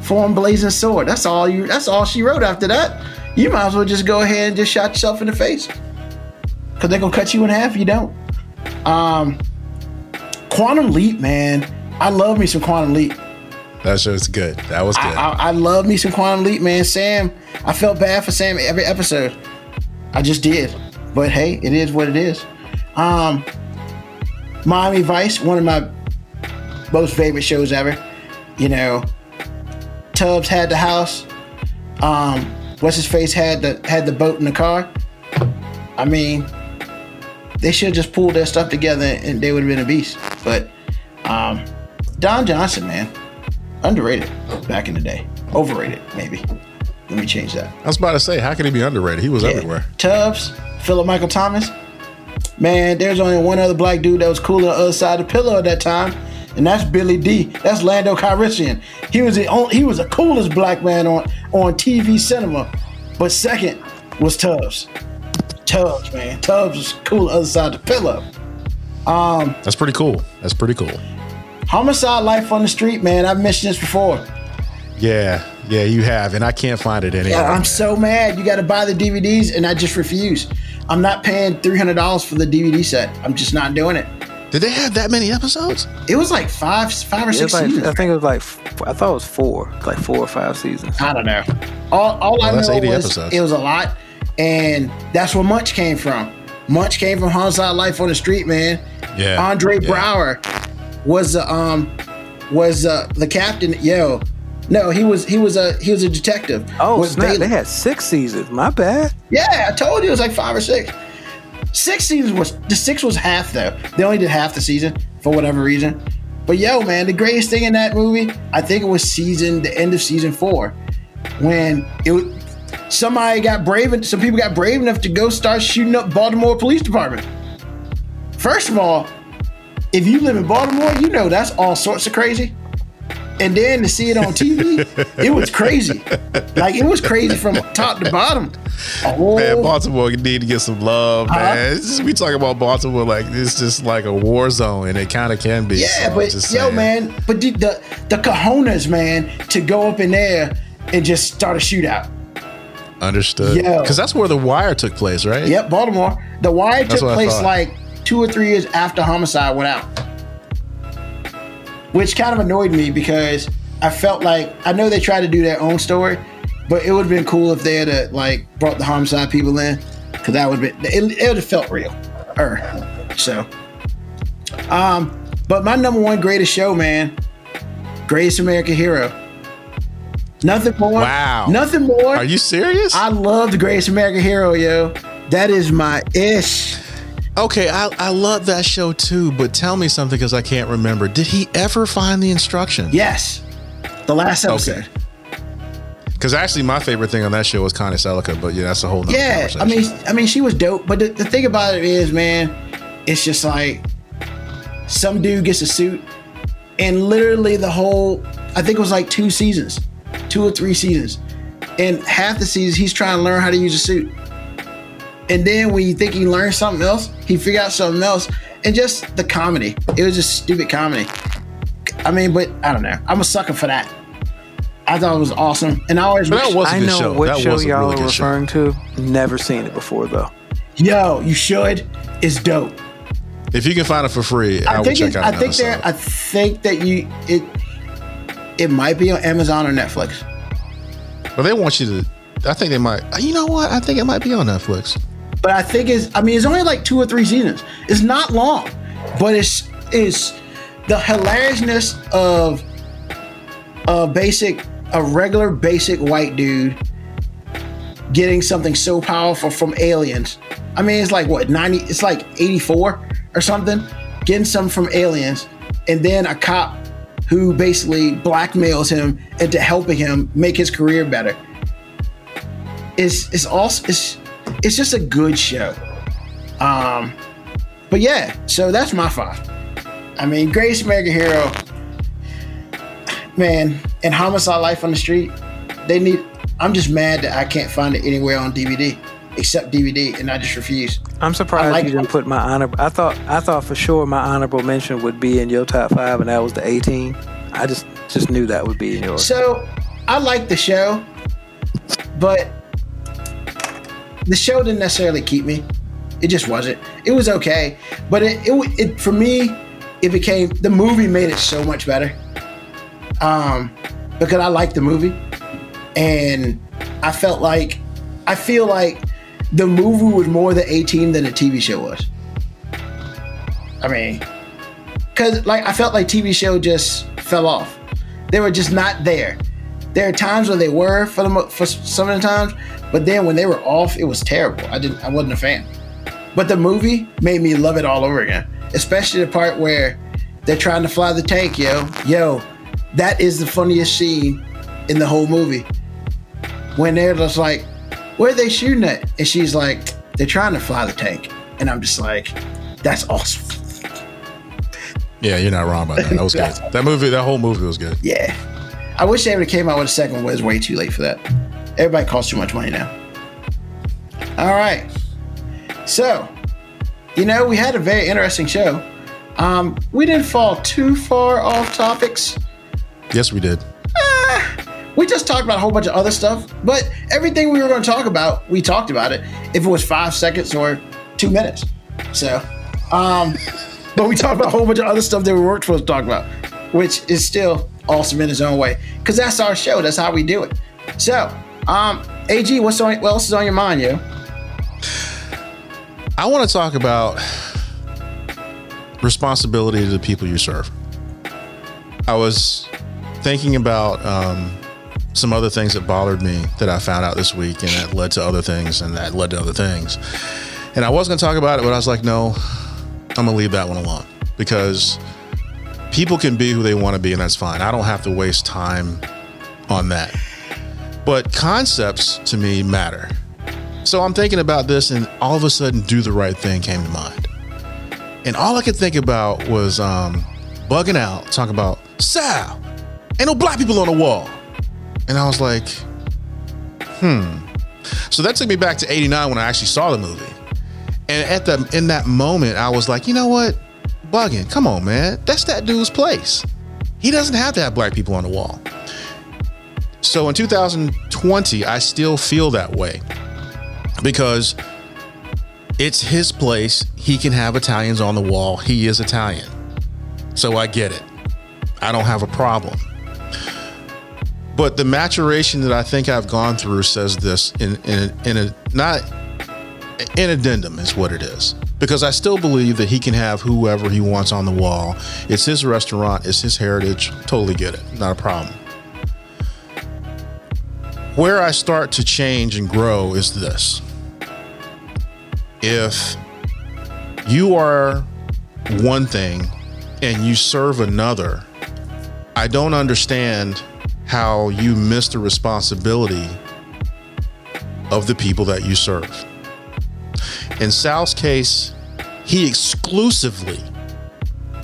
Form blazing sword. That's all you. That's all she wrote after that. You might as well just go ahead and just shot yourself in the face. Cause they're gonna cut you in half if you don't. Um, Quantum Leap, man. I love me some Quantum Leap. That show's good. That was good. I, I, I love me some Quantum Leap, man. Sam, I felt bad for Sam every episode. I just did. But hey, it is what it is. Um, Miami Vice, one of my most favorite shows ever. You know, Tubbs had the house. Um, what's his face had the had the boat in the car. I mean, they should have just pulled their stuff together and they would have been a beast. But um, Don Johnson, man, underrated back in the day. Overrated, maybe. Let me change that. I was about to say, how can he be underrated? He was Yeah. everywhere. Tubbs, Philip Michael Thomas. Man, there's only one other black dude that was cool on the other side of the pillow at that time, and that's Billy Dee. That's Lando Calrissian. He was the only, he was the coolest black man on on TV cinema. But second was Tubbs. Tubbs, man. Tubbs was cool the other side of the pillow. Um, That's pretty cool. That's pretty cool. Homicide Life on the Street, man. I've mentioned this before. Yeah, yeah, you have, and I can't find it anywhere. Yeah, I'm man. so mad. You got to buy the DVDs, and I just refuse. I'm not paying three hundred dollars for the DVD set. I'm just not doing it. Did they have that many episodes? It was like five, five or six like, seasons. I think it was like, I thought it was four, like four or five seasons. I don't know. All, all I Well, that's know 80 was episodes. it was a lot, and that's where Munch came from. Munch came from Homicide Life on the Street, man. Yeah, Andre yeah. Braugher was the um was uh, the captain. Yo, no, he was he was a he was a detective. Oh, with snap. Bailey. They had six seasons. My bad. Yeah, I told you it was like five or six. Six seasons was the six was half though. They only did half the season for whatever reason. But yo, man, the greatest thing in that movie, I think it was season the end of season four, when it was, somebody got brave and some people got brave enough to go start shooting up Baltimore Police Department. First of all, if you live in Baltimore, you know that's all sorts of crazy. And then to see it on TV, it was crazy. Like it was crazy from top to bottom. Oh, Man, Baltimore need to get some love, Uh-huh. man. Just- we talk about Baltimore like it's just like a war zone, and it kind of can be. yeah, so but yo, saying. man, but the, the the cojones, man, to go up in there and just start a shootout. Understood. Yeah. Because that's where the wire took place, right? Yep, Baltimore. The wire That's took place like two or three years after Homicide went out, which kind of annoyed me because I felt like I know they tried to do their own story, but it would have been cool if they had uh, like brought the Homicide people in because that would have been it, it would have felt real. Er, so, um, but my number one greatest show, man, Greatest American Hero. Nothing more. Wow. Nothing more. Are you serious? I love the Greatest American Hero, yo. That is my ish. okay, I, I love that show too, but tell me something because I can't remember. Did he ever find the instructions? Yes. The last episode. Because actually, my favorite thing on that show was Connie Sellecca, but yeah, that's a whole nother Yeah. I mean, I mean, she was dope. But the, the thing about it is, man, it's just like some dude gets a suit, and literally the whole, I think it was like two seasons, two or three seasons, and half the season he's trying to learn how to use a suit. And then when you think he learned something else, he figured out something else, and just the comedy. It was just stupid comedy. I mean, but I don't know. I'm a sucker for that. I thought it was awesome, and I always But that wish- was a I good know show. what that show was a y'all really are good show. referring to. Never seen it before though. Yo, you should. It's dope. If you can find it for free, I, I would think check it's, out I an think there. I think that you it it might be on Amazon or Netflix. But they want you to. I think they might. You know what? I think it might be on Netflix. But I think it's. I mean, it's only like two or three seasons. It's not long, but it's it's the hilariousness of a basic, a regular basic white dude getting something so powerful from aliens. I mean, it's like what ninety? It's like eighty four or something. Getting something from aliens, and then a cop who basically blackmails him into helping him make his career better. It's it's also it's it's just a good show. Um, but yeah, so that's my five. I mean, Greatest American Hero, man, and Homicide: Life on the Street. They need. I'm just mad that I can't find it anywhere on DVD except DVD, and I just refuse. I'm surprised like you didn't it. put my honor. I thought I thought for sure my honorable mention would be in your top five, and that was the A-Team. I just just knew that would be in yours. So I like the show, but the show didn't necessarily keep me. It just wasn't. It was okay, but it, it, it for me, it became the movie made it so much better. Um, because I liked the movie, and I felt like I feel like the movie was more the A-Team than the TV show was. I mean, because like I felt like TV show just fell off. They were just not there. There are times where they were for the for some of the times, but then when they were off, it was terrible. I didn't. I wasn't a fan. But the movie made me love it all over again, especially the part where they're trying to fly the tank. Yo, yo, that is the funniest scene in the whole movie. When they're just like, "Where are they shooting at?" and she's like, "They're trying to fly the tank," and I'm just like, "That's awesome." Yeah, you're not wrong about that. That was good. That movie, that whole movie was good. Yeah. I wish they would have came out with a second one, but it's way too late for that. Everybody costs too much money now. All right. So, you know, we had a very interesting show. Um, we didn't fall too far off topics. Yes, we did. We just talked about a whole bunch of other stuff, but everything we were going to talk about, we talked about it. If it was five seconds or two minutes, so, um, but we talked about a whole bunch of other stuff that we weren't supposed to talk about, which is still awesome in its own way, because that's our show. That's how we do it. So, um, Ag, what's on? What else is on your mind, yo? I want to talk about responsibility to the people you serve. I was thinking about um, some other things that bothered me that I found out this week, and that led to other things, and that led to other things. And I was going to talk about it, but I was like, no, I'm going to leave that one alone because people can be who they want to be, and that's fine. I don't have to waste time on that. But concepts to me matter. So I'm thinking about this, and all of a sudden, do the right thing came to mind. And all I could think about was um, bugging out, talking about Sal, ain't no black people on the wall. And I was like, hmm. So that took me back to 89 when I actually saw the movie. And at the in that moment, I was like, you know what? Bugging. Come on, man. That's that dude's place. He doesn't have to have black people on the wall. So in 2020, I still feel that way because it's his place. He can have Italians on the wall. He is Italian. So I get it. I don't have a problem. But the maturation that I think I've gone through says this in in, in a not an addendum is what it is. Because I still believe that he can have whoever he wants on the wall. It's his restaurant, it's his heritage. Totally get it. Not a problem. Where I start to change and grow is this. If you are one thing and you serve another, I don't understand how you miss the responsibility of the people that you serve. In Sal's case, he exclusively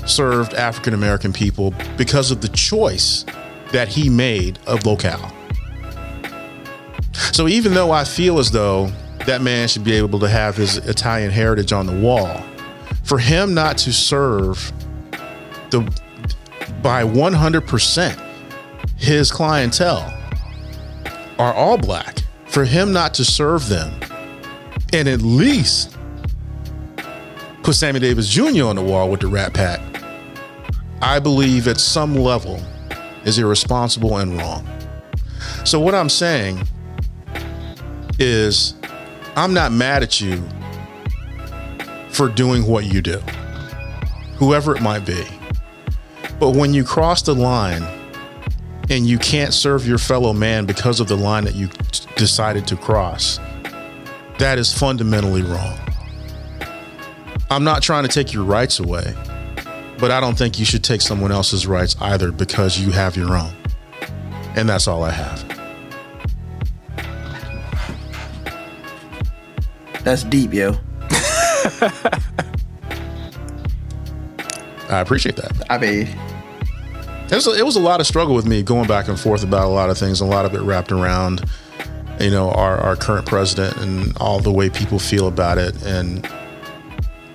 served African American people because of the choice that he made of locale. So even though I feel as though that man should be able to have his Italian heritage on the wall, for him not to serve the by 100% his clientele are all black, for him not to serve them and at least put Sammy Davis Jr. on the wall with the Rat Pack, I believe at some level is irresponsible and wrong. So, what I'm saying is, I'm not mad at you for doing what you do, whoever it might be. But when you cross the line and you can't serve your fellow man because of the line that you t- decided to cross, that is fundamentally wrong. I'm not trying to take your rights away, but I don't think you should take someone else's rights either because you have your own. And that's all I have. That's deep, yo. I appreciate that. I mean, It was, a, it was a lot of struggle with me going back and forth about a lot of things, a lot of it wrapped around, you know, our, our current president and all the way people feel about it, and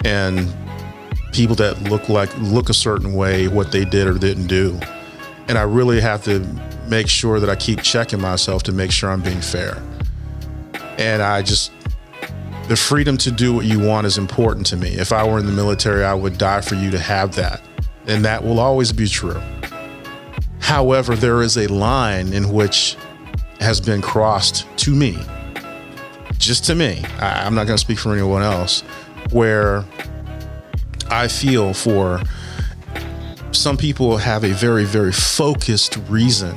and people that look like look a certain way, what they did or didn't do, and I really have to make sure that I keep checking myself to make sure I'm being fair, and I just the freedom to do what you want is important to me. If I were in the military, I would die for you to have that, and that will always be true. However, there is a line in which has been crossed to me, just to me. I, I'm not going to speak for anyone else, where I feel for some people have a very, very focused reason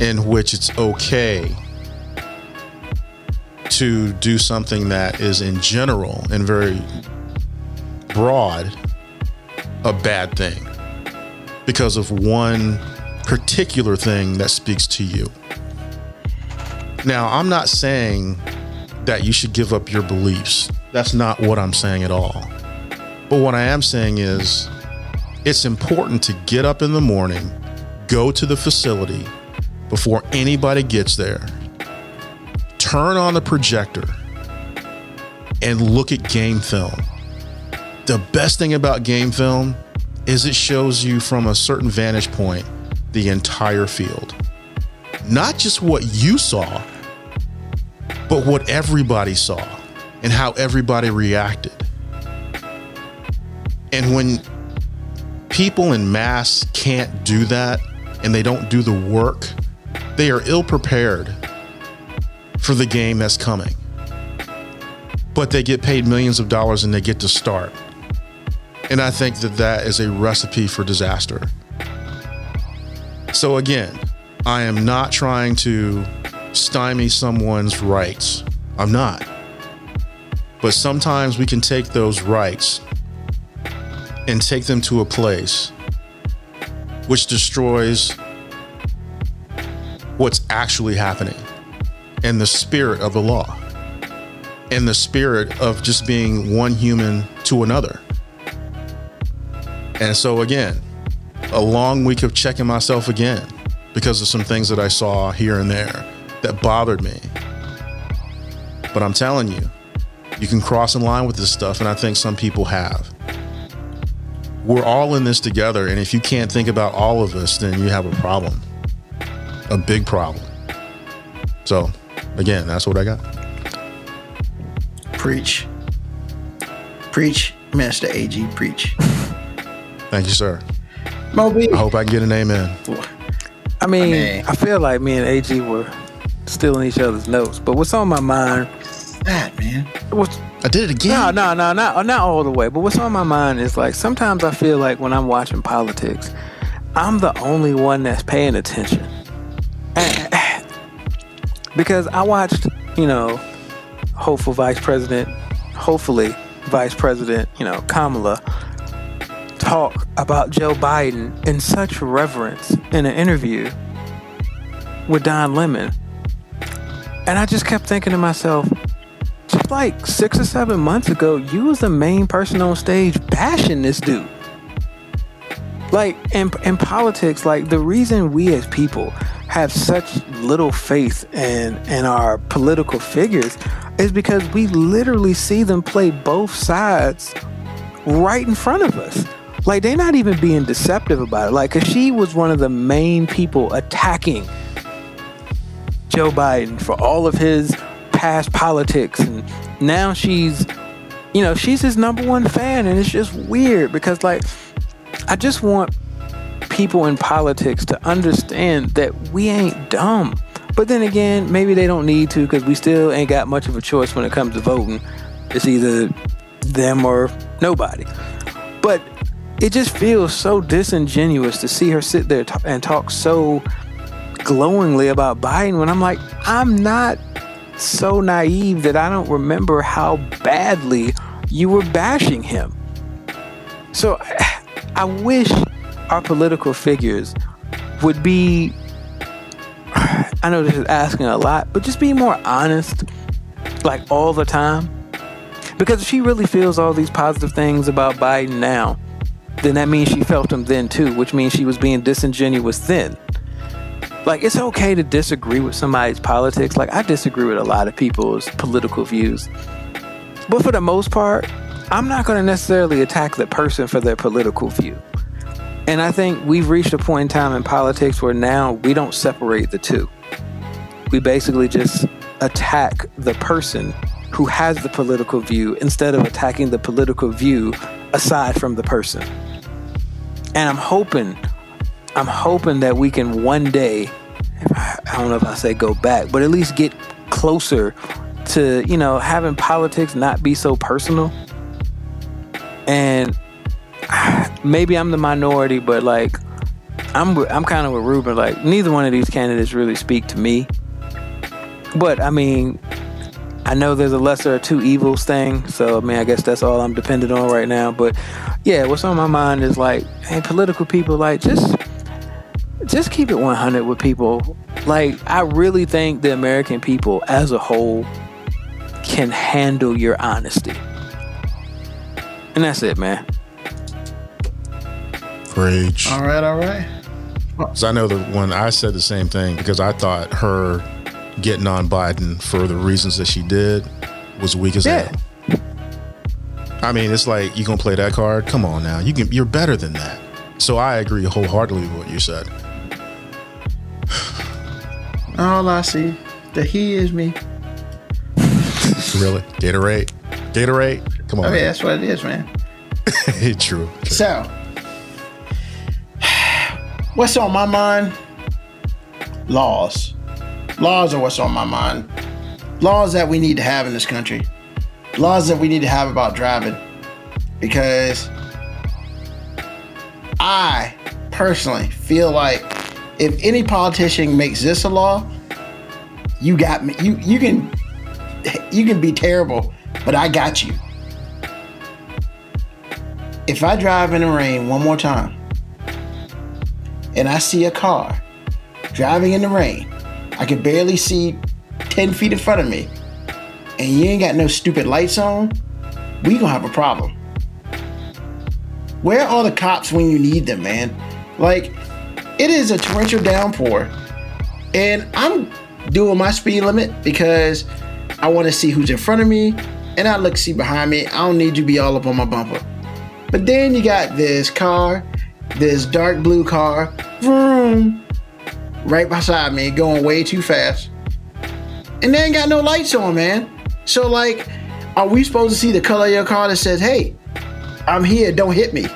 in which it's okay to do something that is in general and very broad a bad thing because of one particular thing that speaks to you. Now, I'm not saying that you should give up your beliefs. That's not what I'm saying at all. But what I am saying is it's important to get up in the morning, go to the facility before anybody gets there, turn on the projector, and look at game film. The best thing about game film is it shows you from a certain vantage point the entire field. Not just what you saw, but what everybody saw and how everybody reacted. And when people in mass can't do that and they don't do the work, they are ill prepared for the game that's coming. But they get paid millions of dollars and they get to start. And I think that that is a recipe for disaster. So, again, I am not trying to stymie someone's rights. I'm not. But sometimes we can take those rights and take them to a place which destroys what's actually happening and the spirit of the law and the spirit of just being one human to another. And so, again, a long week of checking myself again because of some things that I saw here and there that bothered me. But I'm telling you, you can cross in line with this stuff, and I think some people have. We're all in this together, and if you can't think about all of us, then you have a problem, a big problem. So, again, that's what I got. Preach. Preach, Master AG, preach. Thank you, sir. Moby. I hope I can get an amen. I mean, mean- I feel like me and AG were stealing each other's notes. But what's on my mind? that, man. What's I did it again. no, no, no, not uh, not all the way. But what's on my mind is like sometimes I feel like when I'm watching politics, I'm the only one that's paying attention. Because I watched, you know, hopeful Vice President, hopefully Vice President, you know, Kamala talk about Joe Biden in such reverence in an interview with Don Lemon. And I just kept thinking to myself, just like six or seven months ago, you was the main person on stage bashing this dude. Like in in politics, like the reason we as people have such little faith in in our political figures is because we literally see them play both sides right in front of us. Like they're not even being deceptive about it. Like, cause she was one of the main people attacking Joe Biden for all of his past politics, and now she's, you know, she's his number one fan, and it's just weird because like, I just want people in politics to understand that we ain't dumb. But then again, maybe they don't need to because we still ain't got much of a choice when it comes to voting. It's either them or nobody. But it just feels so disingenuous to see her sit there t- and talk so glowingly about Biden when I'm like, I'm not so naive that I don't remember how badly you were bashing him. So I wish our political figures would be, I know this is asking a lot, but just be more honest, like all the time. Because if she really feels all these positive things about Biden now, then that means she felt him then too, which means she was being disingenuous then. Like, it's okay to disagree with somebody's politics. Like, I disagree with a lot of people's political views. But for the most part, I'm not going to necessarily attack the person for their political view. And I think we've reached a point in time in politics where now we don't separate the two. We basically just attack the person who has the political view instead of attacking the political view aside from the person. And I'm hoping, I'm hoping that we can one day, I don't know if I say go back, but at least get closer to, you know, having politics not be so personal. And maybe I'm the minority, but like I'm I'm kind of with Ruben. Like neither one of these candidates really speak to me. But I mean, I know there's a lesser of two evils thing, so I mean, I guess that's all I'm dependent on right now. But yeah, what's on my mind is like, hey, political people, like just just keep it 100 with people. Like, I really think the American people as a whole can handle your honesty. And that's it, man. Rage. All right, all right. Because I know that when I said the same thing, because I thought her getting on Biden for the reasons that she did was weak as Yeah. hell. I mean, it's like you gonna play that card? Come on now, you can. You're better than that. So I agree wholeheartedly with what you said. All I see, that he is me. Really, Gatorade, Gatorade. Come on, I mean, man. that's what it is, man. true. true. So, what's on my mind? Laws. Laws are what's on my mind. Laws that we need to have in this country. Laws that we need to have about driving. Because I personally feel like if any politician makes this a law, you got me. You you can you can be terrible, but I got you. If I drive in the rain one more time and I see a car driving in the rain, I can barely see 10 feet in front of me, and you ain't got no stupid lights on, we gonna have a problem. Where are the cops when you need them, man? Like, it is a torrential downpour, and I'm doing my speed limit because I want to see who's in front of me, and I look see behind me. I don't need you to be all up on my bumper. But then you got this car, this dark blue car, vroom, right beside me, going way too fast. And they ain't got no lights on, man. So like, are we supposed to see the color of your car that says, hey, I'm here, don't hit me?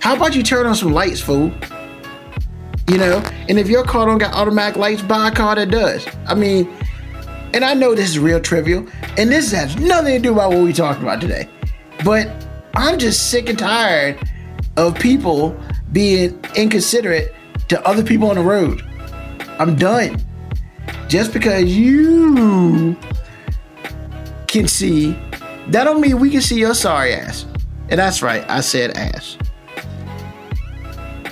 How about you turn on some lights, fool? You know, and if your car don't got automatic lights, buy a car that does. I mean, and I know this is real trivial, and this has nothing to do about what we talked about today. But I'm just sick and tired of people being inconsiderate to other people on the road. I'm done. Just because you can see, that don't mean we can see your sorry ass. And that's right, I said ass.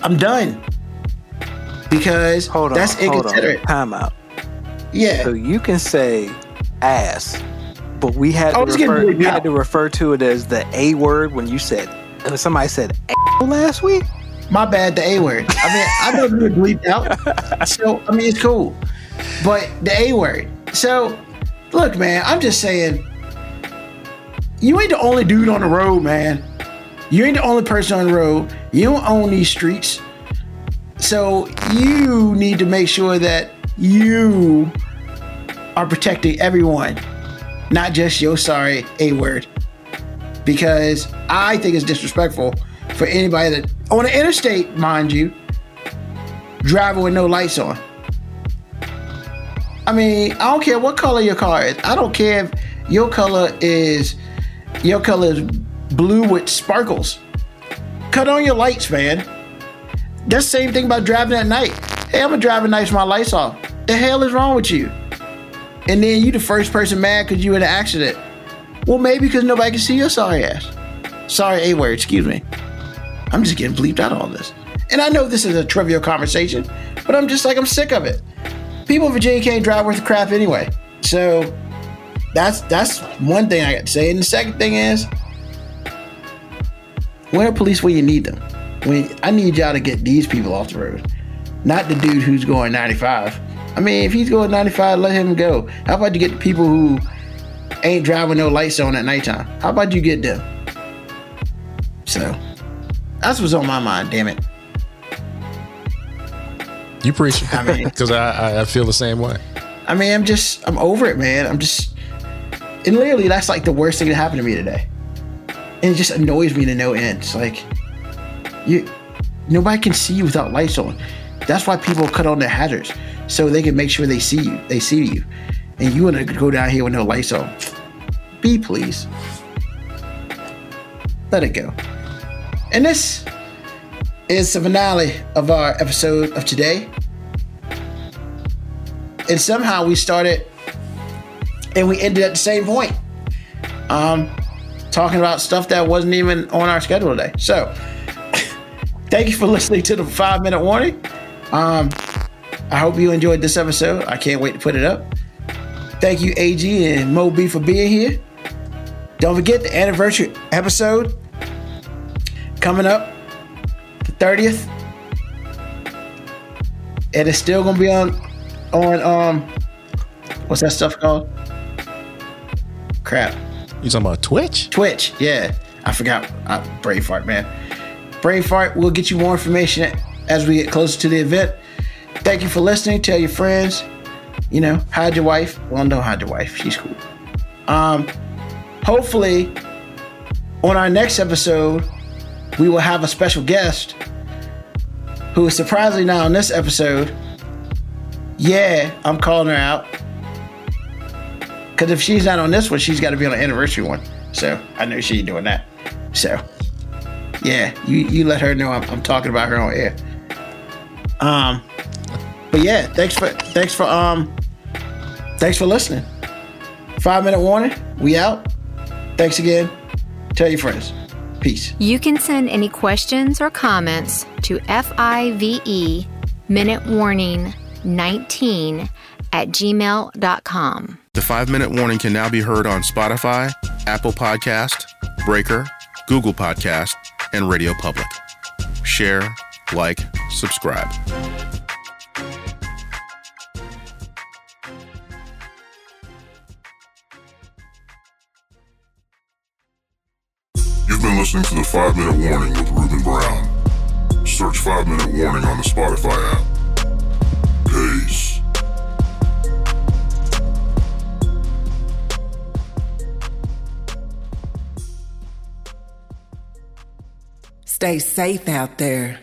I'm done. Because Hold on. that's inconsiderate. on. Time out. Yeah. So you can say ass, but we had to refer, we had to refer to it as the A word when you said uh, somebody said a last week. My bad, the A word. I mean, I know you bleeped out. So, I mean, it's cool. But the A word. So, look, man, I'm just saying, you ain't the only dude on the road, man. You ain't the only person on the road. You don't own these streets. So, you need to make sure that you are protecting everyone, not just your sorry A word. Because I think it's disrespectful for anybody that on the interstate, mind you, driving with no lights on. I mean, I don't care what color your car is. I don't care if your color is your color is blue with sparkles. Cut on your lights, man. That's the same thing about driving at night. Hey, I'm gonna drive at night with my lights off. The hell is wrong with you? And then you the first person mad because you in an accident. Well, maybe because nobody can see your sorry ass. Sorry, A word, excuse me. I'm just getting bleeped out of all this. And I know this is a trivial conversation, but I'm just like, I'm sick of it. People in Virginia can't drive worth a crap anyway. So that's that's one thing I got to say. And the second thing is, where police when you need them? When I need y'all to get these people off the road, not the dude who's going 95. I mean, if he's going 95, let him go. How about you get the people who ain't driving no lights on at nighttime? How about you get them? So that's what's on my mind. Damn it. You preach I mean- because I, I I feel the same way. I mean, I'm just, I'm over it, man. I'm just, and literally, that's like the worst thing that happened to me today. And it just annoys me to no end. It's like, you, nobody can see you without lights on. That's why people cut on their hazards so they can make sure they see you. They see you, and you want to go down here with no lights on. Be please. Let it go. And this is the finale of our episode of today. And somehow we started and we ended at the same point. Um talking about stuff that wasn't even on our schedule today. So thank you for listening to the five minute warning. Um i hope you enjoyed this episode. I can't wait to put it up. Thank you ag and mo b for being here. Don't forget the anniversary episode coming up the 30th and it's still gonna be on on um what's that stuff called? Crap. You talking about Twitch? Twitch, yeah. I forgot uh, Brave Fart, man. Brave Fart, we'll get you more information as we get closer to the event. Thank you for listening. Tell your friends. You know, hide your wife. Well, don't hide your wife. She's cool. Um, hopefully, on our next episode, we will have a special guest who is surprisingly now on this episode. Yeah, I'm calling her out. Because if she's not on this one, she's got to be on the anniversary one. So I know she doing that. So yeah, you you let her know I'm, I'm talking about her on air. Um, but yeah, thanks for thanks for um thanks for listening. Five minute warning. We out. Thanks again. Tell your friends. Peace. You can send any questions or comments to FIVE Minute Warning 19 at gmail.com. The 5 Minute Warning can now be heard on Spotify, Apple Podcast, Breaker, Google Podcast, and Radio Public. Share, like, subscribe. Listening to the 5 Minute Warning with Ruben Brown. Search 5 Minute Warning on the Spotify app. Peace. Stay safe out there.